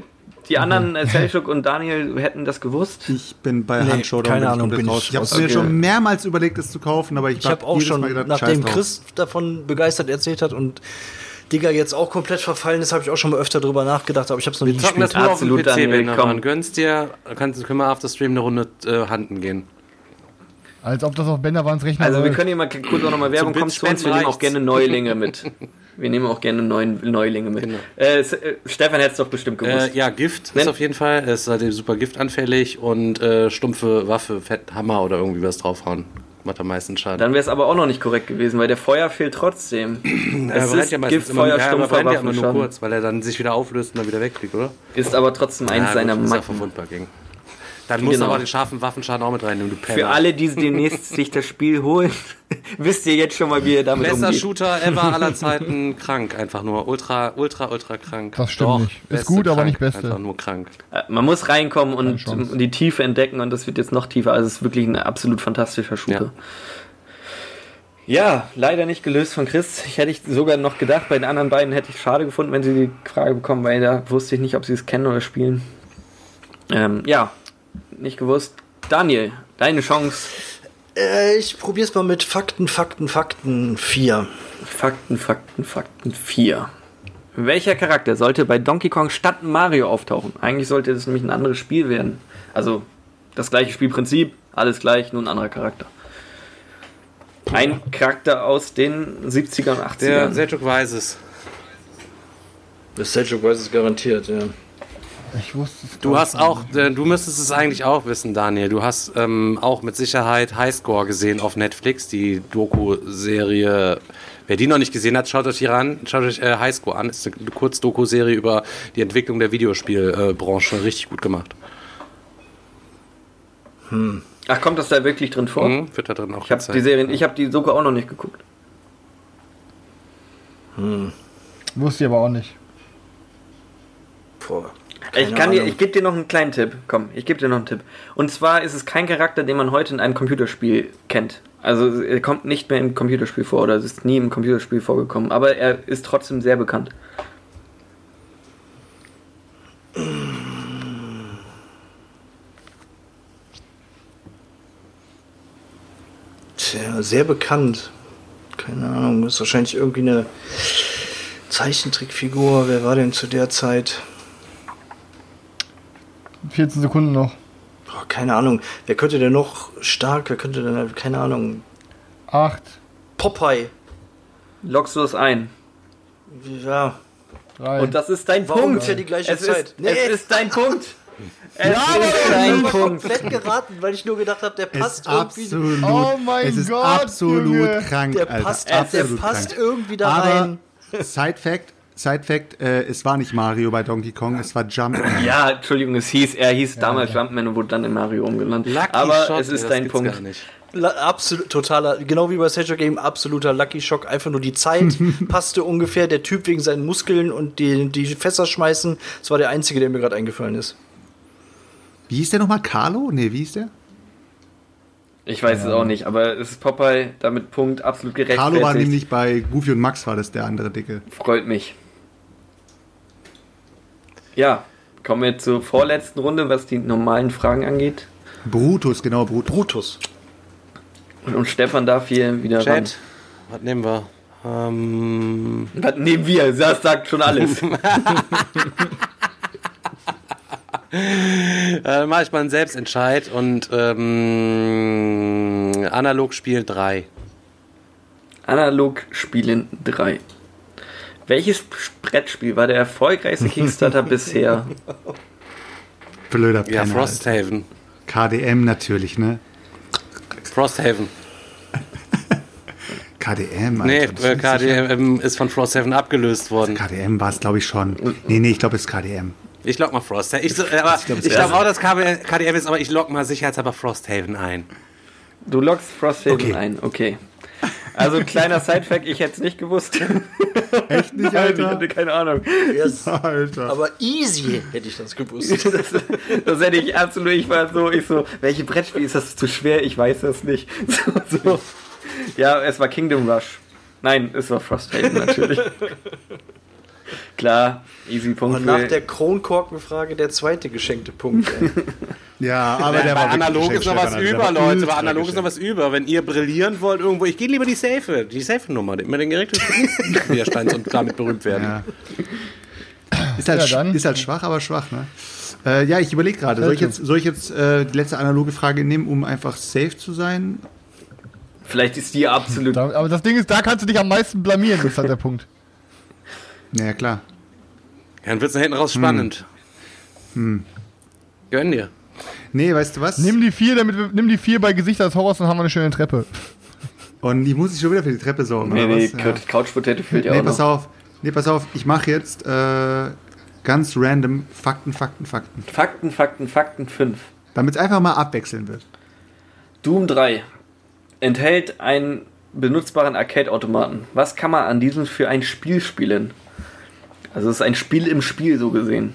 F: die anderen, äh, Selchuk und Daniel, hätten das gewusst.
G: Ich bin bei
E: Nee,
G: Hand Showdown
E: keine Ahnung, bin ich
G: Ich habe
E: raus.
G: mir
F: Okay.
G: schon mehrmals überlegt, es zu kaufen, aber ich,
E: Ich habe auch schon,
G: gedacht,
E: nachdem. Chris davon begeistert erzählt hat und Digga jetzt auch komplett verfallen ist, habe ich auch schon mal öfter drüber nachgedacht, aber ich habe es noch nie
C: Wir zocken
E: gespielt.
C: das nur auf dem
F: Absolut,
C: PC,
F: Daniel,
C: wenn du gönnst dir, kannst, können wir after Stream eine Runde äh, handen gehen.
D: Als ob das auf Bänderwands Rechner
F: Also wir können hier mal kurz auch nochmal Werbung kommt zu uns. Wir nehmen auch gerne Neulinge mit. Wir nehmen auch gerne neuen, Neulinge mit.
C: Genau.
F: Äh, äh, Stefan hätte es doch bestimmt gewusst.
C: Äh, ja, Gift
F: Wenn-
C: ist auf jeden Fall, ist halt eben super giftanfällig und äh, stumpfe Waffe, Fett, Hammer oder irgendwie was draufhauen. Macht am meisten Schaden.
F: Dann wäre es aber auch noch nicht korrekt gewesen, weil der Feuer fehlt trotzdem.
C: Er
F: es ist
C: ja meistens
F: Gift,
C: immer,
F: Feuer,
C: ja,
F: stumpfer
C: immer nur
F: Waffenschaden.
C: kurz, weil er dann sich wieder auflöst und dann wieder wegfliegt, oder?
F: Ist aber trotzdem eins
C: Ja,
F: seiner
C: gut, ist ja
F: Macken.
C: verwundbar gegen. Dann musst
F: Genau.
C: du aber den scharfen Waffenschaden auch mit reinnehmen, du Penner.
F: Für alle, die demnächst sich das Spiel holen, wisst ihr jetzt schon mal, wie ihr damit
C: Bester
F: umgeht.
C: Shooter ever aller Zeiten, krank einfach nur. Ultra, ultra, ultra krank.
D: Das stimmt nicht. Ist gut, aber nicht beste.
C: Einfach nur krank.
F: Äh, Man muss reinkommen und, die Tiefe entdecken und das wird jetzt noch tiefer. Also es ist wirklich ein absolut fantastischer Shooter. Ja. leider nicht gelöst von Chris. Ich hätte ich sogar noch gedacht, bei den anderen beiden hätte ich schade gefunden, wenn sie die Frage bekommen, weil da wusste ich nicht, ob sie es kennen oder spielen. Ähm, ja, nicht gewusst. Daniel, deine Chance.
E: Äh, ich probier's mal mit Fakten, Fakten, Fakten 4.
F: Fakten, Fakten, Fakten 4. Welcher Charakter sollte bei Donkey Kong statt Mario auftauchen? Eigentlich sollte das nämlich ein anderes Spiel werden. Also das gleiche Spielprinzip, alles gleich, nur ein anderer Charakter. Ein Charakter aus den 70er und
C: Der
F: 80ern.
C: Selchuk weiß es.
E: Das Selchuk weiß es garantiert, ja.
D: Ich wusste es
C: Du hast auch, äh, du müsstest es eigentlich auch wissen, Daniel. Du hast ähm, auch mit Sicherheit Highscore gesehen auf Netflix, die Doku-Serie. Wer die noch nicht gesehen hat, schaut euch hier an, schaut euch äh, Highscore an. Ist eine Kurz-Doku-Serie über die Entwicklung der Videospielbranche. Richtig gut gemacht.
F: Ach, kommt das da wirklich drin vor?
C: Mhm, wird da drin auch
F: Ich habe die Serien, ich habe die sogar auch noch nicht geguckt.
D: Wusste ich aber auch nicht.
E: Boah.
F: Ich kann dir, ich gebe dir noch einen kleinen Tipp. Komm, ich gebe dir noch einen Tipp. Und zwar ist es kein Charakter, den man heute in einem Computerspiel kennt. Also er kommt nicht mehr im Computerspiel vor oder es ist nie im Computerspiel vorgekommen. Aber er ist trotzdem sehr bekannt.
E: Tja, sehr bekannt. Keine Ahnung, ist wahrscheinlich irgendwie eine Zeichentrickfigur. Wer war denn zu der Zeit?
D: 14 Sekunden noch.
E: Boah, keine Ahnung. Wer könnte denn noch stark? Wer könnte denn, keine Ahnung.
D: 8,
E: Popeye.
F: Lockst du es ein?
E: Ja.
D: 3.
F: Und das ist dein
E: War
F: Punkt.
E: ungefähr die gleiche
F: es
E: Zeit.
F: Ist,
E: Nee.
F: Es ist dein Punkt. Es ist
E: Ich
F: dein Punkt.
E: komplett geraten, weil ich nur gedacht habe, der passt
G: ist
E: irgendwie.
G: absolut,
D: Oh mein
G: es ist
D: Gott,
G: absolut
D: Junge.
G: krank,
E: Der
G: Alter.
E: passt, der
G: absolut
E: passt
G: krank.
E: irgendwie da
G: Aber
E: rein.
G: Side Fact, Side Fact, äh, es war nicht Mario bei Donkey Kong, es war Jumpman.
F: Ja, Entschuldigung, es hieß, er hieß damals Jumpman und wurde dann in Mario umgenannt.
C: Lucky
F: Aber
C: Shot,
F: es ist
C: das
F: dein Punkt.
C: Gar nicht.
E: La- Absolut, totaler, genau wie bei Stage Game, absoluter Lucky Shock. Einfach nur die Zeit passte ungefähr. Der Typ wegen seinen Muskeln und die, die Fässer schmeißen. Das war der einzige, der mir gerade eingefallen ist.
G: Wie hieß der nochmal? Carlo? Nee, wie hieß der?
F: Ich weiß es auch nicht, aber es ist Popeye, damit Punkt absolut gerechtfertigt.
G: Carlo war nämlich bei Goofy und Max, war das der andere Dicke.
F: Freut mich. Ja, kommen wir zur vorletzten Runde, was die normalen Fragen angeht.
G: Brutus, genau, Brutus.
E: Brutus.
F: Und, und Stefan darf hier wieder ran.
C: Chat, was nehmen wir? Ähm,
F: Was nehmen wir? Das sagt schon alles.
C: äh, mache ich mal einen Selbstentscheid und ähm, analog Spiel 3.
F: Analog Spielen 3. Welches Brettspiel war der erfolgreichste Kickstarter bisher?
G: Blöder
C: Ja,
G: Penner.
C: Frosthaven.
G: Alter. KDM natürlich, ne?
C: Frosthaven.
G: KDM, Alter.
C: Nee,
G: ist sicher-
C: KDM ist von Frosthaven abgelöst worden.
G: KDM war es, glaube ich, schon. Nee, nee, ich glaube, es ist KDM.
C: Ich log mal Frosthaven. Ich, so, aber
G: glaub,
C: ich glaube
G: ist-
C: auch, dass KDM ist, aber ich log mal sicherheitshalber Frosthaven ein.
F: Du loggst Frosthaven
G: Okay.
F: ein, okay. Also kleiner Sidefact, ich hätte es nicht gewusst.
G: Echt nicht,
F: Nein, ich
G: Alter?
F: hatte keine Ahnung.
E: Yes.
G: Alter.
E: Aber easy hätte ich das gewusst.
F: Das, das hätte ich absolut, ich war so, ich so, welche Brettspiel ist das zu schwer? Ich weiß das nicht. So, so. Ja, es war Kingdom Rush. Nein, es war Frosthaven natürlich. Klar, easy Punkt.
E: Und nach der Kronkorkenfrage der zweite geschenkte Punkt.
G: Ja, aber der
C: bei
G: war
C: analog ist noch was
G: der
C: über,
G: war
C: Leute. Bei analog ist noch was über. Wenn ihr brillieren wollt irgendwo, ich gehe lieber die Safe, die Safe-Nummer, mit den Gerät Widerstands und damit berühmt werden.
G: Ja. Ist halt,
D: Ja,
G: ist halt schwach, aber schwach, ne? Äh, ja, ich überlege gerade, soll ich jetzt, soll ich jetzt äh, die letzte analoge Frage nehmen, um einfach safe zu sein?
F: Vielleicht ist die absolut.
D: Da, aber das Ding ist, da kannst du dich am meisten blamieren, ist halt der Punkt.
G: Naja, klar.
C: Ja, dann wird es hinten raus spannend. Gönn dir.
G: Nee, weißt du was?
D: Nimm die vier, damit wir, nimm die vier bei Gesicht des Horrors, dann haben wir eine schöne Treppe.
G: Und die muss ich schon wieder für die Treppe sorgen.
F: Nee,
G: oder
F: nee?
G: Ja.
F: Couch Potato fehlt ja
G: Nee,
F: auch
G: pass
F: noch.
G: auf. Nee, pass auf. Ich mache jetzt äh, ganz random Fakten, Fakten, Fakten.
F: Fakten, Fakten, Fakten 5.
G: Damit es einfach mal abwechseln wird.
F: Doom 3 enthält einen benutzbaren Arcade-Automaten. Was kann man an diesem für ein Spiel spielen? Also es ist ein Spiel im Spiel so gesehen.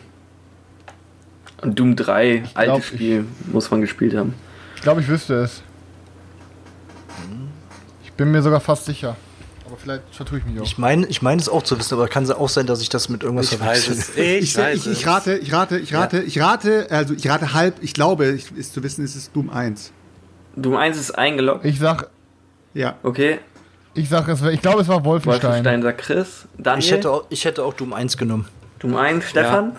F: Und Doom 3,
D: glaub,
F: altes
D: ich-
F: Spiel, muss man gespielt haben.
D: Ich glaube, ich wüsste es. Ich bin mir sogar fast sicher. Aber vielleicht vertue ich mich auch.
E: Ich meine ich mein es auch zu wissen, aber kann auch sein, dass ich das mit irgendwas
C: Ich weiß es. Ich,
G: Ich,
C: weiß
G: ich, ich
C: es.
G: rate, ich rate, ich rate, ich rate, also ich rate halb, ich glaube, ich, ist zu wissen, es ist Doom 1.
F: Doom 1 ist eingeloggt.
D: Ich sag,
G: Ja.
F: Okay,
D: ich sag, es, ich glaube, es war Wolfenstein.
F: Wolfenstein sagt Chris. Daniel,
E: Ich hätte, auch, ich hätte auch Doom 1 genommen.
F: Doom 1, Stefan?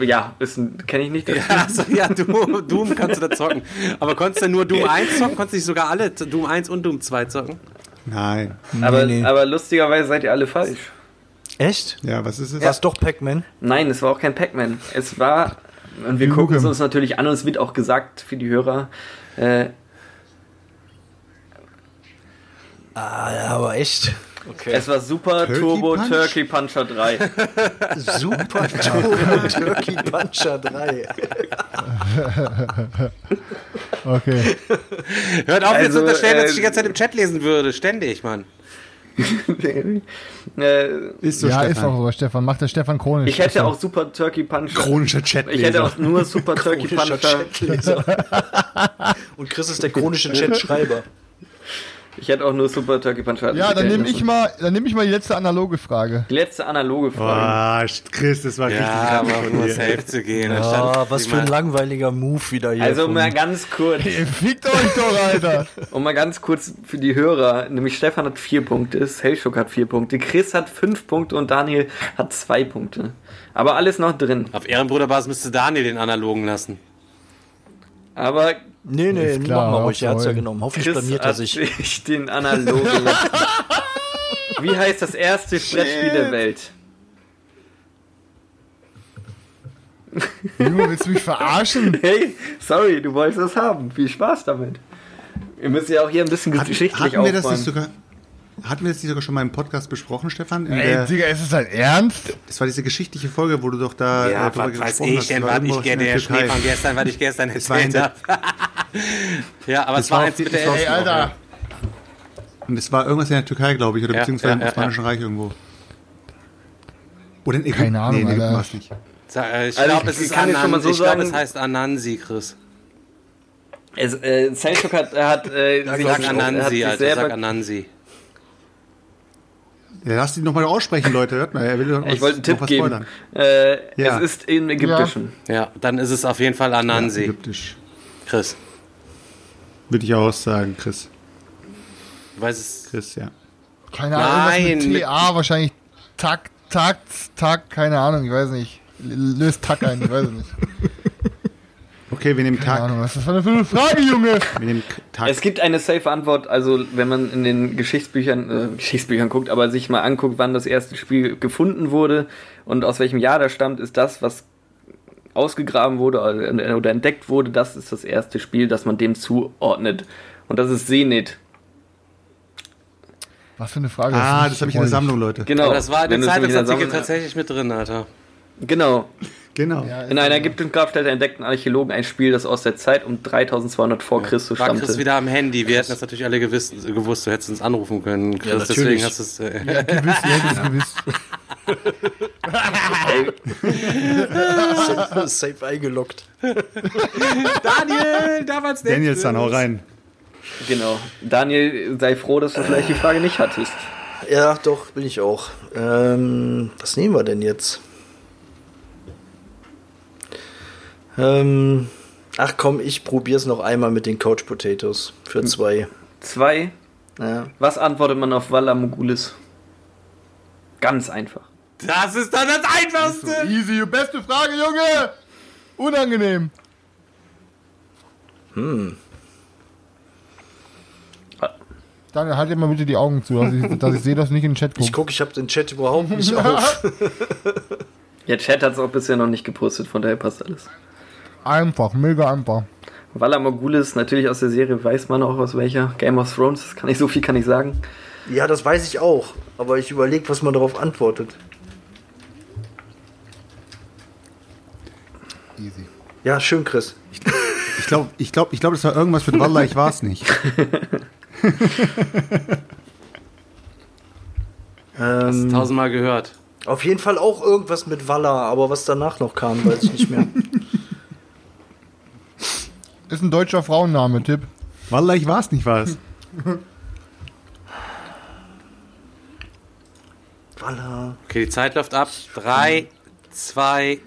F: Ja, ist ein- kenne ich nicht. Das
C: Ja, also, ja Doom, Doom kannst du da zocken. Aber konntest du nur Doom 1 zocken? Konntest du nicht sogar alle Doom 1 und Doom 2 zocken?
G: Nein.
F: aber,
E: nee.
F: aber lustigerweise seid ihr alle falsch.
E: Echt?
G: Ja, was ist es?
E: War es doch Pac-Man?
F: Nein, es war auch kein Pac-Man. Es war, und wir gucken es uns natürlich an und es wird auch gesagt für die Hörer. Äh,
E: Ah, ja, aber echt. Okay.
F: es war Super
G: Turkey
F: Turbo
G: Punch?
F: Turkey Puncher 3.
E: Super Turbo Turkey Puncher 3.
D: Okay.
C: Hört auf, jetzt
F: Also,
C: zu unterstellen, dass
F: äh,
C: ich die ganze Zeit im Chat lesen würde. Ständig, Mann.
F: äh,
G: Ist so,
D: ja,
G: Stefan.
D: ist auch so, Stefan. Macht der Stefan chronisch.
F: ich hätte auch Super Turkey Puncher.
G: Chronischer Chatleser.
F: Ich hätte auch nur Super Turkey Puncher.
E: Chatleser. Und Chris ist der chronische Chatschreiber.
F: Ich hätte auch nur Super Turkey Puncher.
D: Ja, dann nehme ich mal, dann nehme ich mal die letzte analoge Frage.
F: Die letzte analoge Frage.
G: Boah, Chris, das war
C: Ja,
G: richtig
C: aber nur safe zu gehen.
E: Ah,
C: anstatt
E: was für ein
C: mal-
E: langweiliger Move wieder hier.
F: Also mal ganz kurz,
D: Ihr fickt euch doch, Alter.
F: und mal ganz kurz für die Hörer, nämlich Stefan hat vier Punkte, Hellschock hat vier Punkte, Chris hat fünf Punkte und Daniel hat zwei Punkte. Aber alles noch drin.
C: Auf Ehrenbruderbasis müsste Daniel den analogen lassen.
F: Aber
E: nee, nee,
D: Ist klar,
E: mach mal ruhig. Er hat's ja genommen. Hoffentlich
F: Chris
E: blamiert er sich.
F: sich den analogen. Wie heißt das erste Brettspiel der Welt?
D: Junge, willst du mich verarschen?
F: Hey, sorry, du wolltest das haben. Viel Spaß damit. Wir müssen ja auch hier ein bisschen
G: Hat,
F: geschichtlich
G: hatten wir das nicht sogar? Hatten wir das nicht sogar schon mal im Podcast besprochen, Stefan? In
D: Ey,
G: der,
D: Digga, ist es dein Ernst?
G: das war diese geschichtliche Folge, wo du doch da
C: Ja,
G: drüber
C: was weiß
G: gesprochen
C: ich
G: hast.
C: denn, was ich gerne der. Schnee von gestern, was ich gestern
G: Es
C: erzählt habe. ja, aber es
G: Das
C: war
G: war
C: eins
G: die-
C: mit der
D: Ey. Alter.
G: Und es war irgendwas in der Türkei, glaube ich, oder
C: Ja,
G: beziehungsweise
C: ja,
G: im
C: ja,
G: Osmanischen Reich irgendwo. Oder in Ägypten.
D: Keine Ahnung,
G: nee, in Ägypten
D: Alter.
G: war es nicht.
C: Äh, Ich
F: Also
C: glaube, es ist
F: jetzt
C: Anansi.
F: so
C: ich glaube,
F: sagen-
C: es heißt Anansi, Chris.
F: Es, äh, Selchuk hat, hat äh, sich, er hat
C: Anansi,
F: sich
C: Alter,
F: selber
C: sag Anansi.
G: Ja, lass ihn nochmal aussprechen, Leute. Hört mal, er will doch
F: Ich
G: was-
F: wollte einen Tipp
G: was
F: geben. Äh,
G: Ja.
F: Es ist im Ägyptischen.
C: Ja, dann ist es auf jeden Fall
G: Ja,
C: Anansi.
G: ägyptisch.
C: Chris.
G: Würde ich auch sagen, Chris.
C: Du weißt es.
G: Chris, ja.
D: Keine Ahnung,
C: Nein,
D: irgendwas mit
C: mit-
D: TA, wahrscheinlich Takt, Takt, Takt, keine Ahnung, ich weiß nicht. Löst Takt ein, ich weiß es nicht.
G: Okay, wir nehmen
D: Keine
G: Tag.
D: Ahnung, was ist das für eine Frage, Junge?
G: Wir nehmen Tag.
F: Es gibt eine safe Antwort, also wenn man in den Geschichtsbüchern, äh, Geschichtsbüchern guckt, aber sich mal anguckt, wann das erste Spiel gefunden wurde und aus welchem Jahr das stammt, ist das, was ausgegraben wurde oder, oder entdeckt wurde, das ist das erste Spiel, das man dem zuordnet. Und das ist Zenit.
D: Was für eine Frage.
G: ah,
D: ist
G: das habe ich in der Sammlung, Leute.
F: Genau.
C: Aber das war
F: der
C: Zeitungsartikel
F: Sammlung-
C: tatsächlich mit drin, Alter.
F: Genau.
G: Genau.
D: Ja,
F: In einer ägyptischen Grabstätte entdeckten Archäologen ein Spiel, das aus der Zeit um 3200 vor Christus
C: War
F: stammte.
C: Chris wieder am Handy. Wir hätten das natürlich alle gewiss, gewusst. Du hättest uns anrufen können, Chris.
E: Ja,
C: deswegen hast du es. Äh,
D: gewiss, ihr hättet es gewiss.
E: safe, safe eingeloggt.
C: Daniel, damals
G: Daniels dann, hau rein.
F: Genau. Daniel, sei froh, dass du vielleicht die Frage nicht hattest.
E: Ja, doch, bin ich auch. Ähm, was nehmen wir denn jetzt? Ähm, ach komm, ich probier's noch einmal mit den Couch Potatoes für zwei.
F: Zwei.
E: Ja.
F: Was antwortet man auf Walla Mogulis? Ganz einfach.
C: Das ist dann das Einfachste.
D: Easy, beste Frage, Junge! Unangenehm. Hm. Daniel, halt dir mal bitte die Augen zu, dass ich, dass ich sehe, dass du nicht in den Chat
E: Ich
D: guckst.
E: gucke, ich habe den Chat überhaupt nicht auf.
F: Ja, Chat hat es auch bisher noch nicht gepostet, von daher passt alles.
D: Einfach, mega einfach.
F: Walla Mogulis, natürlich aus der Serie weiß man auch aus welcher. Game of Thrones, das kann ich so viel kann ich sagen.
E: Ja, das weiß ich auch. Aber ich überlege, was man darauf antwortet.
D: Easy.
E: Ja, schön, Chris.
G: Ich glaube, ich glaub, ich glaub, das war irgendwas mit Wallah, ich war es nicht.
E: Ähm,
C: Tausendmal gehört.
E: auf jeden Fall auch irgendwas mit Walla, aber was danach noch kam, weiß ich nicht mehr.
D: Ist ein deutscher Frauenname, Tipp.
G: Wallah, ich war es nicht, war es.
E: Walla.
C: Okay, die Zeit läuft ab. Drei, zwei,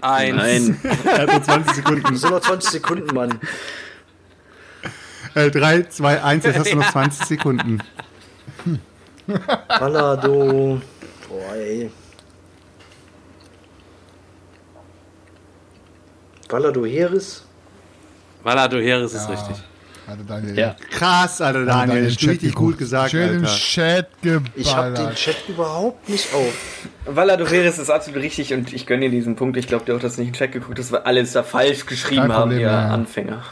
C: eins.
F: Nein.
G: Er hat nur 20 Sekunden.
E: Sind noch 20 Sekunden, Mann.
G: Äh, 3, 2, 1, jetzt hast du noch 20 Sekunden.
E: Walla, du. Boah, ey. Walla, du Heeres?
C: Walla, du Heeres ist richtig.
D: Also Daniel.
F: Ja.
G: Krass, Alter, Daniel.
D: Daniel
G: Das ist richtig
D: Chat
G: gut
D: geguckt.
G: gesagt,
D: Schön im
G: Alter.
D: Chat geballert.
E: Ich habe den Chat überhaupt nicht auf.
F: Walla Doveres ist absolut richtig und ich gönne dir diesen Punkt. Ich glaube, der hat das nicht in den Chat geguckt, dass wir alles da falsch geschrieben
D: Kein
F: haben,
D: Problem,
F: ihr
D: ja.
F: Anfänger.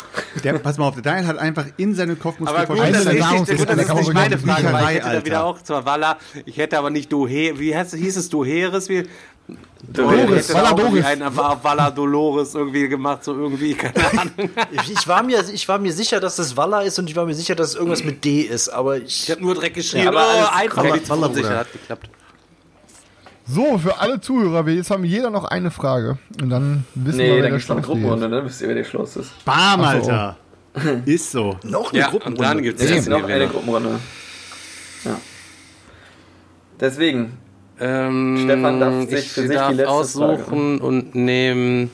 G: Der, pass mal auf, der Daniel hat einfach in seinem Kopf muss
C: Aber
G: dir
C: gut,
G: vorstellen,
C: das ist
D: Eine
C: richtig, das
D: da
C: ist
D: kann man
C: nicht meine Frage, weil ich hätte da
G: Alter.
C: wieder auch zwar Walla, ich hätte aber nicht Dohe, wie heißt, hieß es Doheres? Wie, Ich hätte
D: Walla
C: auch irgendwie Dolores gemacht, so irgendwie, keine Ahnung.
E: Ich, ich, war mir, ich war mir sicher, dass das Walla ist und ich war mir sicher, dass es irgendwas mit D ist, aber ich.
C: Ich habe nur Dreck geschrieben,
F: Ja, aber alles
C: einfach die
G: Walla,
C: sicher hat geklappt.
D: So, für alle Zuhörer, wir jetzt haben jeder noch eine Frage. Und dann wissen wir,
F: Nee,
D: wer
F: dann
D: der
F: gibt es noch eine
D: Schlauste
F: Gruppenrunde,
D: ist.
F: ne? Wisst ihr, wer der Schloss ist?
G: Bam,
D: so.
G: Alter. Ist so.
E: Noch eine
C: Ja, und
E: Gruppenrunde.
C: dann gibt
F: Es
C: es
F: gibt
C: jetzt
F: noch eine. Gruppenrunde. Ja. Deswegen,
C: Ähm,
F: Stefan darf sich
C: ich
F: für sich die
C: darf
F: letzte
C: aussuchen und nehmen.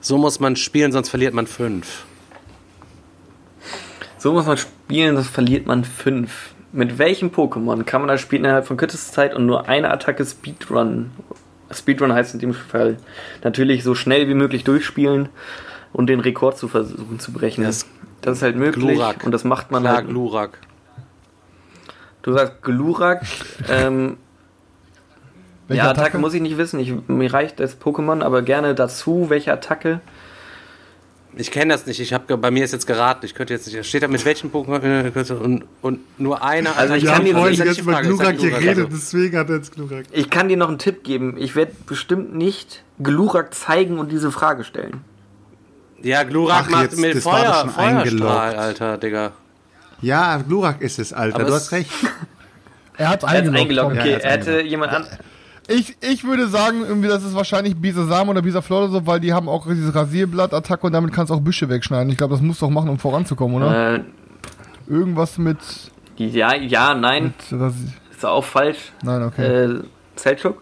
C: So muss man spielen, sonst verliert man fünf.
F: so muss man spielen, sonst verliert man fünf. Mit welchem Pokémon kann man das Spiel innerhalb von kürzester Zeit und nur eine Attacke Speedrun? Speedrun heißt in dem Fall natürlich so schnell wie möglich durchspielen und den Rekord zu versuchen zu brechen.
C: Das-
F: Das ist halt möglich
C: Glurak.
F: und das macht man
C: Klar,
F: halt.
C: Glurak.
F: Du sagst Glurak. ähm,
D: Welche
F: ja, Attacke? muss ich nicht wissen. Ich, mir reicht das Pokémon, aber gerne dazu, welche Attacke.
C: Ich kenne das nicht. Ich habe bei mir ist jetzt geraten. Ich könnte jetzt nicht. Steht da mit welchem Pokémon und, und nur einer.
F: Also ich kann dir das-
G: jetzt über Glurak geredet,
C: also.
G: deswegen hat er jetzt Glurak.
F: Ich kann dir noch einen Tipp geben. Ich werde bestimmt nicht Glurak zeigen und diese Frage stellen.
C: Ja, Glurak
G: Ach,
C: macht
G: jetzt,
C: mit
G: das war doch
C: Feuer,
G: schon
C: Feuerstrahl,
G: eingeloggt.
C: Alter, Digga.
G: Ja, Glurak ist es, Alter.
C: Aber
G: du
C: es-
G: hast recht.
D: Er hat
F: Er hat eingeloggt.
D: eingeloggt.
F: Okay,
G: Ja, er
F: er hätte jemand an.
D: Ich, ich würde sagen, irgendwie, das ist wahrscheinlich Bisasam oder Bisaflor oder so, weil die haben auch diese Rasierblattattacke und damit kannst du auch Büsche wegschneiden. Ich glaube, das musst du auch machen, um voranzukommen, oder?
F: Äh,
D: Irgendwas mit,
F: ja, ja, nein.
D: mit
F: Ist auch falsch.
D: Nein, okay.
F: Äh, Selchuk?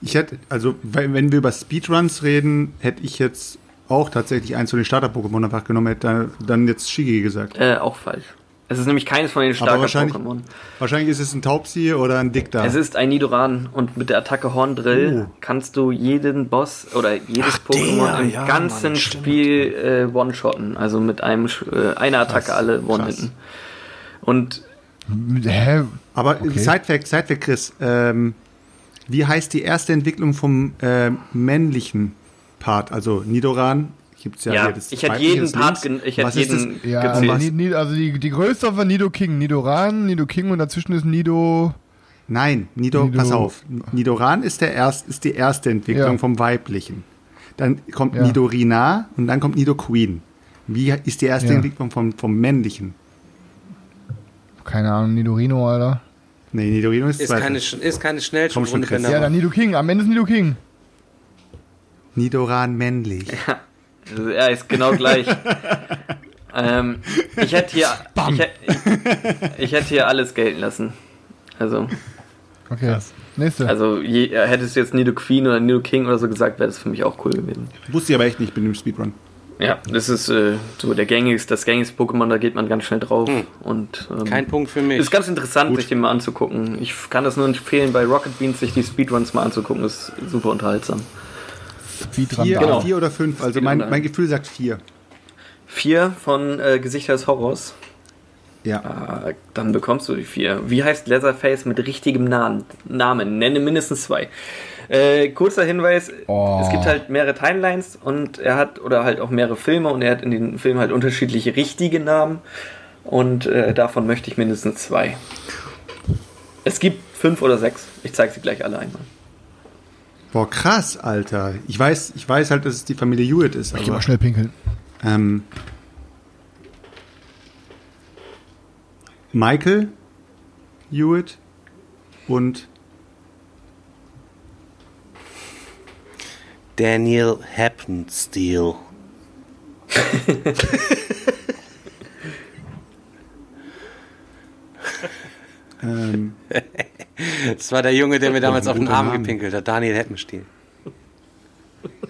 G: Ich hätte, also, wenn wenn wir über Speedruns reden, hätte ich jetzt auch tatsächlich eins von den Starter-Pokémon einfach genommen, hätte dann jetzt Shigi gesagt.
F: Äh, auch falsch. Es ist nämlich keines von den starken
G: wahrscheinlich,
F: Pokémon.
G: wahrscheinlich ist es ein Taubsi oder ein Dicta.
F: Es ist ein Nidoran und mit der Attacke Horndrill
G: Oh.
F: kannst du jeden Boss oder jedes Pokémon
E: der,
F: im
E: ja,
F: ganzen
E: Mann.
F: Spiel äh, one-shotten. Also mit einem äh, einer Attacke alle one-hitten. Und
D: Hä?
G: Aber
D: Okay.
G: Sidefact, Sidefact, Chris, ähm, wie heißt die erste Entwicklung vom äh, männlichen Part? Also Nidoran gibt's ja,
F: ja,
G: hier das
F: ich hätte jeden Part,
G: links.
F: gen- ich hätte jeden
D: Ja, also,
F: gezählt.
D: Also die, die größte war Nido King. Nidoran, Nido King und dazwischen ist Nido.
G: Nein, Nido,
D: Nido-
G: pass auf. Nidoran ist, der erst, ist die erste Entwicklung
D: Ja.
G: vom weiblichen. Dann kommt
D: Ja.
G: Nidorina und dann kommt Nido Queen. Wie ist die erste
D: Ja.
G: Entwicklung vom, vom männlichen?
D: Keine Ahnung, Nidorino, Alter.
G: Nee, Nidorino ist,
C: Ist
G: zweite.
C: keine, ist keine wenn
D: Ja,
C: da
D: dann Nido King. Am Ende ist Nido King.
G: Nidoran männlich.
F: Also, ja, ist genau gleich. Ähm, ich hätte hier, ich, hätte- ich, ich hätte hier alles gelten lassen. Also,
D: Okay. Nächste.
F: also je, hättest du jetzt Nido Queen oder Nido King oder so gesagt, wäre das für mich auch cool gewesen.
G: Wusste ich aber echt nicht mit dem Speedrun.
F: Ja, das ist äh, so der gängigste, das gängigste Pokémon, da geht man ganz schnell drauf.
C: Hm.
F: Und ähm,
C: Kein Punkt für mich.
F: ist ganz interessant,
G: Gut.
F: sich den mal anzugucken. Ich kann das nur empfehlen, bei Rocket Beans sich die Speedruns mal anzugucken. ist super unterhaltsam.
D: Speedrun.
G: Vier,
F: Genau.
G: vier oder fünf. Also mein, mein Gefühl sagt vier.
F: Vier von äh, Gesichter des Horrors.
G: Ja.
F: Äh, dann bekommst du die vier. Wie heißt Leatherface mit richtigem Namen? Namen. Nenne mindestens zwei. Äh, kurzer Hinweis,
D: Oh.
F: es gibt halt mehrere Timelines und er hat, oder halt auch mehrere Filme und er hat in den Filmen halt unterschiedliche richtige Namen und äh, davon möchte ich mindestens zwei. Es gibt fünf oder sechs. Ich zeige sie gleich alle einmal.
G: Boah, krass, Alter. Ich weiß, ich weiß halt, dass es die Familie Hewitt ist,
D: Ich geh mal schnell pinkeln.
G: ähm, Michael Hewitt und
C: Daniel Happensteel.
G: ähm,
C: Das war der Junge, der mir damals auf den Arm
G: Name.
C: gepinkelt hat. Daniel Happensteel.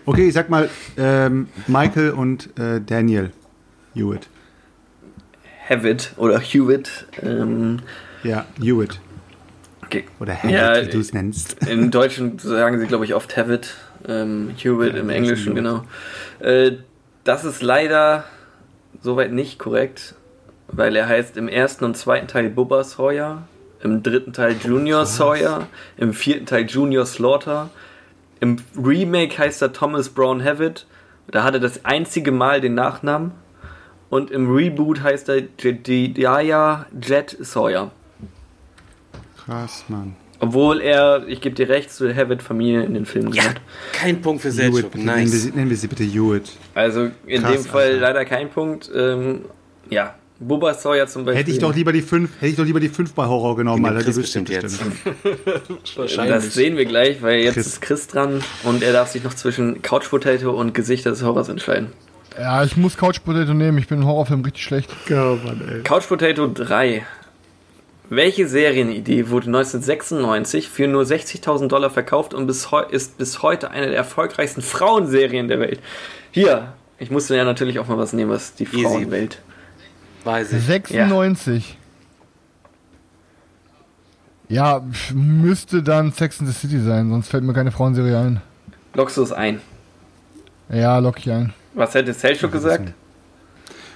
G: okay, ich sag mal ähm, Michael und äh, Daniel Hewitt.
F: Hewitt oder Hewitt. Ähm,
G: Ja, Hewitt.
F: okay.
G: Oder Hewitt,
F: Ja,
G: wie du es nennst.
F: Im Deutschen sagen sie, glaube ich, oft Hewitt. Ähm, Hewitt im Englischen, genau. Äh, das ist leider soweit nicht korrekt, weil er heißt im ersten und zweiten Teil Bubba Sawyer, im dritten Teil Junior Sawyer, im vierten Teil Junior Slaughter. Im Remake heißt er Thomas Brown Hewitt. Da hat er das einzige Mal den Nachnamen. Und im Reboot heißt er Jedediah Jet Sawyer.
G: Krass, Mann.
F: Obwohl er, ich gebe dir recht, zu der Hewitt-Familie in den Filmen
C: Ja,
F: gehört.
C: kein Punkt für Selchuk.
G: bitte, nennen, wir,
C: Nice.
G: sie- nennen wir sie bitte Hewitt.
F: Also in
G: Krass,
F: dem Fall
G: Alter.
F: leider kein Punkt. Ähm, ja, Bubba Sawyer zum Beispiel.
G: Hätte ich doch lieber die fünf, hätte ich doch lieber die fünf bei Horror genommen,
C: Die
G: Alter. Die
C: Chris
G: wüsste
C: bestimmt jetzt.
F: Das sehen wir gleich, weil jetzt
G: Chris.
F: ist Chris dran und er darf sich noch zwischen Couch Potato und Gesichter des Horrors entscheiden.
D: Ja, ich muss Couch Potato nehmen. Ich bin im Horrorfilm richtig schlecht.
G: Oh, Mann, ey.
F: Couch Potato 3. Welche Serienidee wurde 1996 für nur 60.000 Dollar verkauft und bis ist bis heute eine der erfolgreichsten Frauenserien der Welt? Hier, ich musste ja natürlich auch mal was nehmen, was die
C: Easy.
F: Frauenwelt.
C: Weiß ich.
D: 96. Ja, pf, müsste dann Sex in the City sein, sonst fällt mir keine Frauenserie ein.
F: Lockst du es ein?
D: Ja, lock ich ein.
F: Was hätte Selchuk gesagt?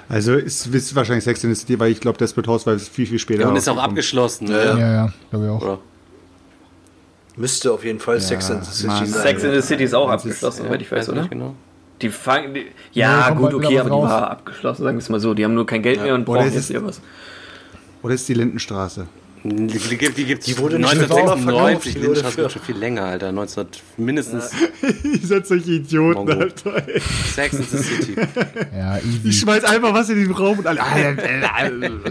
G: Also ist, ist wahrscheinlich Sex in the City, weil ich glaube, Desperate Housewives ist viel, viel später.
C: Ja, und ist auch abgeschlossen.
E: Ja,
C: ne?
D: Ja, ja, glaube ich auch.
C: Oder?
E: Müsste auf jeden Fall Sex and the City
G: Mann.
E: sein.
F: Sex in the City ist auch
G: Das ist-
F: abgeschlossen, soweit ich weiß,
C: Weiß
F: oder?
C: nicht genau.
F: Die fangen. Die, ja,
D: kommt
F: gut, okay,
D: was
F: aber die
D: raus.
F: war abgeschlossen, sagen wir es mal so. Die haben nur kein Geld mehr und brauchen jetzt
G: ist-
F: irgendwas.
G: Oder ist die Lindenstraße?
C: Die, die, gibt- die gibt's
E: Die wurde nicht
C: 1996,
E: die wurde für-
C: wird schon viel länger, Alter. 19, mindestens
G: Ihr seid solche Idioten,
C: Mongo.
G: Alter. ey.
C: Sex in the City.
D: Ja,
G: Ich
D: easy.
G: schmeiß einfach was in den Raum und alle.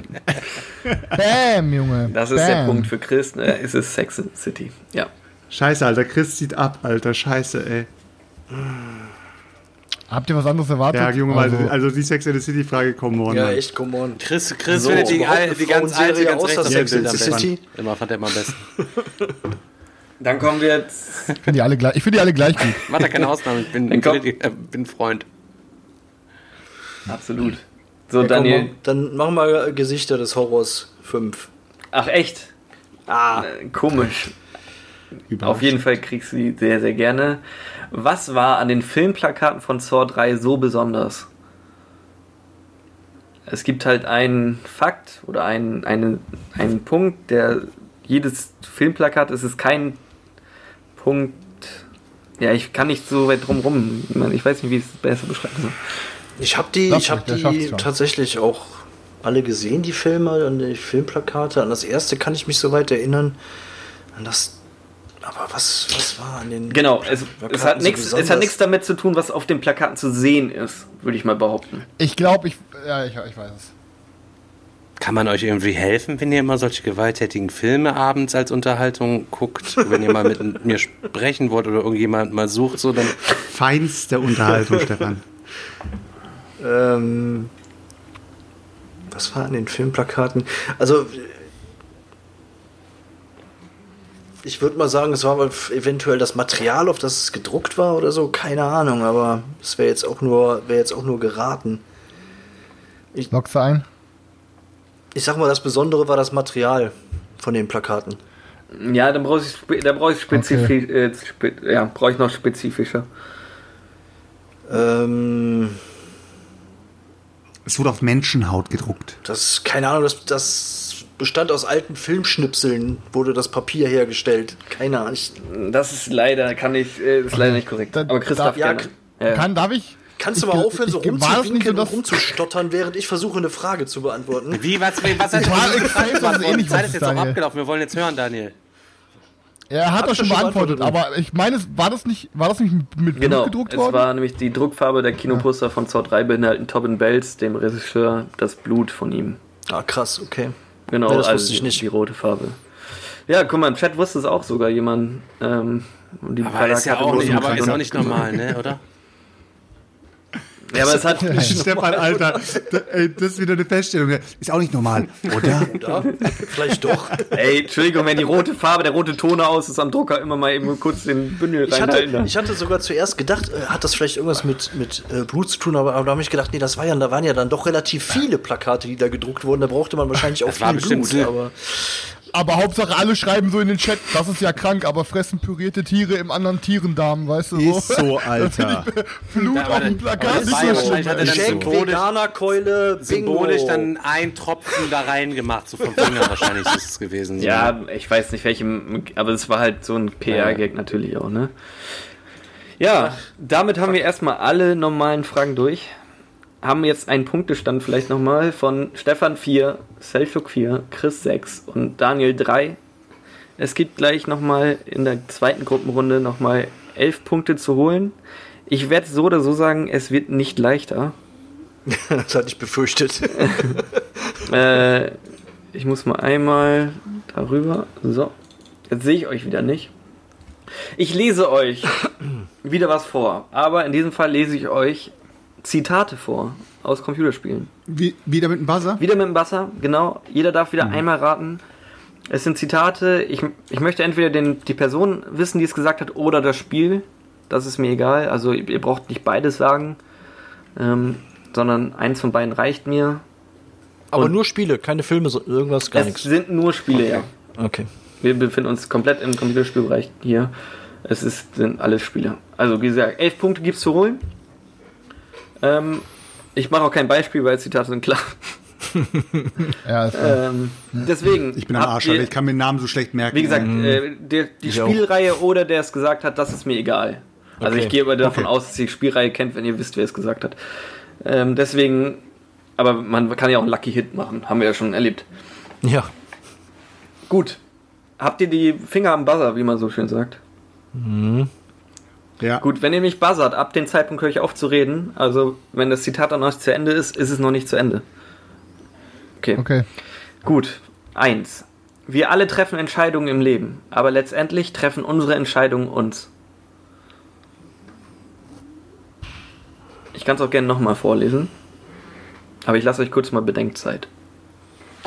D: Bam, Junge.
F: Das ist
D: Bam.
F: der Punkt für Chris, ne? Es ist Sex in the City. Ja.
G: Scheiße, Alter. Chris zieht ab, Alter. Scheiße, ey.
D: Habt ihr was anderes erwartet?
G: Ja, Junge, also,
D: also,
G: also die Sex in the City-Frage kommen wir
E: Ja,
G: Mann.
E: echt, come on.
C: Chris, Chris
E: So,
C: findet die,
E: eine
C: die ganz alte, ganz dem
E: Sex in the. City?
C: Immer fand er immer am besten.
F: Dann kommen wir jetzt.
D: ich finde die, alle gleich- ich find die alle gleich gut.
C: Macht da keine Ausnahme, ich bin,
F: Dann komm.
C: äh, bin Freund.
F: Absolut. So,
E: Ja,
F: Daniel.
E: komm, Dann machen wir Gesichter des Horrors 5.
F: Ach, echt?
E: Ah,
F: Äh, komisch.
G: Überrascht.
F: Auf jeden Fall kriegst du die sehr, sehr gerne. Was war an den Filmplakaten von Saw 3 so besonders? Es gibt halt einen Fakt oder einen, einen, einen Punkt, der jedes Filmplakat, es ist kein Punkt. Ja, ich kann nicht so weit drum rum. Ich meine, Ich weiß nicht, wie ich es besser beschreiben soll.
E: ich habe die, ich hab die tatsächlich auch alle gesehen, die Filme, an die Filmplakate. An das erste kann ich mich soweit erinnern. An das. Aber was, was war an den.
F: Genau, es,
E: Plakaten
F: es, hat
E: so
F: nichts, es hat
E: besonders?
F: nichts damit zu tun, was auf den Plakaten zu sehen ist, würde ich mal behaupten.
D: Ich glaube, ich. Ja, ich, ich weiß es.
C: Kann man euch irgendwie helfen, wenn ihr immer solche gewalttätigen Filme abends als Unterhaltung guckt? Wenn ihr mal mit mir sprechen wollt oder irgendjemand mal sucht, so dann.
G: Feinste Unterhaltung, Stefan.
E: Ähm, Was war an den Filmplakaten? Also, ich würde mal sagen, es war wohl eventuell das Material, auf das es gedruckt war oder so, keine Ahnung, aber es wäre jetzt auch nur, wäre jetzt auch nur geraten.
D: Lockst du ein?
E: Ich sag mal, das Besondere war das Material von den Plakaten.
F: Ja, dann brauche ich, brauche ich spezifisch, äh, spe ja, brauche ich noch spezifischer.
E: Ähm,
G: Es wurde auf Menschenhaut gedruckt.
E: das, keine Ahnung, das, das bestand aus alten Filmschnipseln, wurde das Papier hergestellt. Keine Ahnung. Ich,
F: Das ist leider, kann ich, äh, ist leider nicht korrekt.
D: Da-
F: Aber Chris
D: da-
F: darf
E: ja.
F: Ja.
D: Kann, darf ich?
E: kannst du mal aufhören, so rumzuwinken und rumzustottern, während ich versuche, eine Frage zu beantworten?
C: Wie, was, was hat
D: Ich war
C: die Zeit ist jetzt auch abgelaufen. Wir wollen jetzt hören, Daniel.
D: Er hat
E: Hab
D: das schon beantwortet,
E: beantwortet.
D: aber ich meine, es- war das nicht, war das nicht mit Blut
F: Genau,
D: gedruckt
F: es
D: worden?
F: war nämlich die Druckfarbe der Kinoposter von Zor 3 behinderten Tobin Bells, dem Regisseur, das Blut von ihm.
E: Ah, krass, okay.
F: Genau,
E: Nee, das
F: also
E: wusste ich
F: die-
E: nicht.
F: die rote Farbe. Ja, guck mal, im Chat wusste es auch sogar jemand. Ähm, und die
C: Aber ist ja auch nicht, aber ist auch nicht normal, ne, oder?
F: Ja, aber es hat.
G: Stefan, Alter, ey, das ist wieder eine Feststellung. Ist auch nicht normal, oder?
E: Ja, vielleicht doch.
F: Ey, Entschuldigung, wenn die rote Farbe, der rote Toner aus ist am Drucker, immer mal eben kurz den Bündel
E: Ich hatte, ich hatte sogar zuerst gedacht, äh, hat das vielleicht irgendwas mit, mit äh, Blut zu tun, aber, aber da habe ich gedacht, nee, das war ja, da waren ja dann doch relativ viele Plakate, die da gedruckt wurden. Da brauchte man wahrscheinlich auch
C: Das
E: viel Blut. Aber
D: Aber Hauptsache alle schreiben so in den Chat, das ist ja krank, aber fressen pürierte Tiere im anderen Tierendarm, weißt du so?
G: Ist so, Alter.
D: Blut
C: Ja,
D: auf dem Plakat
C: war
D: so
C: ja
D: schlimm.
C: hat er dann
E: Jack,
C: symbolisch-
E: Veganer-Keule.
C: Symbolisch dann ein Tropfen da reingemacht, so vom Finger wahrscheinlich ist es gewesen. So.
F: Ja, ich weiß nicht welchem, aber es war halt so ein PR-Gag natürlich auch, ne? Ja, damit haben wir erstmal alle normalen Fragen durch. Haben jetzt einen Punktestand vielleicht nochmal von Stefan 4, Selchuk 4, Chris 6 und Daniel 3. Es gibt gleich nochmal in der zweiten Gruppenrunde nochmal 11 Punkte zu holen. Ich werde so oder so sagen, es wird nicht leichter.
E: das hatte ich befürchtet.
F: Äh, ich muss mal einmal darüber. So. Jetzt sehe ich euch wieder nicht. Ich lese euch wieder was vor. Aber in diesem Fall lese ich euch Zitate vor aus Computerspielen.
G: Wie, wieder mit dem Buzzer?
F: Wieder mit dem Basser, genau. Jeder darf wieder einmal raten. Es sind Zitate. Ich, ich möchte entweder den, die Person wissen, die es gesagt hat, oder das Spiel. Das ist mir egal. Also ihr, ihr braucht nicht beides sagen. Ähm, sondern eins von beiden reicht mir.
E: Aber
F: Und-
E: nur Spiele, keine Filme, so, irgendwas, gar
F: es
E: nichts.
F: sind nur Spiele, ja.
E: Okay.
F: Wir befinden uns komplett im Computerspielbereich hier. Es ist, sind alles Spiele. Also, wie gesagt, elf Punkte gibt es zu holen. Ähm, ich mache auch kein Beispiel, weil Zitate sind klar.
D: Ja, ist klar.
F: Ähm, deswegen.
G: Ich bin am Arsch,
F: ihr-.
G: Ich kann mir den Namen so schlecht merken.
F: Wie gesagt,
G: ey.
F: äh, der, die
E: Ich auch.
F: Spielreihe oder der es gesagt hat, das ist mir egal. Also
E: Okay.
F: ich gehe aber davon
G: Okay.
F: aus, dass ihr die Spielreihe kennt, wenn ihr wisst, wer es gesagt hat. Ähm, deswegen, aber man kann ja auch einen Lucky Hit machen, haben wir ja schon erlebt.
E: Ja.
F: Gut. Habt ihr die Finger am Buzzer, wie man so schön sagt?
G: Ja.
F: Gut, wenn ihr mich buzzert, ab dem Zeitpunkt höre ich auf zu reden. Also, wenn das Zitat dann noch nicht zu Ende ist, ist es noch nicht zu Ende. Okay.
D: Okay.
F: Gut. Eins. Wir alle treffen Entscheidungen im Leben, aber letztendlich treffen unsere Entscheidungen uns. Ich kann es auch gerne nochmal vorlesen. Aber ich lasse euch kurz mal Bedenkzeit.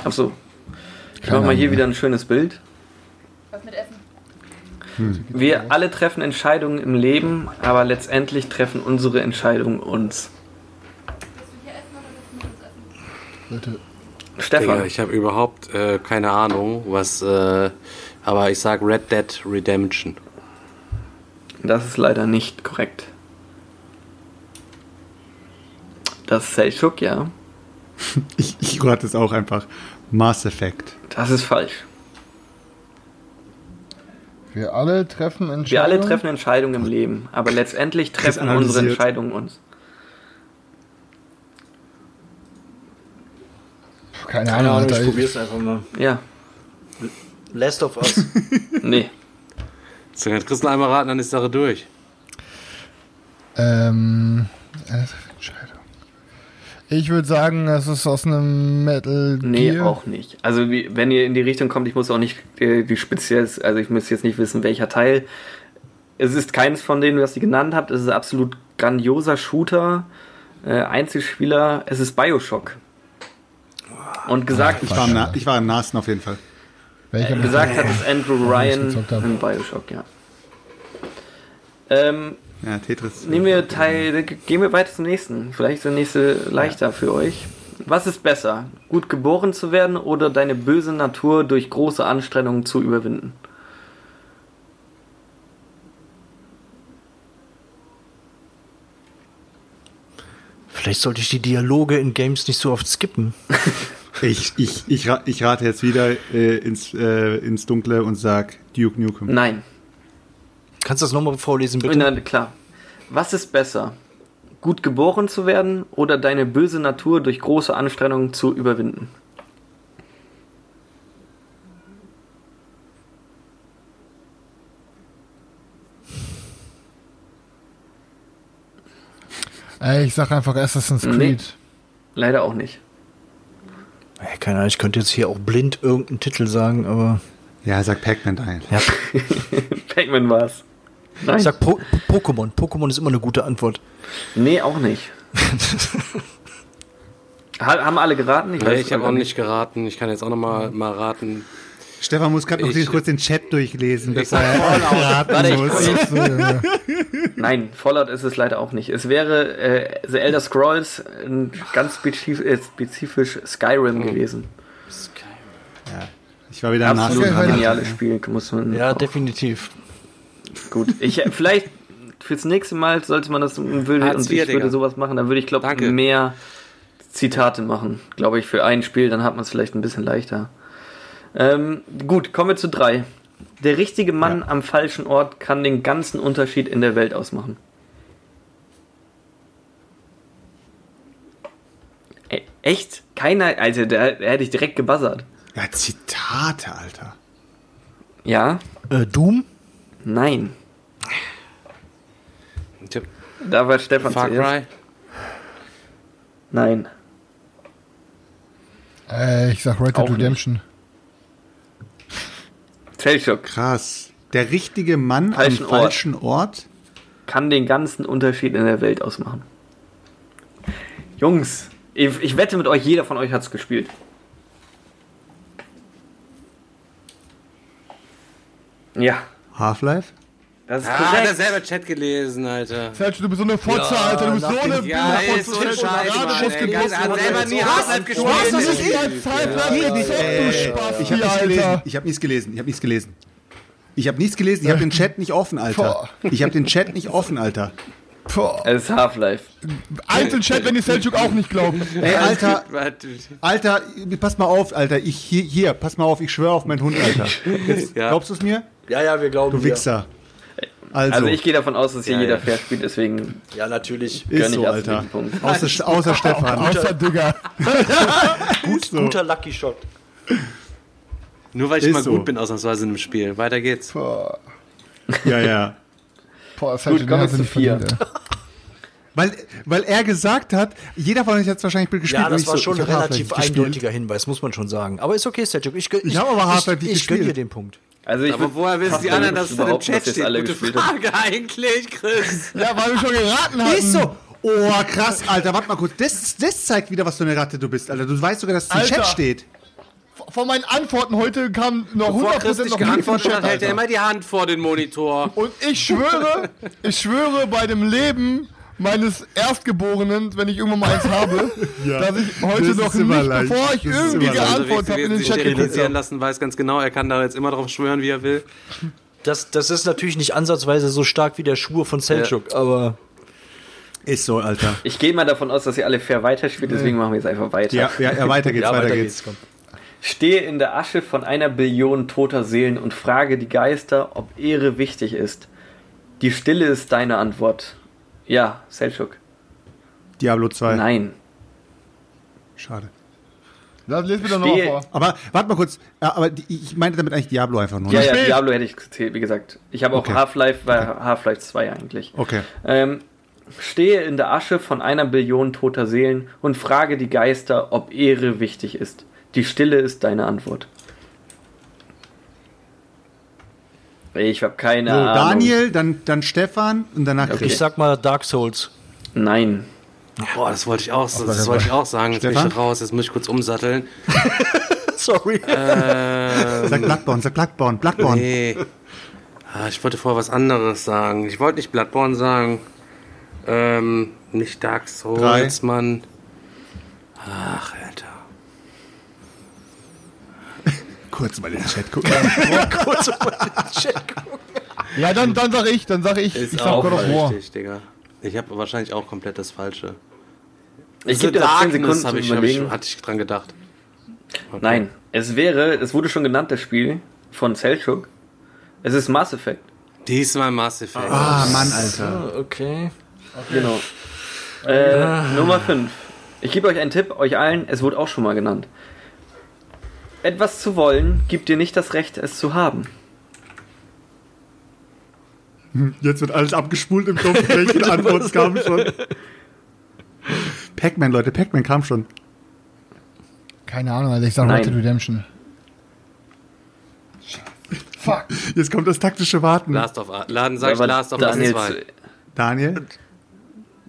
F: Achso. Ich mache mal hier wieder ein schönes Bild.
H: Was mit Essen?
F: Wir alle treffen Entscheidungen im Leben, aber letztendlich treffen unsere Entscheidungen uns.
D: Bitte.
F: Stefan,
C: Digga, ich habe überhaupt äh, keine Ahnung, was, äh, aber ich sag Red Dead Redemption.
F: das ist leider nicht korrekt. Das ist Selchuk, ja.
G: Ich, ich rate es auch einfach. Mass Effect.
F: Das ist falsch.
D: Wir alle treffen Entscheidungen.
F: Wir alle treffen Entscheidungen im Leben, aber letztendlich treffen unsere. Entscheidungen uns.
D: Keine
E: Keine
D: Ahnung,
E: Ahnung, ich probier's einfach mal.
F: Ja,
E: Last of Us.
F: nee.
C: So, kann Christel einmal raten, dann ist die Sache durch.
D: Ähm, äh. Ich würde sagen, das ist aus einem Metal
F: Nee,
D: Gear.
F: auch nicht. Also wie, wenn ihr in die Richtung kommt, ich muss auch nicht äh, die speziell, also ich muss jetzt nicht wissen, welcher Teil. Es ist keines von denen, was ihr genannt habt. Es ist ein absolut grandioser Shooter, äh, Einzelspieler. Es ist Bioshock. Und gesagt,
G: Ich war, am na, ich war am nahesten auf jeden Fall.
D: Welcher
F: äh, gesagt hat es Andrew Ryan in Bioshock, ja. Ähm,
G: Ja, Tetris.
F: nehmen wir Teil, gehen wir weiter zum nächsten. Vielleicht ist der nächste leichter für euch. Was ist besser? Gut geboren zu werden oder deine böse Natur durch große Anstrengungen zu überwinden?
E: Vielleicht sollte ich die Dialoge in Games nicht so oft skippen.
G: Ich, ich, ich, ich rate jetzt wieder äh, ins, äh, ins Dunkle und sag Duke Nukem.
F: Nein.
E: Kannst du das nochmal vorlesen, bitte?
F: Na, klar. Was ist besser? Gut geboren zu werden oder deine böse Natur durch große Anstrengungen zu überwinden?
D: Ey, ich sag einfach Assassin's
F: Nee.
D: Creed.
F: Leider auch nicht.
E: Ey, keine Ahnung, ich könnte jetzt hier auch blind irgendeinen Titel sagen, aber.
G: Ja, sag Pac-Man ein.
E: Ja,
F: Pac-Man war's. Nein.
E: ich sag po Pokémon. Pokémon ist immer eine gute Antwort.
F: nee, auch nicht. Ha- Haben alle geraten?
C: Nee,
F: weiß
C: ich habe auch nicht geraten. Ich kann jetzt auch noch mal, mal raten.
G: Stefan muss gerade noch
C: Ich-
G: kurz den Chat durchlesen,
C: Ich sag
G: er.
F: Warte,
G: raten
F: ich-
G: muss.
D: Ja.
F: Nein, Fallout ist es leider auch nicht. Es wäre äh, The Elder Scrolls ganz spezif äh, spezifisch Skyrim gewesen.
G: Ich war wieder
F: Absolut
G: dran.
F: geniales Spiel, muss man.
E: Ja, definitiv.
F: Gut. Ich vielleicht fürs nächste Mal sollte man das würde
C: Hartz
F: und ich würde
C: Digga.
F: sowas machen, dann würde ich glaube mehr Zitate machen, glaube ich, für ein Spiel, dann hat man es vielleicht ein bisschen leichter. Ähm, gut, kommen wir zu drei. Der richtige Mann am falschen Ort kann den ganzen Unterschied in der Welt ausmachen. E echt? Keiner, also da, da hätte ich direkt gebuzzert.
G: Ja, Zitate, Alter.
F: Ja?
E: Äh, Doom?
F: Nein.
C: Tipp.
F: Da war Stefan
C: Far
F: zuerst.
C: Cry.
F: Nein.
D: Ey, ich sag Red Dead. Redemption.
F: Zellschock
G: Krass. Der richtige Mann
F: Falschen
G: am falschen Ort.
F: kann den ganzen Unterschied in der Welt ausmachen. Jungs, ich, ich wette mit euch, jeder von euch hat es gespielt. Ja,
G: Half-Life?
F: das ist
C: Ah, hat er selber Chat gelesen, Alter.
D: Sergio, du bist so eine Fotze, Alter. Du bist so eine
C: Ja, ist so
D: Fotze.
C: ein Scheiß,
D: Gerade
C: Mann. ey. Er hat selber nie
D: Was?
C: Half-Life
D: Du hast das
C: gespielt.
D: nicht als gezockt, du Spaß,
G: Ich habe nichts gelesen. Ich habe nichts gelesen. Ich habe nichts gelesen. Ich habe nichts gelesen. Ich habe den Chat nicht offen, Alter. Ich habe den Chat nicht offen, Alter.
D: Boah.
F: Es ist Half-Life.
D: Einzelchat, wenn die Seljuk auch nicht glauben.
G: Ey, Alter. Alter, pass mal auf, Alter. Ich hier, hier, pass mal auf. Ich schwöre auf meinen Hund, Alter. Jetzt,
C: Ja.
G: Glaubst du es mir?
E: Ja, ja, wir glauben
G: Du Wichser. Also,
F: Also ich gehe davon aus, dass hier
C: Ja,
F: jeder
C: ja.
F: fair spielt, deswegen
E: Ja, natürlich.
G: ist
F: gönne
G: so,
F: ich
G: Alter.
F: absolut den Punkt.
G: Außer, außer Stefan.
D: Außer Digga.
G: Gut so.
E: Guter Lucky Shot.
C: Nur weil ich
G: Ist
C: mal
G: so.
C: gut bin, ausnahmsweise in einem Spiel. Weiter geht's.
D: Boah,
G: Ja, ja.
D: Boah Sergio,
F: kommen
D: den
F: wir zu
D: nicht
F: vier.
G: Weil, weil er gesagt hat, jeder von euch hat es wahrscheinlich gespielt.
E: Ja, das
G: ich
E: war
G: so,
E: schon
G: ich
E: ein relativ
G: gespielt.
E: eindeutiger Hinweis, muss man schon sagen. Aber ist okay, Sergio. Ich, gönn-
G: Ich hab aber Half-Life
E: ich,
G: nicht
E: ich gönn dir den Punkt.
F: Also ich
C: Aber woher wissen die anderen, dass es da im Chat steht?
F: alle
C: Gute
F: gespielt haben.
C: Frage eigentlich, Chris.
D: Ja, weil wir schon geraten hatten.
G: Ist so. Oh, krass, Alter. Warte mal kurz. Das, das zeigt wieder, was für eine Ratte du bist, Alter. Du weißt sogar, dass es im. Chat steht.
D: Von meinen Antworten heute kam noch
C: Bevor Chris
D: 100%
C: dich
D: noch
C: geantwortet hat, hält er immer die Hand vor den Monitor.
D: Und ich schwöre, ich schwöre bei dem Leben meines Erstgeborenen, wenn ich irgendwann mal eins habe, dass ich heute
G: Das
D: noch nicht,
G: leicht.
D: bevor ich
G: Das ist
D: irgendwie geantwortet habe, in den Chat
C: sterilisieren lassen, weiß ganz genau, er kann da jetzt immer drauf schwören, wie er will.
E: Das, das ist natürlich nicht ansatzweise so stark wie der Schwur von Selchuk, aber
G: Ist so, Alter.
F: Ich gehe mal davon aus, dass ihr alle fair weiterspielt, deswegen machen wir jetzt einfach weiter.
G: Ja, ja, ja weiter geht's,
E: ja,
G: weiter, geht's.
E: komm.
F: Stehe in der Asche von einer Billion toter Seelen und frage die Geister, ob Ehre wichtig ist. Die Stille ist deine Antwort. Ja, Selchuk.
G: Diablo 2.
F: Nein.
G: Schade.
D: Lass, les mir doch nochmal vor.
G: Aber warte mal kurz. Ja, aber ich meinte damit eigentlich Diablo einfach nur.
F: Ja,
G: ne?
F: ja,
D: Spät.
F: Diablo hätte ich gezählt, wie gesagt. Ich habe auch
G: Okay.
F: Half-Life, war Half-Life 2 eigentlich.
G: Okay.
F: Ähm, stehe in der Asche von einer Billion toter Seelen und frage die Geister, ob Ehre wichtig ist. Die Stille ist deine Antwort. Ich habe keine
G: So,
F: Ahnung.
G: Daniel, dann, dann Stefan und danach
F: Okay.
G: Chris.
E: Ich sag mal Dark Souls.
F: Nein.
C: Boah, das wollte ich auch, das,
D: Gott,
C: wollte ich auch sagen. Jetzt bin ich
G: Stefan?
C: raus, jetzt muss ich kurz umsatteln.
E: Sorry.
G: Sag Bloodborne, sag Bloodborne, Bloodborne.
C: Nee. Ah, ich wollte vorher was anderes sagen. Ich wollte nicht Bloodborne sagen. Ähm, nicht Dark Souls,
G: Drei.
C: Mann. Ach, Alter.
G: Kurz mal in den Chat gucken.
E: Kurz mal in den Chat gucken.
D: Ja, dann, dann sag ich, dann sag ich,
C: Ist
D: ich sag
C: auch
D: God of War.
C: richtig, Digga. Ich habe wahrscheinlich auch komplett das Falsche.
F: Ich gebe dir noch 10
C: Darkness
F: Sekunden
C: hab ich, hab ich,
F: Überlegen.
C: hatte ich dran gedacht. Okay.
F: Nein, es wäre, es wurde schon genannt, das Spiel von Selchuk. Es ist Mass Effect.
C: Diesmal Mass Effect.
G: Ah, Mann, Alter.
E: Ah, Okay.
F: Genau. Äh, Nummer 5. Ich gebe euch einen Tipp, euch allen, es wurde auch schon mal genannt. Etwas zu wollen, gibt dir nicht das Recht, es zu haben.
G: Jetzt wird alles abgespult im Kopf. Welche Antworten kamen schon? Pac-Man, Leute, Pac-Man kam schon.
D: Keine Ahnung, also ich sag
F: Nein.
D: Red Dead Redemption. Fuck.
G: Jetzt kommt das taktische Warten.
C: Last of Us. Laden sag ich
F: Aber
C: Last of Us
F: Daniel
C: 2.
F: zu-
G: Daniel?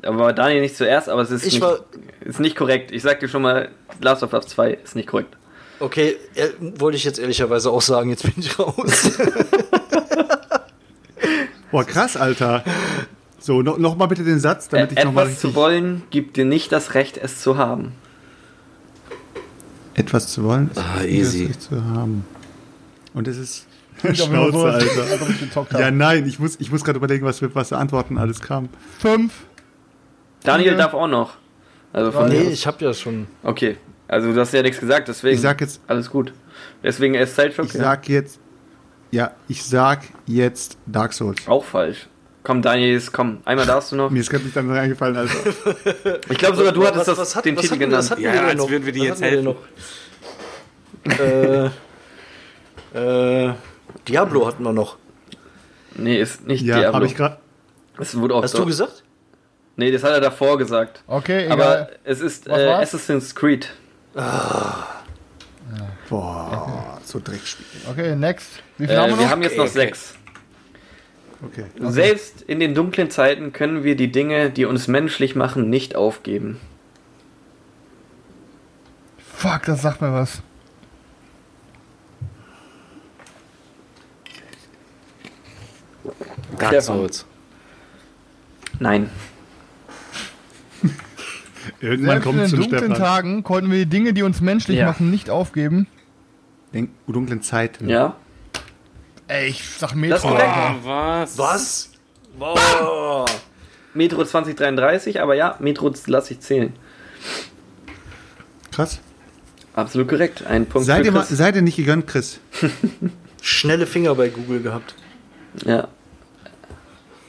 F: Aber Daniel nicht zuerst, aber es ist,
E: Ich
F: nicht,
E: war-
F: ist nicht korrekt. Ich sag dir schon mal, Last of Us 2 ist nicht korrekt.
E: Okay, äh, wollte ich jetzt ehrlicherweise auch sagen, jetzt bin ich raus.
G: Boah, krass, Alter. So, no, noch mal bitte den Satz, damit
F: Äh,
G: ich noch mal
F: etwas zu wollen, gibt dir nicht das Recht, es zu haben.
G: Etwas zu wollen, ist
C: Ah,
G: das
C: easy.
G: Recht zu haben. Und es ist... Schnauze, Alter. Ja, nein, ich muss, ich muss gerade überlegen, was für, was Antworten alles kam.
D: Fünf.
F: Daniel
D: Vier.
F: darf auch noch. Also von
E: nee, ich habe ja schon.
F: Okay. Also du hast ja nichts gesagt, deswegen.
G: Ich sag jetzt-
F: Alles gut. Deswegen erst Selchuk.
G: Ich sag jetzt... Ja, ich sag jetzt Dark Souls.
F: Auch falsch. Komm, Daniel, komm. Einmal darfst du noch.
G: Mir ist gerade nicht dann eingefallen, Alter.
F: Ich glaube sogar, du hattest
E: Was-
F: das,
E: was hat-
F: den
E: was
F: Titel
E: hatten wir- was
F: genannt.
E: hatten
C: Ja,
E: wir
C: als
E: noch?
C: würden wir die
E: Was
C: jetzt
E: hatten wir äh, äh, Diablo hatten wir noch.
F: Nee, ist nicht
G: Ja,
F: Diablo.
G: habe ich gerade...
F: Es wurde auch
E: Hast du gesagt?
F: Nee, das hat er davor gesagt.
D: Okay, egal.
F: Aber es ist äh? Assassin's Creed.
G: Boah, so Dreckspiel.
D: okay, next. Wie viel
F: Äh,
D: haben wir
F: wir
D: noch?
F: haben jetzt noch
C: Okay,
F: sechs.
G: Okay.
F: Selbst in den dunklen Zeiten können wir die Dinge, die uns menschlich machen, nicht aufgeben.
D: Fuck, das sagt mir was.
C: Dark. Souls.
F: Nein.
G: Irgendwann kommt
D: den
G: zu
D: dunklen
G: Stefan.
D: Tagen konnten wir die Dinge, die uns menschlich
F: Ja.
D: machen, nicht aufgeben.
G: Den dunklen Zeiten.
F: Ja?
D: Ey, ich sag Metro.
C: Ah, was?
E: Was? Boah.
F: Metro 2033, aber ja, Metro lasse ich zählen.
G: Krass.
F: Absolut korrekt. Ein Punkt
G: Seid
F: für
G: ihr, mal,
F: Chris.
G: seid ihr nicht gegönnt, Chris?
E: Schnelle Finger bei Google gehabt.
F: Ja.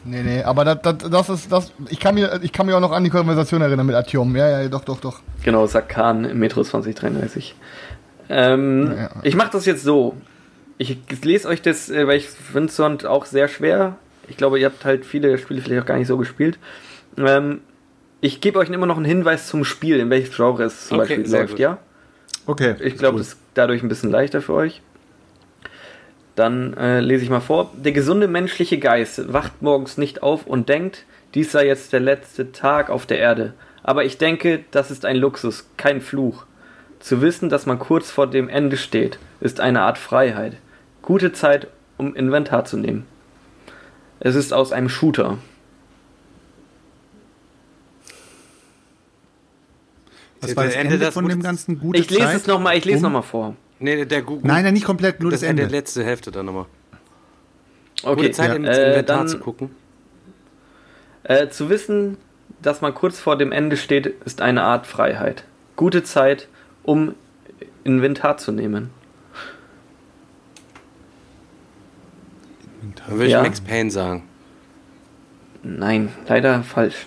D: Nee, nee, aber das, das, das ist das. Ich kann, mir, ich kann mich auch noch an die Konversation erinnern mit Atium. Ja, ja, doch, doch, doch.
F: Genau, sagt Kahn im Metro 2033. Ähm,
D: Ja.
F: Ich mache das jetzt so. Ich lese euch das, äh, weil ich finde es sonst auch sehr schwer. Ich glaube, ihr habt halt viele Spiele vielleicht auch gar nicht so gespielt. Ähm, ich gebe euch immer noch einen Hinweis zum Spiel, in welches Genre es zum
C: Okay,
F: Beispiel läuft,
C: gut.
F: ja?
G: Okay.
F: Ich glaube,
G: cool.
F: das ist dadurch ein bisschen leichter für euch. Dann äh, lese ich mal vor. Der gesunde menschliche Geist wacht morgens nicht auf und denkt, dies sei jetzt der letzte Tag auf der Erde. Aber ich denke, das ist ein Luxus, kein Fluch. Zu wissen, dass man kurz vor dem Ende steht, ist eine Art Freiheit. Gute Zeit, um Inventar zu nehmen. Es ist aus einem Shooter.
G: Was war das
C: Ende
G: Ende
C: das
G: von dem ganzen gute
F: Ich lese
G: Zeit?
F: es nochmal, ich lese
G: Um-
F: nochmal vor.
C: Nee, der Google.
G: Nein, nein, nicht komplett, nur
C: das
G: das,
C: Ende der letzte Hälfte dann nochmal.
F: Okay,
C: Gute Zeit,
G: ja.
C: ins
F: Äh,
C: Inventar
F: dann-
C: zu gucken.
F: Äh, zu wissen, dass man kurz vor dem Ende steht, ist eine Art Freiheit. Gute Zeit, um Inventar zu nehmen.
C: Dann würde ich
F: Ja.
C: Max Payne sagen.
F: Nein, leider falsch.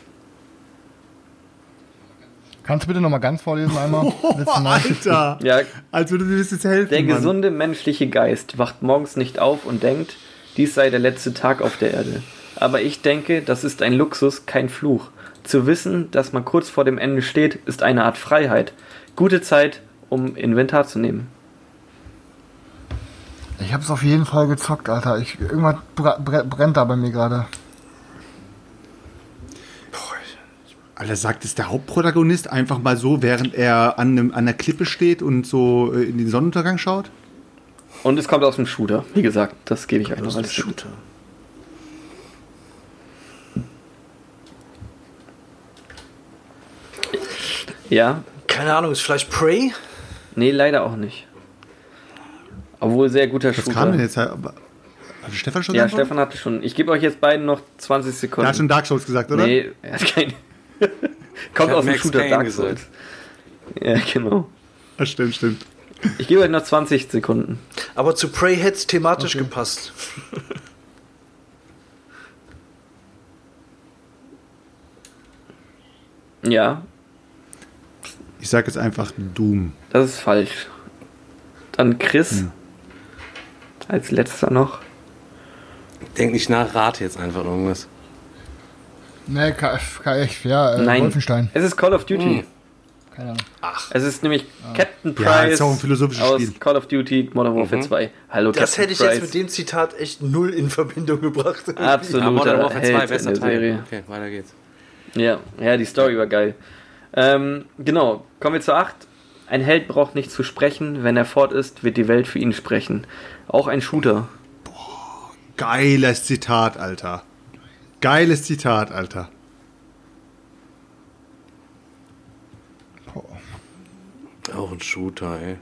D: Kannst du bitte nochmal ganz vorlesen einmal? Mal.
G: Alter!
F: Ja,
G: Als würde dir das jetzt helfen.
F: der
G: Mann.
F: gesunde menschliche Geist wacht morgens nicht auf und denkt, dies sei der letzte Tag auf der Erde. Aber ich denke, das ist ein Luxus, kein Fluch. Zu wissen, dass man kurz vor dem Ende steht, ist eine Art Freiheit. Gute Zeit, um Inventar zu nehmen.
D: Ich hab's auf jeden Fall gezockt, Alter. Ich, irgendwas brennt da bei mir gerade.
G: Alter, sagt es der Hauptprotagonist einfach mal so, während er an, einem, an der Klippe steht und so äh, in den Sonnenuntergang schaut?
F: Und es kommt aus dem Shooter. Wie gesagt, das gebe ich euch noch
E: ist
F: als.
E: Shooter.
F: Ja,
E: Keine Ahnung, ist vielleicht Prey?
F: nee, leider auch nicht. Obwohl sehr guter
G: Was
F: Shooter.
G: kam denn jetzt? Hat Stefan schon
F: Ja? Stefan hatte schon. Ich gebe euch jetzt beiden noch 20 Sekunden.
G: Der hat schon Dark Souls gesagt, oder?
F: Nee, er hat keine. Kommt aus dem Shooter Dark
C: gesagt.
F: Souls. Ja, genau.
G: Ah, stimmt, stimmt.
F: Ich gebe euch noch 20 Sekunden.
E: Aber zu Prey hätte es thematisch gepasst.
F: Ja,
G: Ich sag jetzt einfach Doom.
F: das ist falsch. Dann Chris.
G: Hm.
F: Als letzter noch.
C: Denk nicht nach, rate jetzt einfach irgendwas.
D: Ne, K- KF, ja, äh,
F: Nein.
D: Wolfenstein.
F: Es ist Call of Duty.
C: Hm.
D: Keine Ahnung.
F: Es ist nämlich Captain
G: Ja,
F: Price
G: ist auch ein philosophisches
F: aus
G: Spiel.
F: Call of Duty Modern Warfare 2. Hallo,
E: Das
F: Captain
E: hätte ich
F: Price.
E: jetzt mit dem Zitat echt null in Verbindung gebracht.
C: Ah,
F: Absoluter
C: Modern Warfare 2,
F: Held in
C: besser
F: der
C: Teil.
F: Serie.
C: Okay, weiter geht's.
F: Ja, ja, die Story war geil. Ähm, genau, kommen wir zu 8. Ein Held braucht nicht zu sprechen. Wenn er fort ist, wird die Welt für ihn sprechen. Auch ein Shooter.
G: Geiles Zitat, Alter. Geiles Zitat, Alter.
C: Auch ein Shooter, ey.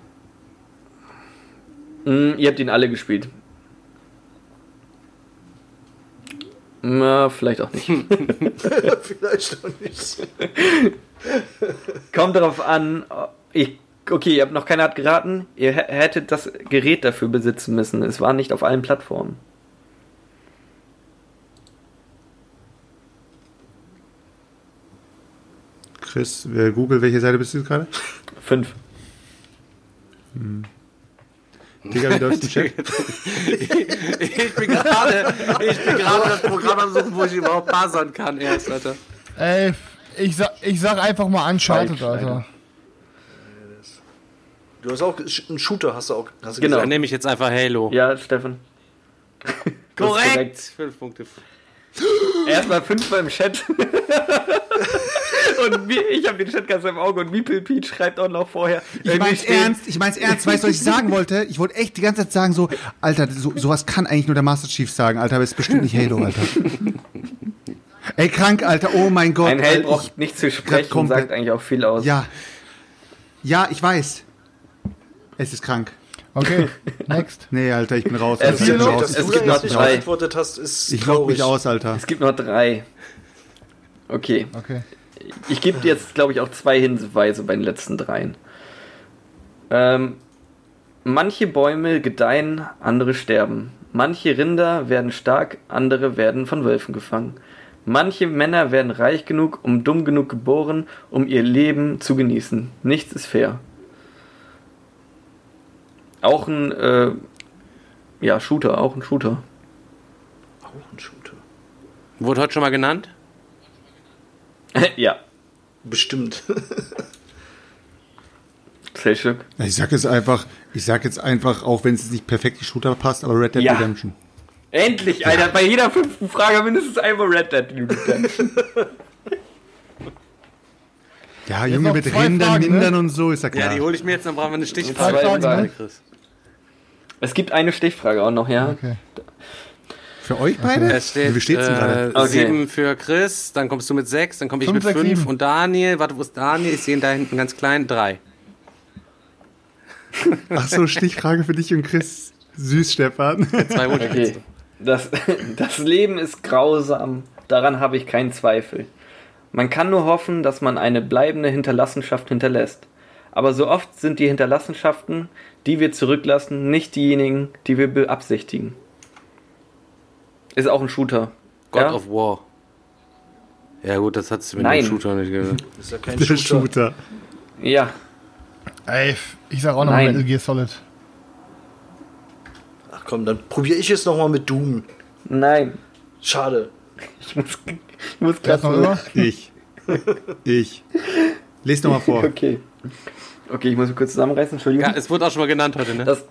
F: Hm, ihr habt ihn alle gespielt. Na, vielleicht auch nicht.
E: Vielleicht auch nicht.
F: Kommt darauf an. Ich, okay, ihr habt noch keiner hat geraten. Ihr hä- hättet das Gerät dafür besitzen müssen. Es war nicht auf allen Plattformen.
G: Chris, wer Google, welche Seite bist du gerade?
F: Fünf.
G: Digga, wie läuft's im Chat?
C: Ich bin gerade, ich bin gerade das Programm am suchen, wo ich überhaupt buzzern kann erst, Alter.
D: Ey, ich sag, ich sag einfach mal Uncharted,
F: Falsch,
D: Alter.
E: Du hast auch einen Shooter, hast du auch. Hast du
F: Genau.
C: Dann nehme ich jetzt einfach Halo.
F: Ja, Stefan.
C: Korrekt! Fünf Punkte.
F: Erstmal fünf beim Chat. und wie, ich habe den Chat ganz im Auge und Meeple Pete schreibt auch noch vorher.
G: Ich mein's
F: steht-
G: ernst, ich mein's ernst. Weißt du, was ich sagen wollte? Ich wollte echt die ganze Zeit sagen so, Alter, so, sowas kann eigentlich nur der Master Chief sagen, Alter, aber ist bestimmt nicht Halo, Alter. Ey, krank, Alter, oh mein Gott.
F: Ein Held
G: Alter,
F: braucht nicht zu sprechen, sagt eigentlich auch viel aus.
G: Ja. Ja, ich weiß. Es ist krank.
D: Okay, next.
G: Nee, Alter, ich bin raus.
F: Äh,
G: ich bin raus.
E: dass
F: Es
E: du
F: gibt noch
E: jetzt nicht
F: drei.
E: geantwortet hast, ist
G: Ich log mich aus, Alter.
F: Es gibt noch drei. Okay.
D: Okay.
F: Ich gebe dir jetzt, glaube ich, auch zwei Hinweise bei den letzten dreien. Ähm, manche Bäume gedeihen, andere sterben. Manche Rinder werden stark, andere werden von Wölfen gefangen. Manche Männer werden reich genug, um dumm genug geboren, um ihr Leben zu genießen. Nichts ist fair. Auch ein, äh, ja, Shooter, auch ein Shooter.
E: Auch ein Shooter.
C: Wurde heute schon mal genannt?
F: ja,
E: Bestimmt.
F: Selchuk.
G: Ich sag jetzt einfach, ich sag jetzt einfach, auch wenn es nicht perfekt die Shooter passt, aber Red Dead
F: Ja.
G: Redemption.
F: Endlich, Alter, bei jeder fünften Frage mindestens einmal Red Dead Redemption.
G: Ja,
D: Jetzt
G: Junge, mit
D: zwei
G: Rindern,
D: Fragen, ne?
G: Mindern und so, ist ja
C: Ja,
G: klar.
C: die hole ich mir jetzt, dann brauchen wir eine
F: Zwei
C: Stichfrage.
F: Fragen,
C: Frage,
D: ne?
C: Chris.
F: Es gibt eine Stichfrage auch noch, ja.
D: Okay.
G: Für euch beide?
C: Es steht
G: Wie steht's denn gerade?
C: äh,
F: Okay.
C: sieben für Chris, dann kommst du mit sechs, dann komme ich
D: Fünf,
C: mit fünf
D: sieben.
C: und Daniel, warte, wo ist Daniel? Ich sehe ihn da hinten ganz klein, drei.
G: Ach so, Stichfrage für dich und Chris. Süß, Stefan.
C: Zwei
F: Okay.
C: okay.
F: Das, das Leben ist grausam, daran habe ich keinen Zweifel. Man kann nur hoffen, dass man eine bleibende Hinterlassenschaft hinterlässt. Aber so oft sind die Hinterlassenschaften, die wir zurücklassen, nicht diejenigen, die wir beabsichtigen. Ist auch ein Shooter.
C: God
F: ja?
C: of War. Ja gut, das hat es mit
F: Nein.
C: dem Shooter nicht gehört.
E: Das ist ja kein Shooter.
G: Shooter.
F: ja,
D: Ey, ich sag auch noch mal
F: Nein.
D: Metal Gear Solid.
E: Ach komm, dann probiere ich es nochmal mit Doom.
F: nein.
E: Schade.
F: Ich muss, ich muss
D: Wer ist noch über?
G: Ich. Ich. Lies nochmal vor.
F: Okay. Okay, ich muss mich kurz zusammenreißen, Entschuldigung.
C: Ja, es wurde auch schon mal genannt heute, ne?
F: Das.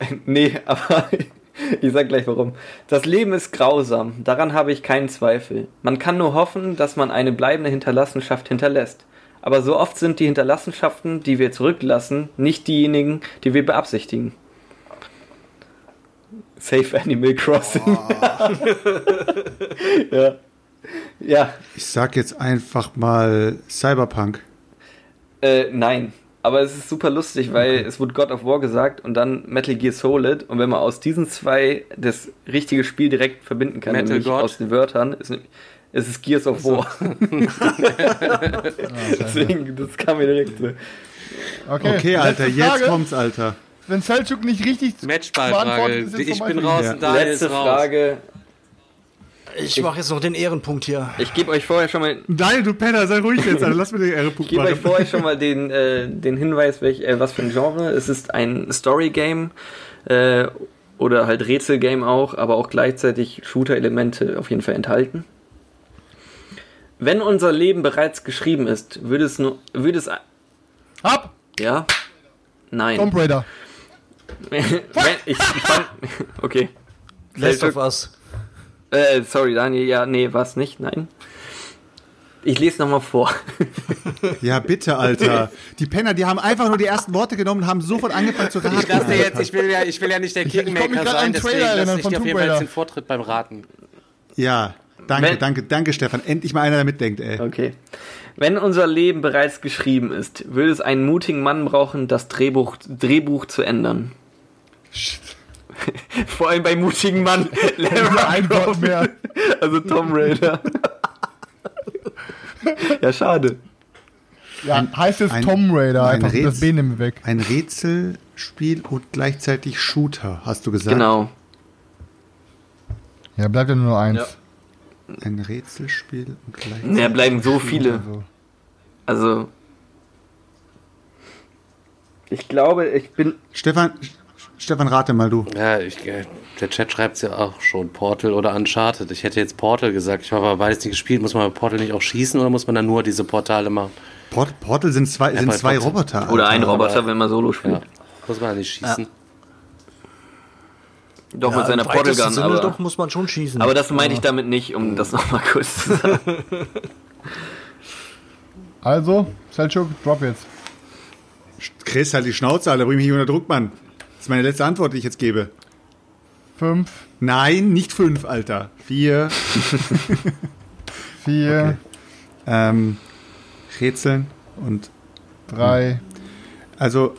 F: Nee, aber Ich sag gleich warum. Das Leben ist grausam, daran habe ich keinen Zweifel. Man kann nur hoffen, dass man eine bleibende Hinterlassenschaft hinterlässt. Aber so oft sind die Hinterlassenschaften, die wir zurücklassen, nicht diejenigen, die wir beabsichtigen. Safe Animal Crossing. ja. Ja,
G: Ich sag jetzt einfach mal Cyberpunk.
F: Äh, nein. Aber es ist super lustig, weil es wurde God of War gesagt und dann Metal Gear Solid. Und wenn man aus diesen zwei das richtige Spiel direkt verbinden kann,
C: Metal
F: nämlich
C: God.
F: aus den Wörtern, ist, ist es Gears of War. Deswegen, das kam mir direkt so.
D: Okay,
G: Okay, Alter, jetzt kommt's, Alter.
D: Wenn Selchuk nicht richtig
C: Matchballfrage.
D: beantwortet, ist es
C: Ich bin raus
G: Ja.
C: und Daniel
F: Letzte
C: ist raus.
F: Frage.
E: Ich mache jetzt noch den Ehrenpunkt hier.
F: Ich gebe euch vorher schon mal
G: Daniel, du Penner, sei ruhig jetzt, Alter. Lass mir den Ehrepunkt
F: Ich gebe euch vorher schon mal den, äh, den Hinweis, welch, äh, was für ein Genre. Es ist ein Story-Game äh, oder halt Rätsel-Game auch, aber auch gleichzeitig Shooter-Elemente auf jeden Fall enthalten. Wenn unser Leben bereits geschrieben ist, würde es nur, würde es,
D: Ab!
F: ja, nein.
D: Tomb Raider.
F: Ich, ich fand, okay.
E: Last of Us.
F: Äh, sorry, Daniel, ja, nee, was nicht, nein. Ich lese nochmal vor.
G: Ja, bitte, Alter. Die Penner, die haben einfach nur die ersten Worte genommen und haben sofort angefangen zu raten.
C: Ich, lasse jetzt, ich, will ja, ich will ja nicht der Kingmaker sein,
D: den
C: deswegen
D: Trailer
C: lasse ich dir auf jeden Fall den Vortritt beim Raten.
G: Ja, danke,
F: Wenn-
G: danke, danke, Stefan. Endlich mal einer, der mitdenkt, ey.
F: Okay. Wenn unser Leben bereits geschrieben ist, würde es einen mutigen Mann brauchen, das Drehbuch, Drehbuch zu ändern. Vor allem bei mutigen Mann. Lara
D: Ein Wort mehr.
F: Also Tom Raider. ja, schade.
D: Ja, heißt es
G: ein-
D: Tomb Raider.
G: ein
D: Einfach
G: Rätsel-
D: das B nehmen wir weg.
G: Ein Rätselspiel und gleichzeitig Shooter, hast du gesagt?
F: Genau.
D: Ja, bleibt ja nur noch eins.
E: Ja.
G: Ein Rätselspiel und gleichzeitig.
F: Ja, bleiben so viele.
D: Also,
F: Also. Ich glaube, ich bin.
G: Stefan, Stefan, rate mal du.
C: Ja, ich, äh, der Chat schreibt ja auch schon Portal oder Uncharted. Ich hätte jetzt Portal gesagt. Ich habe aber beides nicht gespielt. Muss man bei Portal nicht auch schießen oder muss man dann nur diese Portale machen?
G: Port Portal sind zwei, sind zwei
C: Portal.
G: Roboter.
F: Oder ein
G: Alter.
F: Roboter, wenn man Solo spielt.
C: Ja. Muss man nicht schießen?
F: Doch
E: Ja,
F: mit seiner Portal
E: Sinne
F: Gun,
E: doch
F: aber.
E: muss man schon schießen.
F: Aber das meinte ich damit nicht, um das nochmal kurz zu sagen.
D: also, Selchuk, drop jetzt.
G: Chris, halt die Schnauze, Alter. Bring mich nicht unter Druck, Mann. Das ist meine letzte Antwort, die ich jetzt gebe.
D: Fünf,
G: Nein, nicht fünf, Alter. Vier.
D: vier,
G: Ähm, Rätseln und
D: drei.
G: also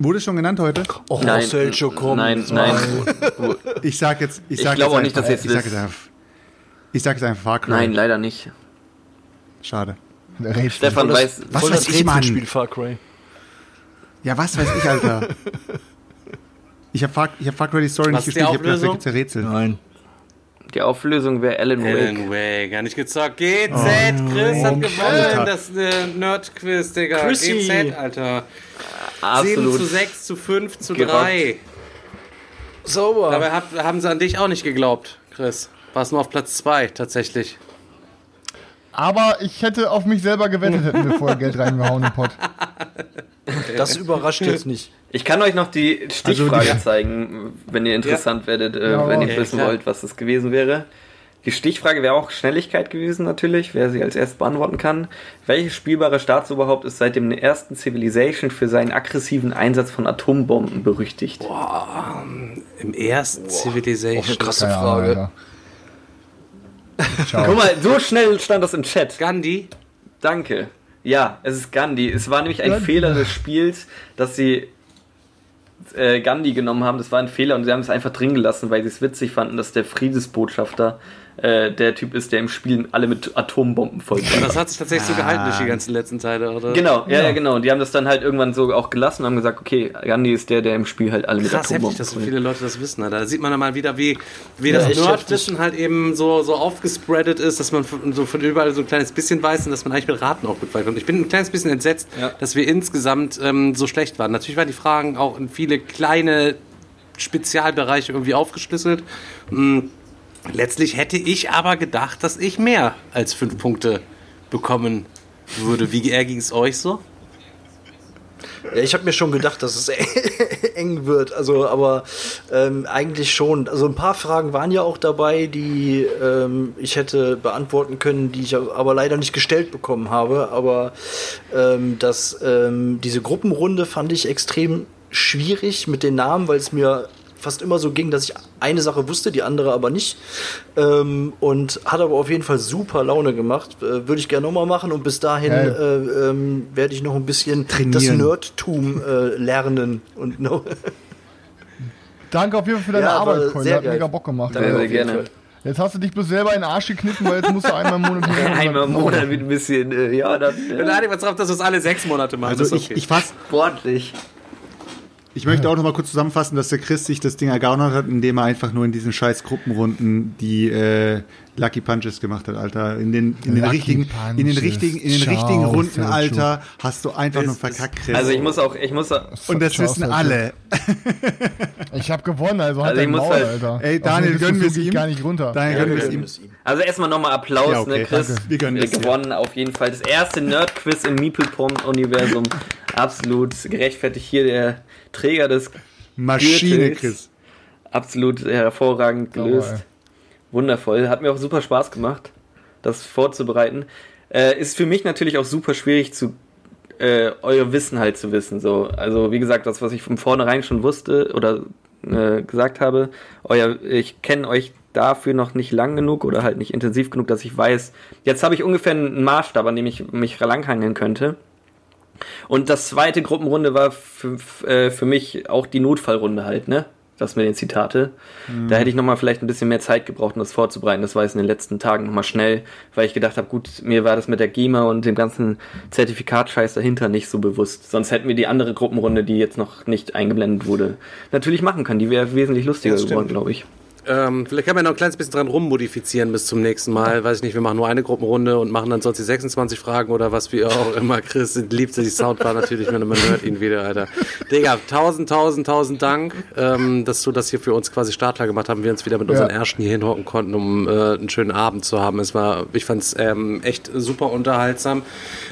G: wurde es schon genannt heute?
E: oh,
F: Nein,
E: Selchuk, komm.
F: nein,
E: jetzt
F: nein.
G: Ich sag jetzt, ich
F: Ich
G: sag
F: glaube
G: jetzt
F: auch nicht,
G: einfach,
F: dass ihr
G: ich sag jetzt einfach, ich sag jetzt einfach Far Cry.
F: Nein, leider nicht.
G: Schade.
D: Rätsel.
F: Stefan weiß.
G: Was weiß
E: das
G: ich, Mann?
E: Rätselspiel Far Cry.
G: Ja, was weiß ich, Alter. ich habe Far, ich hab Far Cry die Story
C: Was
G: nicht
C: ist
G: gespielt, ich habe gedacht, da gibt's ja Rätsel.
E: Nein.
F: Die Auflösung wäre Alan Wake.
C: Alan Wake, gar nicht gezockt. GZ, Chris hat gewonnen.
G: Alter.
C: Das äh, Nerd-Quiz, Digga.
E: Chrissy.
C: GZ, Alter. 7
F: Absolut.
C: zu 6 zu 5 zu
F: Gerockt.
C: 3.
E: Sauber.
C: Dabei hab, haben sie an dich auch nicht geglaubt, Chris. Warst nur auf Platz 2 tatsächlich.
D: Aber ich hätte auf mich selber gewettet, hätten wir vorher Geld reingehauen im Pott.
E: das überrascht jetzt nicht.
F: Ich kann euch noch die Stichfrage
G: Also die-
F: zeigen, wenn ihr interessant werdet, äh,
D: Ja,
F: wenn ihr
C: ja,
F: wissen
C: klar.
F: wollt, was das gewesen wäre. Die Stichfrage wäre auch Schnelligkeit gewesen natürlich, wer sie als erstes beantworten kann. Welches spielbare Staatsoberhaupt ist seit dem ersten Civilization für seinen aggressiven Einsatz von Atombomben berüchtigt?
C: Im ersten Civilization.
E: Auch eine krasse Frage.
F: Guck mal, so schnell stand das im Chat.
C: Gandhi.
F: Danke. Ja, es ist Gandhi. Es war nämlich ein
D: Gandhi.
F: Fehler des Spiels, dass sie äh, Gandhi genommen haben. Das war ein Fehler und sie haben es einfach drin gelassen, weil sie es witzig fanden, dass der Friedensbotschafter äh, der Typ ist, der im Spiel alle mit Atombomben vollballert.
C: Das hat sich tatsächlich so gehalten durch die ganzen letzten Teile, oder?
F: Genau, ja, ja, genau. Die haben das dann halt irgendwann so auch gelassen und haben gesagt, okay, Gandhi ist der, der im Spiel halt alle mit
C: Krass heftig,
F: Atombomben
C: dass so viele Leute das wissen. Da sieht man dann mal wieder, wie, wie
E: Ja,
C: das Nerdwissen halt eben so, so aufgespreadet ist, dass man von- so von überall so ein kleines bisschen weiß und dass man eigentlich mit Raten auch gut weiterkommt. Ich bin ein kleines bisschen entsetzt,
F: Ja.
C: dass wir insgesamt ähm, so schlecht waren. Natürlich waren die Fragen auch in viele kleine Spezialbereiche irgendwie aufgeschlüsselt. Mm, Letztlich hätte ich aber gedacht, dass ich mehr als fünf Punkte bekommen würde. Wie ging es euch so?
E: Ja, ich habe mir schon gedacht, dass es eng wird. Also, aber ähm, eigentlich schon. Also ein paar Fragen waren ja auch dabei, die ähm, ich hätte beantworten können, die ich aber leider nicht gestellt bekommen habe. Aber ähm, das, ähm, diese Gruppenrunde fand ich extrem schwierig mit den Namen, weil es mir fast immer so ging, dass ich eine Sache wusste, die andere aber nicht. Ähm, und hat aber auf jeden Fall super Laune gemacht. Äh, Würde ich gerne nochmal machen und bis dahin
D: Hey.
E: äh, ähm, werde ich noch ein bisschen das
G: Trainieren.
E: Nerdtum äh, lernen. Und no
D: Danke auf jeden Fall für deine
E: Ja,
D: Arbeit,
E: sehr
D: Hat
E: geil.
D: mega Bock gemacht.
F: Sehr, sehr gerne.
D: Jetzt hast du dich bloß selber in den Arsch gekniffen, weil jetzt musst du einmal im Monat
F: Einmal im Monat mit ein bisschen, äh, ja, dann
C: Wir
F: äh,
C: einigen uns darauf, dass wir es alle sechs Monate machen.
G: Also
C: das ist
G: ich,
C: okay.
G: ich fass,
F: sportlich.
G: Ich möchte auch noch mal kurz zusammenfassen, dass der Chris sich das Ding ergaunert hat, indem er einfach nur in diesen scheiß Gruppenrunden die äh, Lucky Punches gemacht hat, Alter. In den, in den
D: Lucky
G: richtigen, in den richtigen, in den
D: Ciao,
G: richtigen Runden,
D: Sergio.
G: Alter, hast du einfach nur verkackt, Chris.
F: Also ich muss auch, ich muss,
G: Und das
D: Ciao,
G: wissen alle.
D: Ich habe gewonnen, also halt
F: Also ich muss
D: Maul,
F: halt-
D: Alter.
G: Ey, Daniel, gönnen wir es ihm.
D: gar nicht runter.
G: Daniel, gönnen wir es ihm.
F: also erstmal nochmal Applaus,
G: Ja, okay,
F: ne, Chris?
G: danke. Wir gönnen es
F: gewonnen auf jeden Fall. Das erste Nerd-Quiz im Meeple-Universum. Absolut gerechtfertigt hier der Träger des
G: Maschine,
F: Gürtels.
G: Chris.
F: absolut hervorragend gelöst.
D: ey.
F: Wundervoll. Hat mir auch super Spaß gemacht, das vorzubereiten. Äh, ist für mich natürlich auch super schwierig zu äh, euer Wissen halt zu wissen. So. Also wie gesagt, das, was ich von vornherein schon wusste oder äh, gesagt habe, euer, ich kenne euch dafür noch nicht lang genug oder halt nicht intensiv genug, dass ich weiß, jetzt habe ich ungefähr einen Maßstab, an dem ich mich langhangeln könnte. Und das zweite Gruppenrunde war für, äh, für mich auch die Notfallrunde halt, ne? Das mit den Zitate. Da hätte ich nochmal vielleicht ein bisschen mehr Zeit gebraucht, um das vorzubereiten. Das war jetzt in den letzten Tagen nochmal schnell, weil ich gedacht habe, gut, mir war das mit der GEMA und dem ganzen Zertifikatscheiß dahinter nicht so bewusst. Sonst hätten wir die andere Gruppenrunde, die jetzt noch nicht eingeblendet wurde, natürlich machen können. Die wäre wesentlich lustiger geworden, glaube ich.
C: Ähm, vielleicht kann man noch ein kleines bisschen dran rummodifizieren bis zum nächsten Mal. Weiß ich nicht, wir machen nur eine Gruppenrunde und machen dann sonst die 26 Fragen oder was wie auch immer. Chris liebt die Soundbar natürlich, wenn man hört ihn wieder, Alter. Digga, tausend, tausend, tausend Dank, ähm, dass du das hier für uns quasi startklar gemacht haben, wir uns wieder mit unseren Ersten hier hinhocken konnten, um äh, einen schönen Abend zu haben. Es war, ich fand's ähm, echt super unterhaltsam.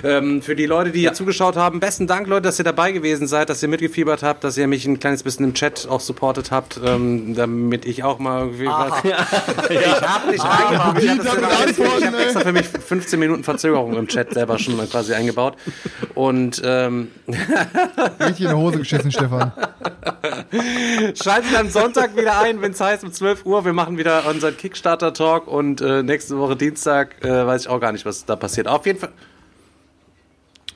C: Ähm, für die Leute, die hier zugeschaut haben, besten Dank, Leute, dass ihr dabei gewesen seid, dass ihr mitgefiebert habt, dass ihr mich ein kleines bisschen im Chat auch supportet habt, ähm, damit ich auch mal irgendwie was. Ich hab nicht eingebaut. Ich hab das selber alles- ich hab extra für mich 15 Minuten Verzögerung im Chat selber schon mal quasi eingebaut. Und ähm,
D: Richtig in die Hose geschissen, Stefan.
C: Schaltet am Sonntag wieder ein, wenn es heißt um 12 Uhr. Wir machen wieder unseren Kickstarter-Talk und äh, nächste Woche Dienstag äh, weiß ich auch gar nicht, was da passiert. Auf jeden Fall.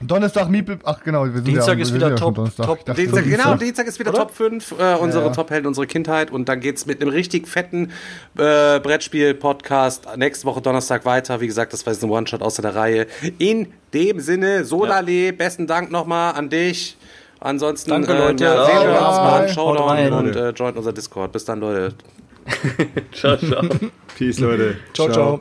D: Donnerstag Miepel. Ach genau, wir sind
E: Dienstag
D: ja,
E: ist
D: wir
E: wieder
D: sind ja
E: top-
D: Donnerstag.
E: top-
D: dachte,
C: Dienstag,
D: Dienstag.
C: genau, Dienstag ist wieder Top 5, äh, unsere
D: Ja.
C: Top-Helden, unsere Kindheit. Und dann geht's mit einem richtig fetten äh, Brettspiel-Podcast nächste Woche Donnerstag weiter. Wie gesagt, das war jetzt ein One-Shot außer der Reihe. In dem Sinne, Solale, besten Dank nochmal an dich. Ansonsten
E: Danke,
C: äh,
E: Leute.
C: ja, sehen wir uns mal. Showdown
E: rein.
C: und äh, joint unser Discord. Bis dann, Leute.
F: Ciao, ciao.
G: Peace, Leute.
E: ciao. ciao.